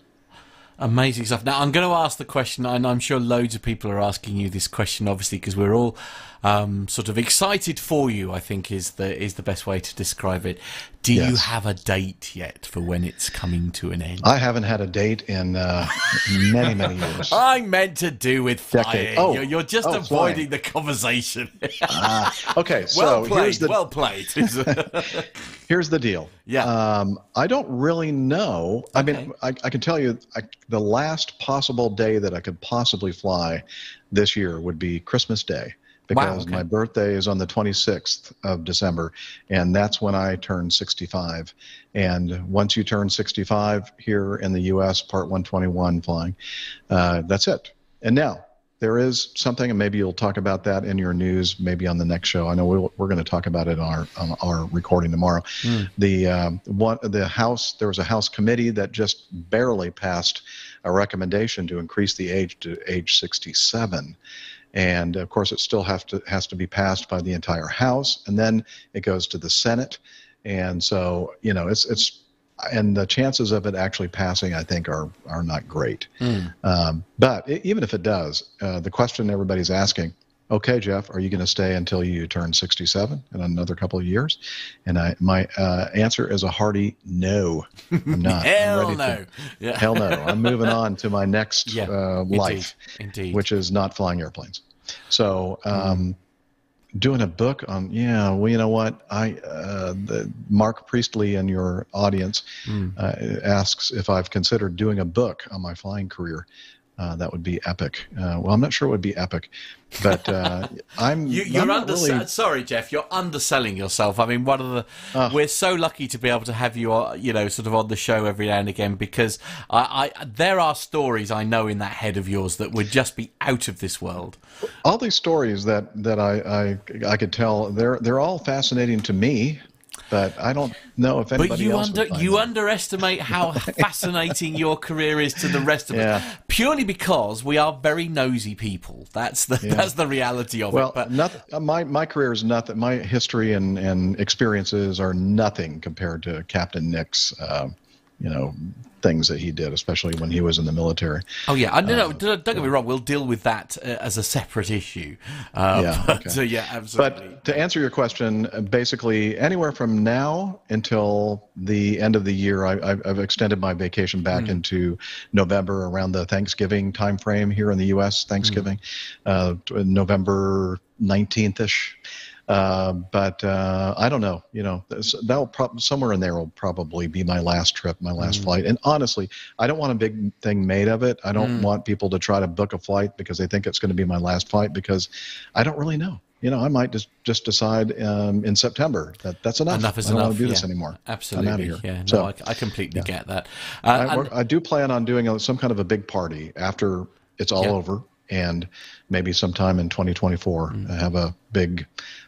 Amazing stuff. Now, I'm going to ask the question, and I'm sure loads of people are asking you this question, obviously, because we're all um, sort of excited for you. I think is the is the best way to describe it. Do you have a date yet for when it's coming to an end? I haven't had a date in uh, many, many years. I meant to do with flying. Oh. you're, you're just Oh, avoiding flying. the conversation. Ah, okay, so well played. here's the well played. here's the deal. Yeah. Um, I don't really know. I mean, I, I can tell you I, the last possible day that I could possibly fly this year would be Christmas Day Wow, because okay. my birthday is on the 26th of December, and that's when I turn 65. And once you turn 65 here in the U.S., Part 121 flying, uh, that's it. And now there is something, and maybe you'll talk about that in your news, maybe on the next show. I know we'll, we're going to talk about it on our on our recording tomorrow. The um, one the House there was a House committee that just barely passed a recommendation to increase the age to age 67. And of course, it still have to has to be passed by the entire House, and then it goes to the Senate. And so, you know, it's it's and the chances of it actually passing, I think, are are not great. Um, but e- even if it does, uh, the question everybody's asking, okay, Jeff, are you going to stay until you turn 67 in another couple of years? And I, my uh, answer is a hearty no. I'm not. I'm Hell ready no. to- Yeah. Hell no. I'm moving on to my next Yeah, uh, life, indeed. which is not flying airplanes. So, Hmm. um, doing a book on, yeah, well, you know what? I, uh, the Mark Priestley in your audience uh, asks if I've considered doing a book on my flying career. Uh, that would be epic. Uh, well, I'm not sure it would be epic, but uh, I'm. You, you're I'm under. really- Sorry, Jeff. You're underselling yourself. I mean, one of the. Ah. We're so lucky to be able to have you, uh, you know, sort of on the show every now and again because I, I, there are stories I know in that head of yours that would just be out of this world. all these stories that that I, I I could tell they're they're all fascinating to me, but I don't know if anybody But you else under you them. underestimate how fascinating your career is to the rest of Yeah. us. Purely because we are very nosy people. That's the Yeah. that's the reality of well, it. But nothing. uh, My my career is nothing. My history and and experiences are nothing compared to Captain Nik's, uh, you know, things that he did, especially when he was in the military. Oh yeah, no, Uh, no, don't don't get me wrong. We'll deal with that uh, as a separate issue. Uh, Yeah, okay. uh, yeah, absolutely. But to answer your question, uh, basically anywhere from now until the end of the year, I, I've, I've extended my vacation back into November around the Thanksgiving time frame here in the U.S. Thanksgiving, uh, November 19th ish. Uh, but uh, I don't know. You know, that'll prob- somewhere in there will probably be my last trip, my last Hmm. flight. And honestly, I don't want a big thing made of it. I don't want people to try to book a flight because they think it's going to be my last flight because I don't really know. You know, I might just just decide um, in September that that's enough. Enough is I don't enough. want to do this yeah. anymore. Absolutely. I'm out of here. Yeah, no, so I, I completely yeah. get that. I, Uh, and- I do plan on doing a, some kind of a big party after it's all Yeah. over, and maybe sometime in 2024 Mm. I have a big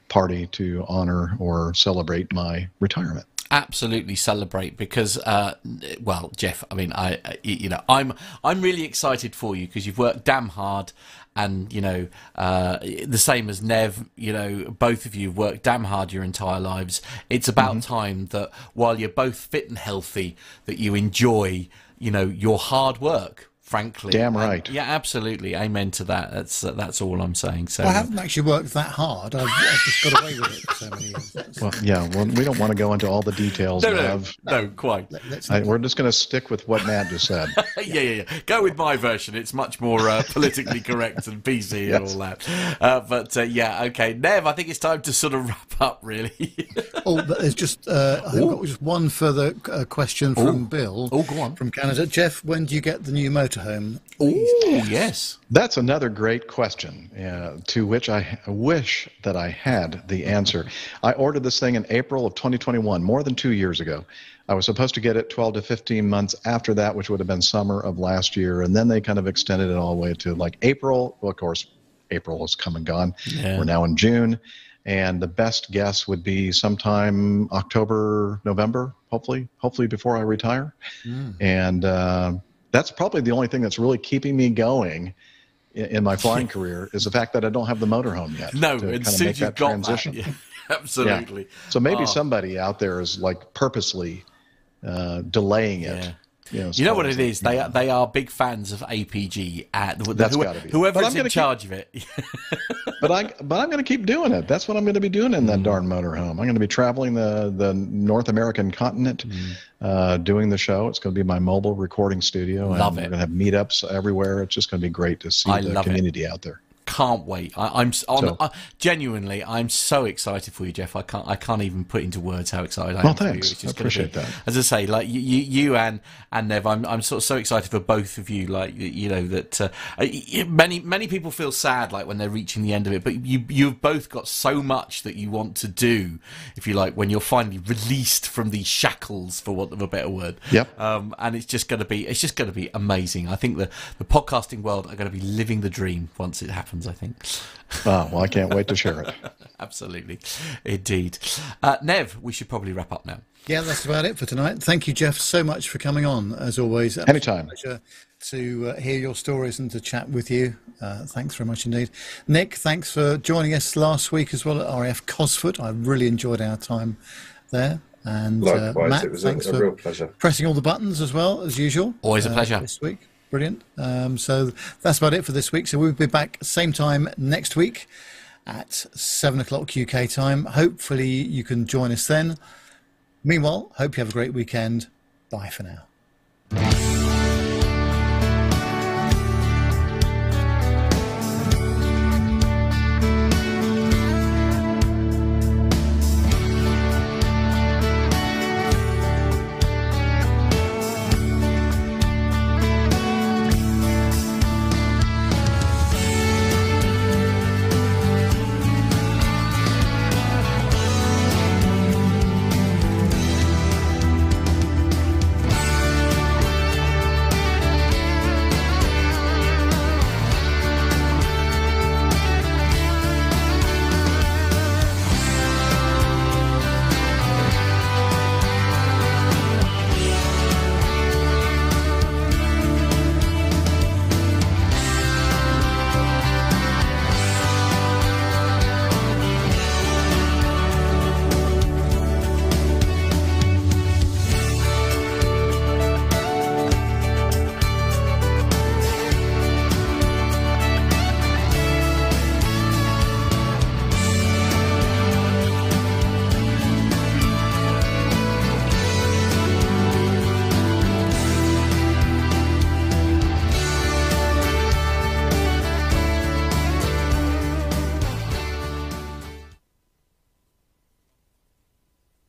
party to honor or celebrate my retirement. absolutely celebrate because uh well jeff i mean i you know i'm i'm really excited for you because you've worked damn hard and you know uh the same as nev you know both of you have worked damn hard your entire lives it's about Mm-hmm. time that while you're both fit and healthy that you enjoy you know your hard work frankly Damn And- right. yeah absolutely amen to that that's uh, that's all i'm saying so I haven't actually worked that hard. I've, I've just got away with it for so many years. Well, yeah, well, we don't want to go into all the details no no of. no quite let- I, we're just going to stick with what Matt just said. yeah, yeah, yeah. Go with my version. It's much more uh, politically correct and PC and all that. Uh, but uh, yeah, okay, Nev. I think it's time to sort of wrap up. Really. Oh, but there's just uh, I've got just one further uh, question from Bill. Oh, go on. From Canada, Jeff. When do you get the new motor motorhome? Oh, yes. That's another great question uh, to which I wish that I had the answer. I ordered this thing in April of 2021, more than two years ago. I was supposed to get it 12 to 15 months after that, which would have been summer of last year. And then they kind of extended it all the way to like April. Well, of course, April has come and gone. Yeah. We're now in June. And the best guess would be sometime October, November, hopefully, hopefully before I retire. And uh, that's probably the only thing that's really keeping me going in, in my flying career is the fact that I don't have the motorhome yet. No, and soon you've that got transition. that. Yeah, absolutely. So maybe Oh. somebody out there is like purposely uh, delaying it. Yeah. You know, You know what it is? They are, they are big fans of APG. At the, That's who-. Whoever's I'm in keep- charge of it. but I but I'm going to keep doing it. That's what I'm going to be doing in Mm. that darn motorhome. I'm going to be traveling the the North American continent, Mm. uh, doing the show. It's going to be my mobile recording studio. Love and it. We're going to have meetups everywhere. It's just going to be great to see I the love it. community out there. Can't wait. I, I'm s- on, So- uh, genuinely. I'm so excited for you, Jeff. I can't. I can't even put into words how excited I Well, am. for you. thanks. It's just I appreciate be- that. As I say, like you, you, you and and Nev, I'm I'm sort of so excited for both of you. Like you- you know that uh, many many people feel sad like when they're reaching the end of it, but you you've both got so much that you want to do. If you like, when you're finally released from these shackles, for want of a better word. Yep. Um, and it's just going to be it's just going to be amazing. I think the the podcasting world are going to be living the dream once it happens. I think. Oh, well, I can't wait to share it. Absolutely, indeed. Uh, Nev, we should probably wrap up now. Yeah, that's about it for tonight. Thank you, Jeff, so much for coming on. As always, Anytime. Pleasure to uh, hear your stories and to chat with you. Uh, thanks very much indeed, Nik. Thanks for joining us last week as well at RAF Cosford. I really enjoyed our time there. And uh, Likewise, Matt, it was a- thanks a for real pleasure. pressing all the buttons as well as usual. Always a uh, pleasure. this week. Brilliant. Um, so that's about it for this week. So we'll be back same time next week at seven o'clock UK time. Hopefully you can join us then. Meanwhile, hope you have a great weekend. Bye for now.